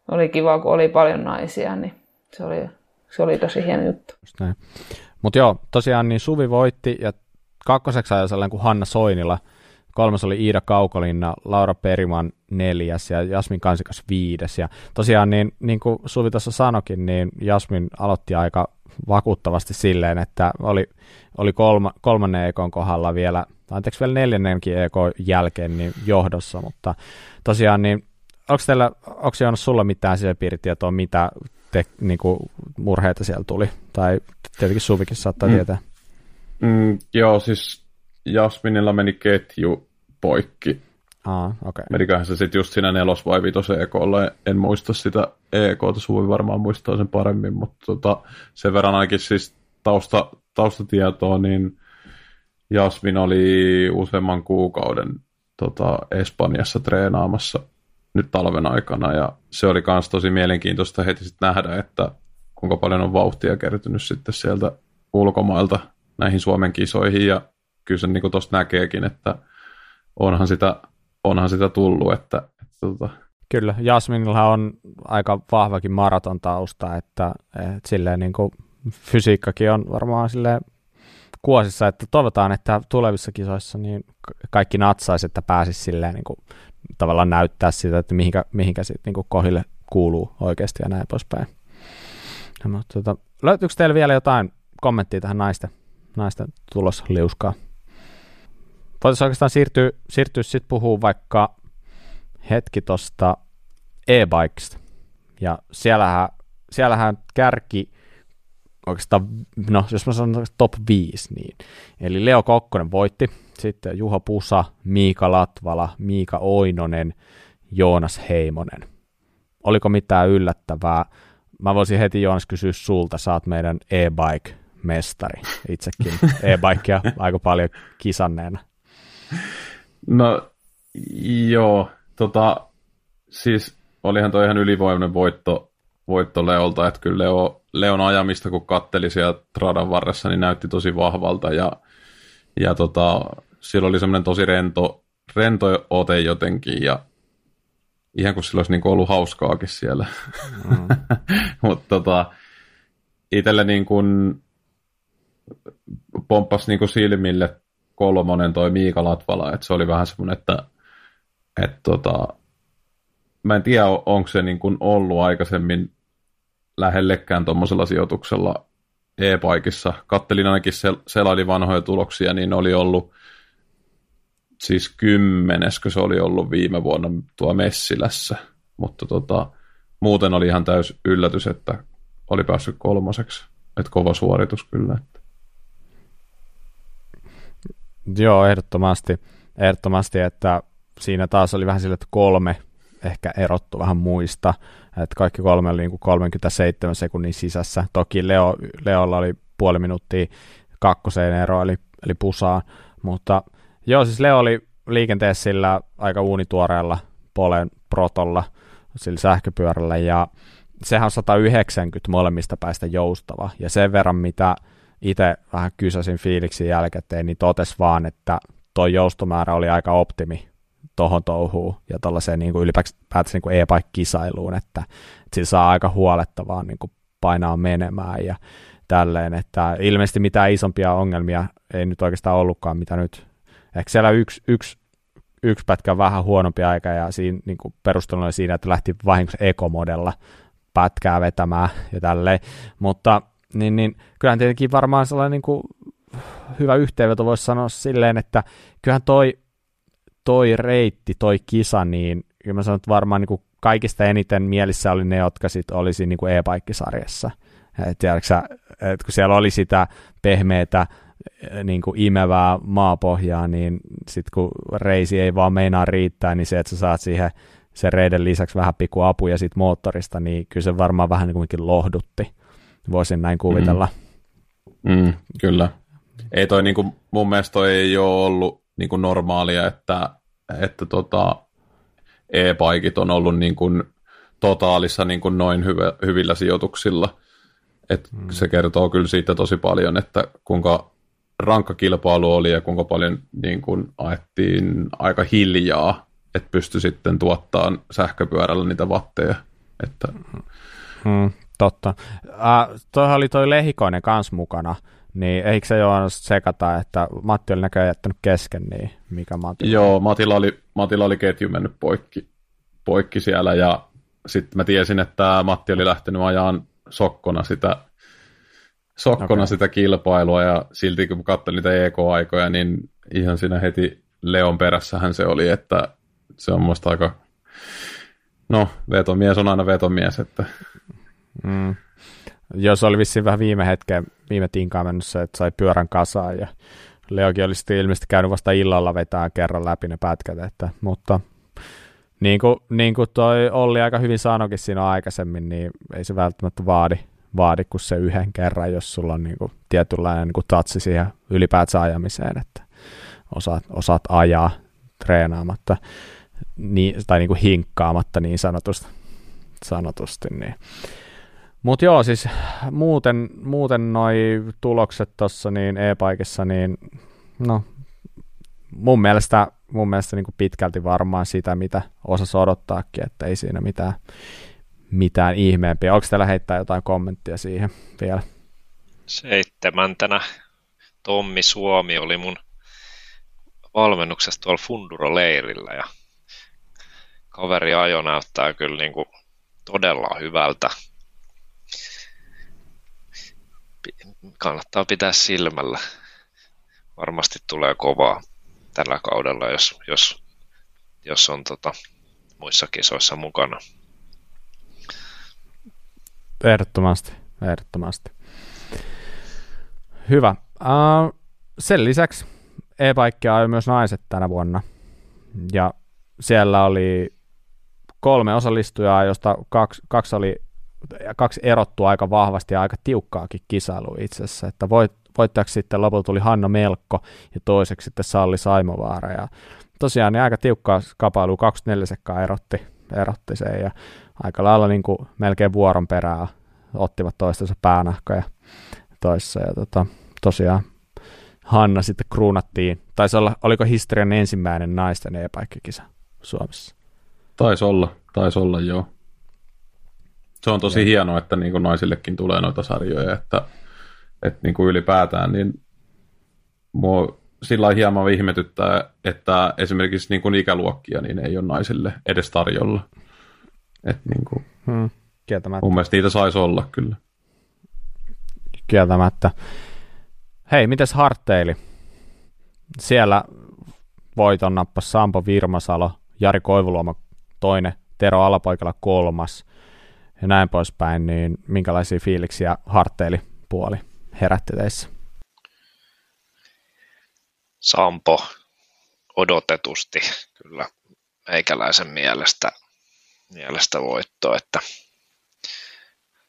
oli kiva, kun oli paljon naisia, niin se oli, se oli tosi hieno juttu. Mutta joo, tosiaan niin Suvi voitti ja kakkoseksi ajoi sellainen kuin Hanna Soinila, kolmas oli Iida Kaukolinna, Laura Periman neljäs ja Jasmin Kansikas viides. Ja tosiaan niin, niin kuin Suvi tuossa sanokin, niin Jasmin aloitti aika vakuuttavasti silleen, että oli, oli kolma, kolmannen ekon kohdalla vielä, anteeksi vielä neljännenkin ekon jälkeen niin johdossa, mutta tosiaan niin onko teillä, onko sulla mitään sisäpiiritietoa, mitä te, niin kuin, murheita siellä tuli? Tai tietenkin Suvikin saattaa mm. tietää. Mm, joo, siis Jasminilla meni ketju poikki. Ah, okay. Meniköhän se sitten just siinä nelos vai vitos EKlla, en muista sitä EKta, Suvi varmaan muistaa sen paremmin, mutta tota, sen verran ainakin siis tausta, taustatietoa, niin Jasmin oli useamman kuukauden tota, Espanjassa treenaamassa nyt talven aikana, ja se oli myös tosi mielenkiintoista heti sitten nähdä, että kuinka paljon on vauhtia kertynyt sitten sieltä ulkomailta näihin Suomen kisoihin, ja kyllä se niin tuosta näkeekin, että onhan sitä, onhan sitä tullut. Että, että tota. Kyllä, Jasminilla on aika vahvakin maraton tausta, että, että silleen niin kuin fysiikkakin on varmaan silleen kuosissa, että toivotaan, että tulevissa kisoissa niin kaikki natsaisi, että pääsisi silleen niin kuin, tavallaan näyttää sitä, että mihinkä, mihinkä sitten niin kohille kuuluu oikeasti ja näin poispäin. Mutta, tota, löytyykö teillä vielä jotain kommenttia tähän naisten, naisten tulosliuskaan? Voitaisiin oikeastaan siirtyä, siirtyä sitten puhua vaikka hetki tuosta e-bikesta. Ja siellähän, siellähän kärki oikeastaan, no jos mä sanon top 5, niin. Eli Leo Kokkonen voitti, sitten Juho Pusa, Miika Latvala, Miika Oinonen, Joonas Heimonen. Oliko mitään yllättävää? Mä voisin heti Joonas kysyä sulta, sä oot meidän e-bike mestari itsekin e-bikea aika paljon kisanneena. No joo, tota, siis olihan toi ihan ylivoimainen voitto, voitto Leolta, että kyllä Leo, Leon ajamista kun katteli siellä tradan varressa, niin näytti tosi vahvalta ja, ja tota, siellä oli semmoinen tosi rento, rento ote jotenkin ja ihan kuin sillä olisi niin ollut hauskaakin siellä. Mm. Mutta tota, itselle niin kuin pomppasi niin kuin silmille kolmonen toi Miika Latvala, että se oli vähän semmoinen, että, että tota, mä en tiedä, onko se niin kuin ollut aikaisemmin lähellekään tuommoisella sijoituksella e-paikissa. Kattelin ainakin sel- selailin vanhoja tuloksia, niin oli ollut siis kymmeneskö se oli ollut viime vuonna tuo Messilässä. mutta tota, muuten oli ihan täys yllätys, että oli päässyt kolmoseksi. Että kova suoritus kyllä. Joo, ehdottomasti. Ehdottomasti, että siinä taas oli vähän sille, että kolme ehkä erottu vähän muista, että kaikki kolme oli niin kuin 37 sekunnin sisässä. Toki Leo, Leolla oli puoli minuuttia kakkoseen ero, eli, eli pusaa, mutta joo, siis Leo oli liikenteessä sillä aika uunituoreella Polen Protolla, sillä sähköpyörällä, ja sehän on 190 molemmista päistä joustava, ja sen verran mitä itse vähän kysäsin fiiliksin jälkikäteen, niin totes vaan, että tuo joustomäärä oli aika optimi tuohon touhuun ja tuollaiseen niin kuin niin e-bike-kisailuun, että, että sillä saa aika huolettavaa niin kuin painaa menemään ja tälleen, että ilmeisesti mitään isompia ongelmia ei nyt oikeastaan ollutkaan, mitä nyt, ehkä siellä yksi, yksi, yksi pätkä vähän huonompi aika ja siinä niin kuin perusteluna siinä, että lähti vahingossa ekomodella pätkää vetämään ja tälleen, mutta niin, niin kyllähän tietenkin varmaan sellainen niin kuin hyvä yhteenveto voisi sanoa silleen, että kyllähän toi, toi reitti, toi kisa, niin kyllä mä sanon, että varmaan niin kuin kaikista eniten mielissä oli ne, jotka sitten olisi niin kuin e-paikkisarjassa. Tiedätkö että kun siellä oli sitä pehmeätä niin kuin imevää maapohjaa, niin sitten kun reisi ei vaan meinaa riittää, niin se, että sä saat siihen sen reiden lisäksi vähän pikku apuja siitä moottorista, niin kyllä se varmaan vähän niin kuin lohdutti. Voisin näin kuvitella. Mm. Mm, kyllä. Ei toi niin kuin, mun mielestä toi ei ole ollut niin kuin normaalia, että, että tota, e-paikit on ollut niin kuin totaalissa niin kuin noin hyvä, hyvillä sijoituksilla. Et mm. Se kertoo kyllä siitä tosi paljon, että kuinka rankka kilpailu oli ja kuinka paljon niin kuin ajettiin aika hiljaa, että pystyi sitten tuottamaan sähköpyörällä niitä vatteja. Että... Hmm, totta. Äh, tuohon oli toi Lehikoinen kans mukana, niin eikö se jo sekata, että Matti oli näköjään jättänyt kesken, niin mikä Matti? Joo, Matilla oli, Matilla oli ketju mennyt poikki, poikki siellä ja sitten mä tiesin, että Matti oli lähtenyt ajaan sokkona sitä, sokkona okay. sitä kilpailua ja silti kun katsoin niitä EK-aikoja, niin ihan siinä heti Leon perässähän se oli, että se on musta aika, no vetomies on aina vetomies, että mm. Joo, se oli vissiin vähän viime hetken, viime tinkaan mennessä, että sai pyörän kasaan ja Leokin oli sitten ilmeisesti käynyt vasta illalla vetää kerran läpi ne pätkät, että, mutta niin kuin, niin kuin toi Olli aika hyvin sanoikin siinä aikaisemmin, niin ei se välttämättä vaadi, vaadi kuin se yhden kerran, jos sulla on niin kuin tietynlainen niin kuin tatsi siihen ylipäätään ajamiseen, että osaat, osaat ajaa treenaamatta niin, tai niin kuin hinkkaamatta niin sanotusti. sanotusti niin. Mutta joo, siis muuten, muuten noi tulokset tuossa niin e-paikissa, niin no mun mielestä, mun mielestä niin pitkälti varmaan sitä, mitä osasi odottaakin, että ei siinä mitään, mitään ihmeempiä. Onko teillä heittää jotain kommenttia siihen vielä? Seitsemäntenä Tommi Suomi oli mun valmennuksessa tuolla Funduro-leirillä ja kaveri ajo näyttää kyllä niin kuin todella hyvältä kannattaa pitää silmällä. Varmasti tulee kovaa tällä kaudella, jos, jos, jos on tota, muissa kisoissa mukana. Ehdottomasti, ehdottomasti. Hyvä. Uh, sen lisäksi e-paikkia ajoi myös naiset tänä vuonna. Ja siellä oli kolme osallistujaa, josta kaksi, kaksi oli kaksi erottua aika vahvasti ja aika tiukkaakin kisailua itse asiassa, että voit, voittajaksi sitten lopulta tuli Hanna Melkko ja toiseksi sitten Salli Saimovaara ja tosiaan niin aika tiukkaa kapailu, 24 sekkaa erotti, erotti sen ja aika lailla niin kuin melkein vuoron perää ottivat toistensa päänahkoja toissa ja tota, tosiaan Hanna sitten kruunattiin, taisi olla, oliko historian ensimmäinen naisten e-paikkikisa Suomessa? Taisi olla, taisi olla joo. Se on tosi ja. hienoa, että niin kuin naisillekin tulee noita sarjoja, että, että niin kuin ylipäätään niin mua sillä hieman ihmetyttää, että esimerkiksi niin kuin ikäluokkia niin ei ole naisille edes tarjolla. että niin kuin, hmm, mun mielestä niitä saisi olla kyllä. Kieltämättä. Hei, mites Harteili? Siellä voiton nappasi Sampo Virmasalo, Jari Koivuluoma toinen Tero alapaikalla kolmas ja näin poispäin, niin minkälaisia fiiliksiä harteilipuoli herätti teissä? Sampo odotetusti kyllä meikäläisen mielestä, mielestä voitto, että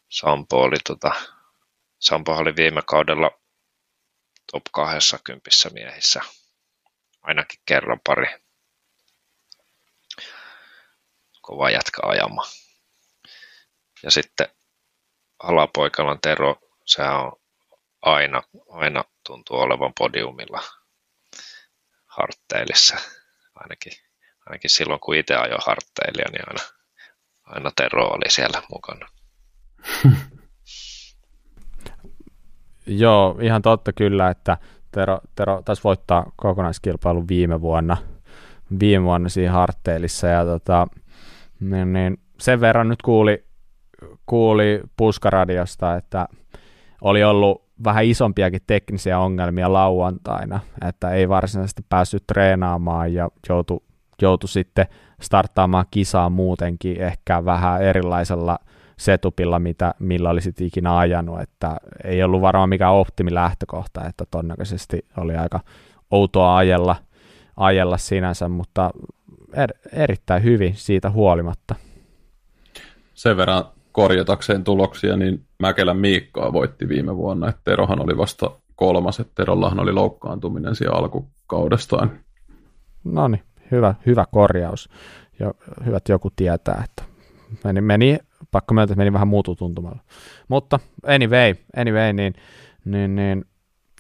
Sampo oli, tota, Sampo oli viime kaudella top 20 miehissä ainakin kerran pari kova jätkä ajama. Ja sitten alapoikalan Tero, se on aina, aina tuntuu olevan podiumilla hartteilissa. Ainakin, ainakin silloin, kun itse ajoin hartteilia, niin aina, aina Tero oli siellä mukana. Joo, ihan totta kyllä, että Tero, Tero taisi voittaa kokonaiskilpailun viime vuonna, viime vuonna siinä hartteilissa ja tota, niin, niin sen verran nyt kuuli, kuuli Puskaradiosta, että oli ollut vähän isompiakin teknisiä ongelmia lauantaina, että ei varsinaisesti päässyt treenaamaan ja joutui, joutui sitten starttaamaan kisaa muutenkin ehkä vähän erilaisella setupilla, mitä, millä olisit ikinä ajanut, että ei ollut varmaan mikään optimi lähtökohta, että todennäköisesti oli aika outoa ajella, ajella sinänsä, mutta er, erittäin hyvin siitä huolimatta. Sen verran korjatakseen tuloksia, niin Mäkelän Miikkaa voitti viime vuonna, että Terohan oli vasta kolmas, että Terollahan oli loukkaantuminen siellä alkukaudestaan. No niin, hyvä, hyvä korjaus. Ja hyvä, että joku tietää, että meni, meni pakko myöntää, että meni vähän muutu tuntumalla. Mutta anyway, anyway niin, niin, niin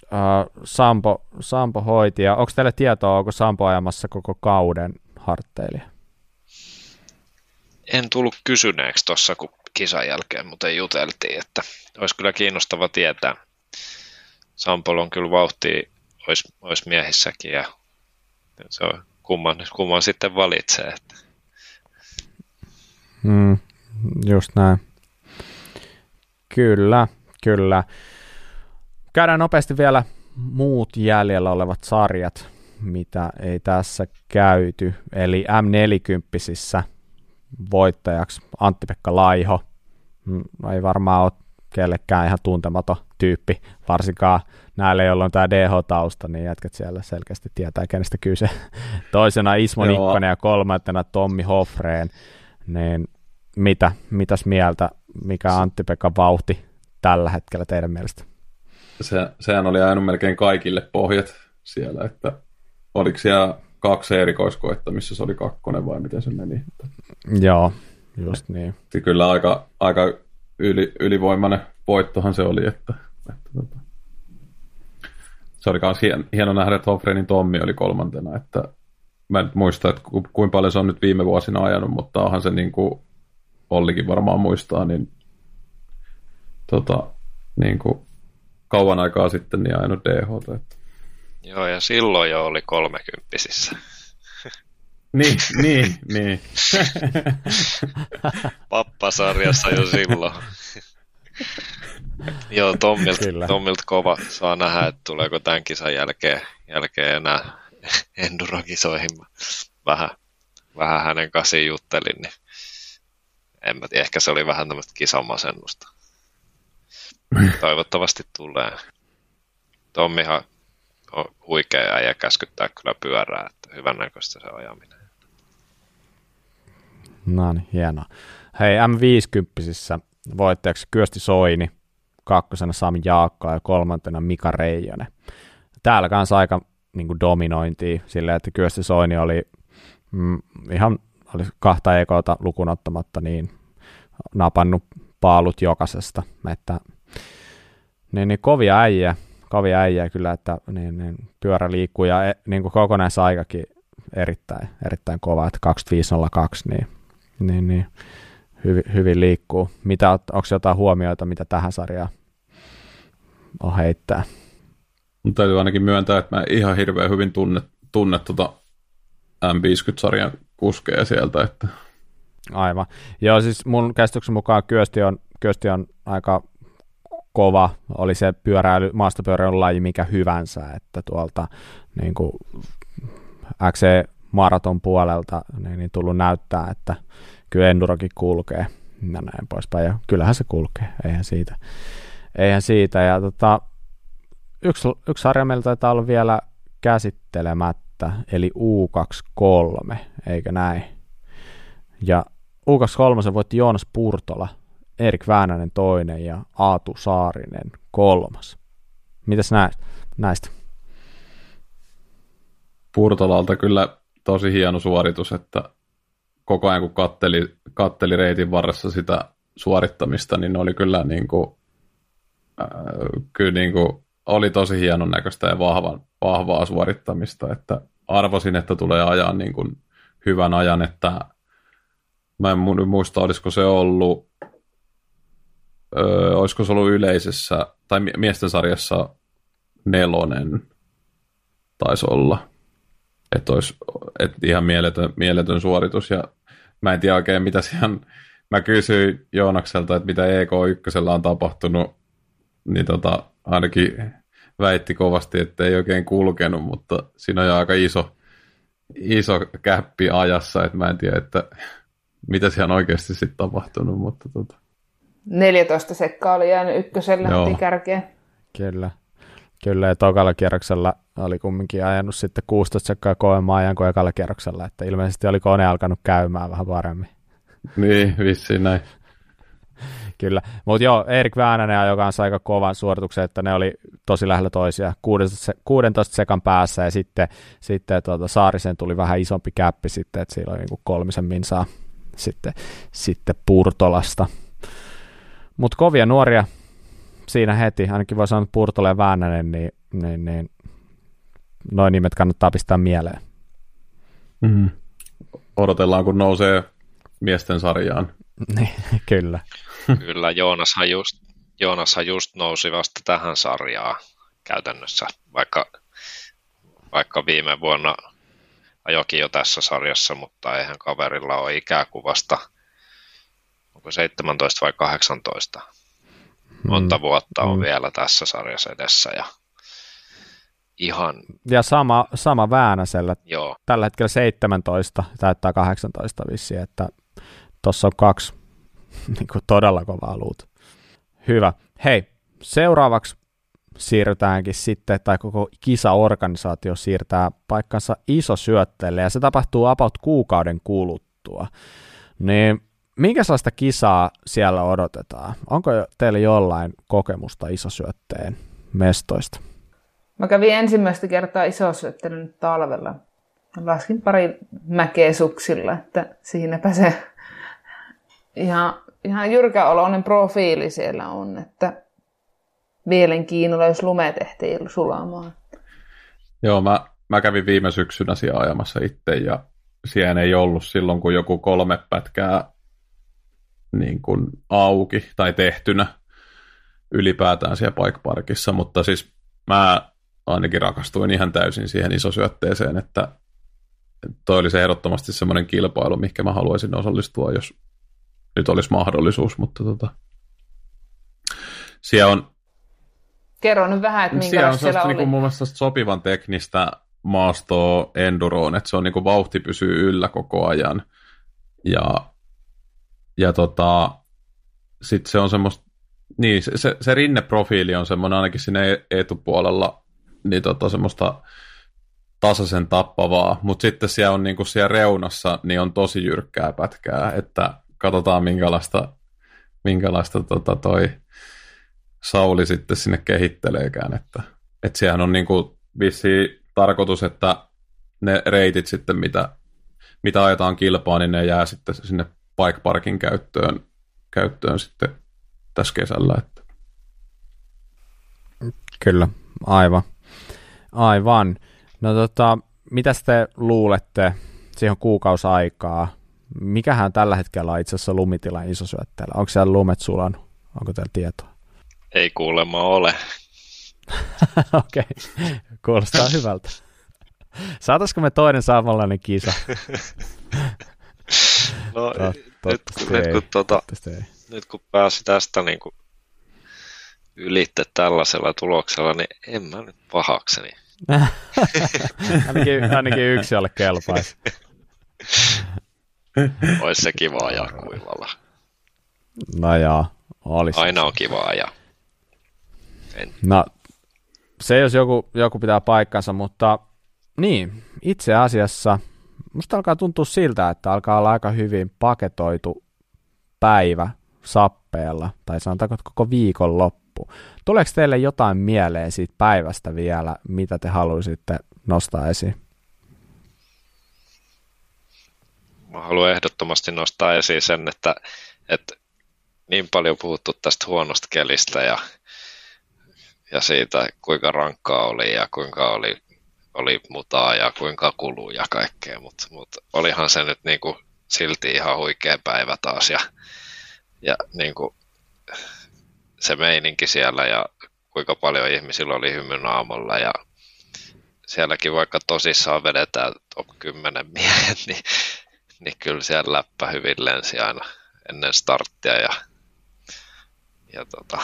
uh, Sampo, Sampo hoiti, ja onko teille tietoa, onko Sampo ajamassa koko kauden hartteilija? En tullut kysyneeksi tuossa, kun kisan jälkeen, mutta juteltiin, että olisi kyllä kiinnostava tietää. Sampolla on kyllä vauhtia, olisi, olisi miehissäkin, ja se on kumman, kumman sitten valitsee. Että. Hmm, just näin. Kyllä, kyllä. Käydään nopeasti vielä muut jäljellä olevat sarjat, mitä ei tässä käyty. Eli M40 voittajaksi Antti-Pekka Laiho. Mm, ei varmaan ole kellekään ihan tuntematon tyyppi, varsinkaan näille, joilla on tämä DH-tausta, niin jätkät siellä selkeästi tietää, kenestä kyse. Toisena Ismo Nikkonen ja kolmantena Tommi Hoffreen. Niin mitä, mitäs mieltä, mikä Antti-Pekka vauhti tällä hetkellä teidän mielestä? Se, sehän oli aina melkein kaikille pohjat siellä, että oliko siellä kaksi erikoiskoetta, missä se oli kakkonen vai miten se meni? Joo, just niin. Se kyllä aika, aika yli, ylivoimainen voittohan se oli, että, että tota. se oli myös hien, hieno nähdä, että Hoffrenin Tommi oli kolmantena, että mä en muista, että ku, kuinka paljon se on nyt viime vuosina ajanut, mutta onhan se niin kuin Ollikin varmaan muistaa, niin, tota, niin kuin kauan aikaa sitten niin ajanut DH. Että. Joo, ja silloin jo oli kolmekymppisissä. niin, niin, niin. Pappasarjassa jo silloin. Joo, Tommilta, Tommilta kova. Saa nähdä, että tuleeko tämän kisan jälkeen, jälkeen enää Enduro-kisoihin. Vähän, vähän hänen kanssa juttelin, niin en mä tiedä, ehkä se oli vähän tämmöistä kisamasennusta. Toivottavasti tulee. Tommihan on huikea ja käskyttää kyllä pyörää, että hyvän näköistä se ajaminen. No niin, hienoa. Hei, M50 voittajaksi Kyösti Soini, kakkosena Sami Jaakka ja kolmantena Mika Reijonen. Täällä kanssa aika niin kuin dominointia silleen, että Kyösti Soini oli mm, ihan oli kahta ekota lukunottamatta niin napannut paalut jokaisesta, että niin, niin kovia äijä, kovia äijä kyllä, että niin, niin, pyörä liikkuu ja e, niin kuin kokonaisaikakin erittäin, erittäin kova, että 2502, niin, niin, niin hyvin, hyvin liikkuu. Mitä, onko jotain huomioita, mitä tähän sarjaan on heittää? Mutta täytyy ainakin myöntää, että mä ihan hirveän hyvin tunne, tunne tuota M50-sarjan kuskeja sieltä. Että... Aivan. Joo, siis mun käsityksen mukaan Kyösti on, Kyösti on aika kova, oli se pyöräily, maastopyöräilyn laji mikä hyvänsä, että tuolta niin kuin XC Maraton puolelta niin, niin tullut näyttää, että kyllä Endurokin kulkee ja näin poispäin. Ja kyllähän se kulkee, eihän siitä. Eihän siitä. Ja tota, yksi, yksi sarja meillä taitaa olla vielä käsittelemättä, eli U23, eikö näin? Ja U23 voitti Joonas Purtola, Erik Väänänen toinen ja Aatu Saarinen kolmas. Mitäs näistä? Purtolalta kyllä tosi hieno suoritus, että koko ajan kun katteli, katteli reitin varressa sitä suorittamista, niin oli kyllä niin kuin, äh, kyllä niin kuin, oli tosi hienon näköistä ja vahvan, vahvaa suorittamista, että arvasin, että tulee ajan niin kuin hyvän ajan, että mä en muista, olisiko se ollut, öö, olisiko se ollut yleisessä, tai miesten sarjassa nelonen taisi olla. Että olisi et ihan mieletön, mieletön suoritus. Ja mä en tiedä oikein, mitä siellä... Mä kysyin Joonakselta, että mitä EK1 on tapahtunut, niin tota, ainakin väitti kovasti, että ei oikein kulkenut, mutta siinä on aika iso, iso käppi ajassa, että mä en tiedä, että mitä siellä on oikeasti sitten tapahtunut, mutta tota. 14 sekkaa oli jäänyt ykkösellä heti kärkeen. Kyllä. Kyllä, ja tokalla kierroksella oli kumminkin ajanut sitten 16 sekkaa kovemman ajan kuin ekalla kierroksella, että ilmeisesti oli kone alkanut käymään vähän paremmin. Niin, vissiin näin. Kyllä, mutta joo, Erik Väänänen ajoi kanssa aika kovan suorituksen, että ne oli tosi lähellä toisia, 16 sekan päässä, ja sitten, sitten tuota, Saarisen tuli vähän isompi käppi sitten, että siinä oli niin kolmisen minsaa sitten, sitten Purtolasta. Mutta kovia nuoria siinä heti, ainakin voi sanoa, että Purtola ja Väänänen, niin, niin, niin noin nimet kannattaa pistää mieleen. Mm. Odotellaan, kun nousee miesten sarjaan. Niin, kyllä. Kyllä, Joonashan just, Joonashan just nousi vasta tähän sarjaan käytännössä, vaikka, vaikka viime vuonna ajokin jo tässä sarjassa, mutta eihän kaverilla ole ikäkuvasta, onko 17 vai 18 monta mm. vuotta on mm. vielä tässä sarjassa edessä ja ihan... Ja sama, sama Väänäsellä. Joo. Tällä hetkellä 17, täyttää 18 vissiin, että tuossa on kaksi niin kuin todella kovaa luuta. Hyvä. Hei, seuraavaksi siirrytäänkin sitten, tai koko kisaorganisaatio siirtää paikkansa iso syötteelle, ja se tapahtuu about kuukauden kuluttua. Niin minkälaista kisaa siellä odotetaan? Onko teillä jollain kokemusta isosyötteen mestoista? Mä kävin ensimmäistä kertaa isosyötteen nyt talvella. Laskin pari mäkeä suksilla, että siinäpä se ihan, ihan jyrkä oloinen profiili siellä on, että mielenkiinnolla, jos lumet ehtii sulamaan. Joo, mä, mä kävin viime syksynä siellä ajamassa itse ja siihen ei ollut silloin, kun joku kolme pätkää niin kuin auki tai tehtynä ylipäätään siellä Bike Parkissa, mutta siis mä ainakin rakastuin ihan täysin siihen isosyötteeseen, että toi oli se ehdottomasti semmoinen kilpailu, mikä mä haluaisin osallistua, jos nyt olisi mahdollisuus, mutta tota, siellä on Kerro nyt vähän, että siellä on siellä oli. Niin mun mielestä sopivan teknistä maastoa enduroon, että se on niin kuin vauhti pysyy yllä koko ajan. Ja ja tota, sitten se on semmoista, niin se, se, se rinneprofiili on semmoinen ainakin siinä e-, etupuolella, niin tota semmoista tasaisen tappavaa, mutta sitten siellä on niinku siellä reunassa, niin on tosi jyrkkää pätkää, että katsotaan minkälaista, minkälaista tota toi Sauli sitten sinne kehitteleekään, että, että sehän on niinku vissi tarkoitus, että ne reitit sitten, mitä, mitä ajetaan kilpaa, niin ne jää sitten sinne bike parkin käyttöön, käyttöön sitten tässä kesällä. Että. Kyllä, aivan. Aivan. No tota, mitä te luulette, siihen on kuukausi aikaa, mikähän tällä hetkellä on itse asiassa lumitilan isosyötteellä? Onko siellä lumet sulanut? Onko teillä tietoa? Ei kuulemma ole. Okei, okay. kuulostaa hyvältä. Saataisiko me toinen samanlainen kisa? No nyt, nyt, kun, tuota, nyt kun pääsi tästä niin kuin ylitte tällaisella tuloksella, niin en mä nyt pahakseni. ainakin, ainakin yksi alle kelpaisi. Olisi se kiva ajaa kuivalla. No joo, olisi. Aina on kiva ajaa. En. No, se jos joku, joku pitää paikkansa, mutta niin, itse asiassa musta alkaa tuntua siltä, että alkaa olla aika hyvin paketoitu päivä sappeella, tai sanotaanko koko viikon loppu. Tuleeko teille jotain mieleen siitä päivästä vielä, mitä te haluaisitte nostaa esiin? Mä haluan ehdottomasti nostaa esiin sen, että, että niin paljon puhuttu tästä huonosta kelistä ja, ja siitä, kuinka rankkaa oli ja kuinka oli, oli mutaa ja kuinka kuluu ja kaikkea, mutta mut olihan se nyt niinku silti ihan huikea päivä taas ja, ja niinku se meininki siellä ja kuinka paljon ihmisillä oli hymy naamalla ja sielläkin vaikka tosissaan vedetään top 10 miehet, niin, niin kyllä siellä läppä hyvin lensi aina ennen starttia ja, ja tota,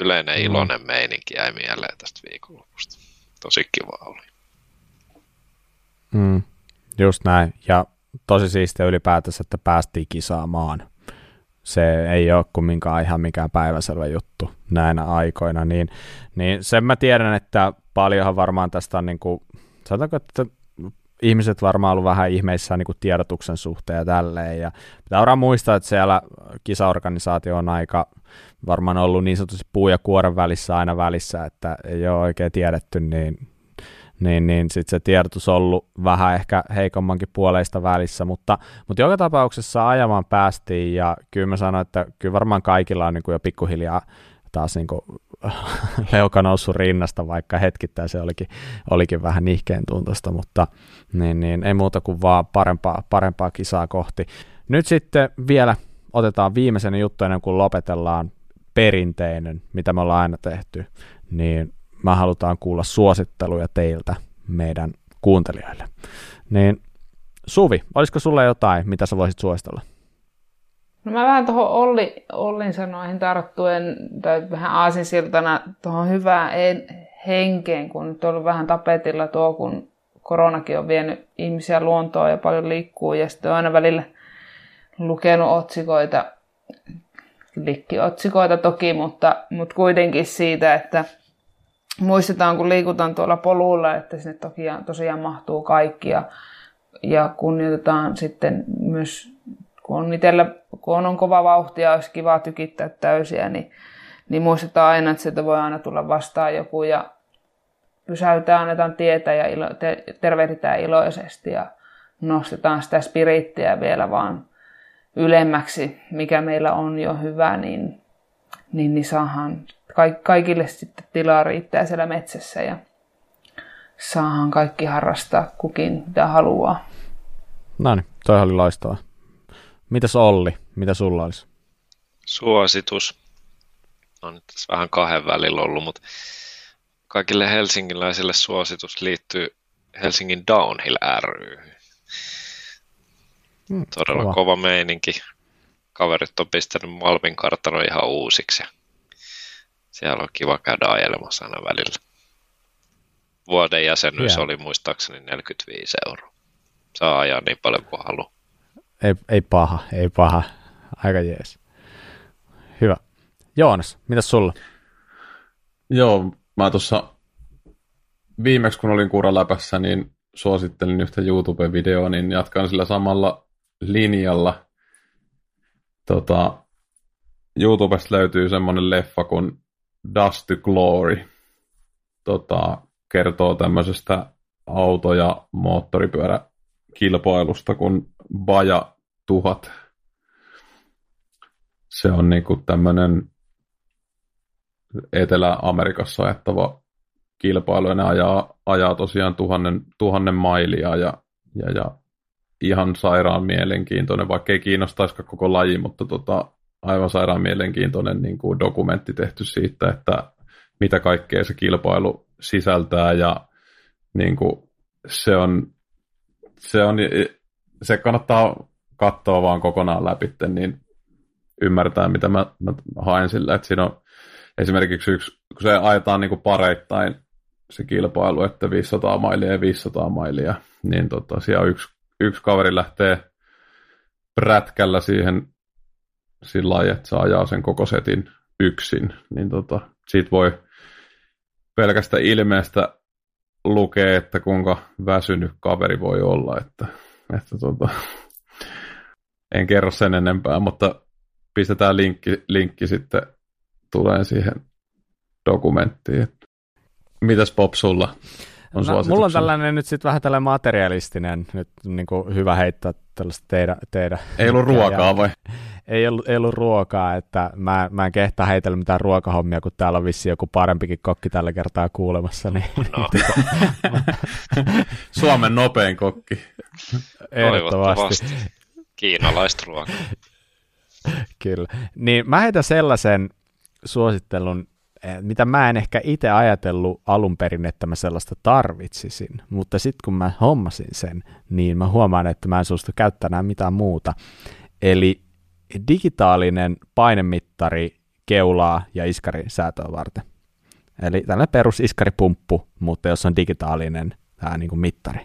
yleinen mm. iloinen meininki jäi mieleen tästä viikonlopusta. Tosi kiva oli. Mm, just näin. Ja tosi siistiä ylipäätänsä, että päästiin kisaamaan se ei ole kumminkaan ihan mikään päiväselvä juttu näinä aikoina, niin, niin sen mä tiedän, että paljonhan varmaan tästä on niin kuin, sanotaanko, että ihmiset varmaan ollut vähän ihmeissään niin kuin tiedotuksen suhteen ja tälleen, ja pitää varmaan muistaa, että siellä kisaorganisaatio on aika varmaan ollut niin sanotusti puu ja kuoren välissä aina välissä, että ei ole oikein tiedetty, niin niin, niin sitten se tiedotus on ollut vähän ehkä heikommankin puoleista välissä, mutta, mutta joka tapauksessa ajamaan päästiin ja kyllä mä sanoin, että kyllä varmaan kaikilla on niin kuin jo pikkuhiljaa taas niin kuin leuka noussut rinnasta, vaikka hetkittäin se olikin, olikin vähän nihkeen tuntosta, mutta niin, niin, ei muuta kuin vaan parempaa, parempaa kisaa kohti. Nyt sitten vielä otetaan viimeisen juttu ennen kuin lopetellaan perinteinen, mitä me ollaan aina tehty, niin mä halutaan kuulla suositteluja teiltä meidän kuuntelijoille. Niin Suvi, olisiko sulle jotain, mitä sä voisit suositella? No mä vähän tuohon Olli, Ollin sanoihin tarttuen, tai vähän aasinsiltana tuohon hyvään henkeen, kun nyt on ollut vähän tapetilla tuo, kun koronakin on vienyt ihmisiä luontoon ja paljon liikkuu, ja sitten on aina välillä lukenut otsikoita, likkiotsikoita toki, mutta, mutta kuitenkin siitä, että muistetaan, kun liikutaan tuolla polulla, että sinne tosiaan, tosiaan mahtuu kaikki ja, ja kunnioitetaan sitten myös, kun on, itellä, kun on kova vauhti ja olisi kiva tykittää täysiä, niin, niin muistetaan aina, että sieltä voi aina tulla vastaan joku ja pysäytään, annetaan tietä ja ilo, te, tervehditään iloisesti ja nostetaan sitä spirittiä vielä vaan ylemmäksi, mikä meillä on jo hyvä, niin, niin, niin saadaan kaikille sitten tilaa riittää siellä metsässä ja saahan kaikki harrastaa kukin mitä haluaa. No niin, toi oli loistavaa. Mitäs Olli, mitä sulla olisi? Suositus. On nyt tässä vähän kahden välillä ollut, mutta kaikille helsingiläisille suositus liittyy Helsingin Downhill ry. Hmm, Todella kova. kova meininki. Kaverit on pistänyt Malmin kartano ihan uusiksi siellä on kiva käydä ajelemassa aina välillä. Vuoden jäsenyys yeah. oli muistaakseni 45 euroa. Saa ajaa niin paljon kuin haluaa. Ei, ei paha, ei paha. Aika jees. Hyvä. Joonas, mitä sulla? Joo, mä tuossa viimeksi kun olin läpässä, niin suosittelin yhtä YouTube-videoa, niin jatkan sillä samalla linjalla. Tota, YouTubesta löytyy semmoinen leffa kuin Dust to Glory tota, kertoo tämmöisestä auto- ja moottoripyöräkilpailusta kuin Baja 1000. Se on niinku tämmöinen Etelä-Amerikassa ajattava kilpailu, ja ne ajaa, ajaa tosiaan tuhannen, tuhannen mailia ja, ja, ja ihan sairaan mielenkiintoinen, vaikka ei kiinnostaisikaan koko laji, mutta tota, aivan sairaan mielenkiintoinen niin kuin dokumentti tehty siitä, että mitä kaikkea se kilpailu sisältää ja niin kuin se on, se on, se kannattaa katsoa vaan kokonaan läpi, niin ymmärtää, mitä mä, mä haen sillä, että siinä on esimerkiksi yksi, kun se ajetaan niin kuin pareittain se kilpailu, että 500 mailia ja 500 mailia, niin tota, siellä yksi, yksi kaveri lähtee prätkällä siihen sillä lailla, että saa ajaa sen koko setin yksin, niin tota, siitä voi pelkästä ilmeestä lukee, että kuinka väsynyt kaveri voi olla, että, että tota, en kerro sen enempää, mutta pistetään linkki, linkki sitten tulee siihen dokumenttiin. Mitäs Pop sulla on no, Mulla on tällainen nyt sitten vähän tällainen materialistinen, nyt niin kuin hyvä heittää tällaista teidän... teidän ei ollut ruokaa vai? Ei ollut, ei ollut ruokaa, että mä, mä en kehtaa heitellä mitään ruokahommia, kun täällä on vissi joku parempikin kokki tällä kertaa kuulemassa. Niin, no. Suomen nopein kokki. Ehdottomasti. Kiinalaista ruokaa. Kyllä. Niin mä heitän sellaisen suosittelun, eh, mitä mä en ehkä itse ajatellut alun perin, että mä sellaista tarvitsisin, mutta sitten kun mä hommasin sen, niin mä huomaan, että mä en suostu käyttämään mitään muuta. Eli digitaalinen painemittari keulaa ja iskari säätöä varten. Eli tällainen perus iskaripumppu, mutta jos on digitaalinen tämä niin kuin mittari,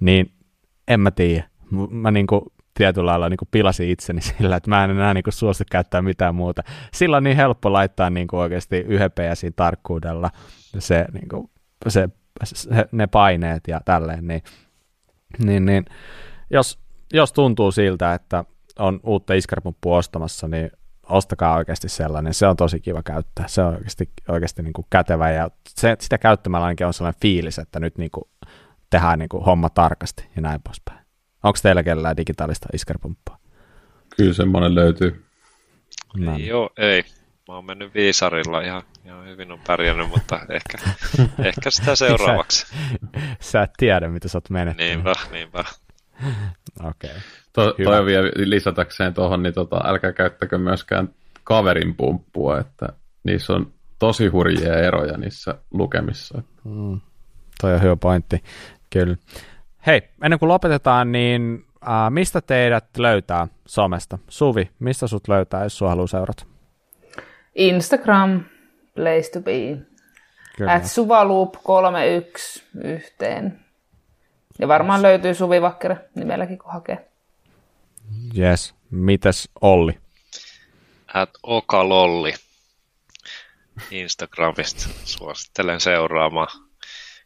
niin en mä tiedä. Mä niin kuin tietyllä lailla niin kuin pilasin itseni sillä, että mä en enää niin kuin käyttää mitään muuta. Sillä on niin helppo laittaa niin kuin oikeasti yhden PSin tarkkuudella se, niin kuin, se, se, ne paineet ja tälleen, niin, niin, niin jos, jos tuntuu siltä, että on uutta iskarpumppua ostamassa, niin ostakaa oikeasti sellainen. Se on tosi kiva käyttää. Se on oikeasti, oikeasti niin kuin kätevä ja se, sitä käyttämällä ainakin on sellainen fiilis, että nyt niin kuin tehdään niin kuin homma tarkasti ja näin poispäin. Onko teillä kellään digitaalista iskarpumppaa? Kyllä semmoinen löytyy. No. Joo, ei. Mä oon mennyt viisarilla ihan, ihan hyvin on pärjännyt, mutta ehkä, ehkä sitä seuraavaksi. sä, sä et tiedä, mitä sä oot menettänyt. Niinpä, niinpä. Okei. Okay. To, toi vielä lisätäkseen tuohon, niin tota, älkää käyttäkö myöskään kaverin pumppua, että niissä on tosi hurjia eroja niissä lukemissa. Mm, toi on hyvä pointti, kyllä. Hei, ennen kuin lopetetaan, niin äh, mistä teidät löytää somesta? Suvi, mistä sut löytää, jos sua haluaa seurata? Instagram, place to be. Kyllä. At Suvaloop 31 yhteen. Ja varmaan yes. löytyy Suvi Vakkere nimelläkin, kun hakee. Yes. Mitäs Olli? At Okalolli. Instagramista suosittelen seuraamaan.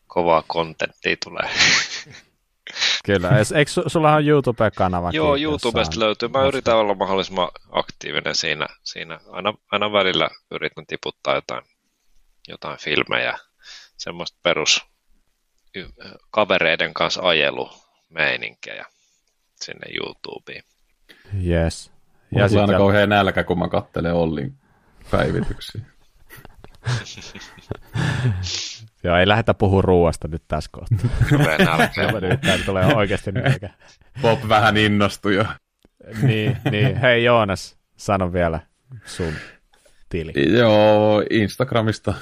Kovaa kontenttia tulee. Kyllä. Eikö sulla on YouTube-kanava? Joo, YouTubesta löytyy. Mä yritän olla mahdollisimman aktiivinen siinä. siinä. Aina, aina välillä yritän tiputtaa jotain, jotain filmejä. Semmoista perus kavereiden kanssa ajelumeininkiä sinne YouTubeen. Yes. Ja Mulla on aina kauhean nälkä, kun mä katselen Ollin päivityksiä. Joo, ei lähdetä puhua ruoasta nyt tässä kohtaa. nyt tämä tulee oikeasti nälkä. Pop vähän innostui jo. niin, niin, hei Joonas, sano vielä sun tili. Joo, Instagramista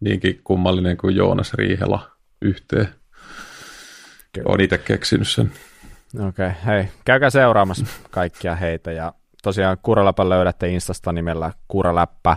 niinkin kummallinen kuin Joonas Riihela yhteen. Kyllä. Olen itse keksinyt sen. Okei, okay, hei, käykää seuraamassa kaikkia heitä ja tosiaan Kuraläpä löydätte Instasta nimellä Kuraläppä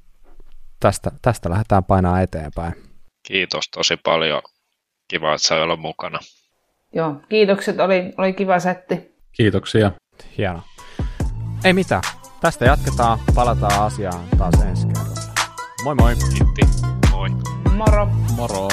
tästä, tästä lähdetään painaa eteenpäin. Kiitos tosi paljon. Kiva, että sai olla mukana. Joo, kiitokset. Oli, oli kiva setti. Kiitoksia. Hieno. Ei mitään. Tästä jatketaan. Palataan asiaan taas ensi kerralla. Moi moi. Kiitti. Moi. Moro. Moro.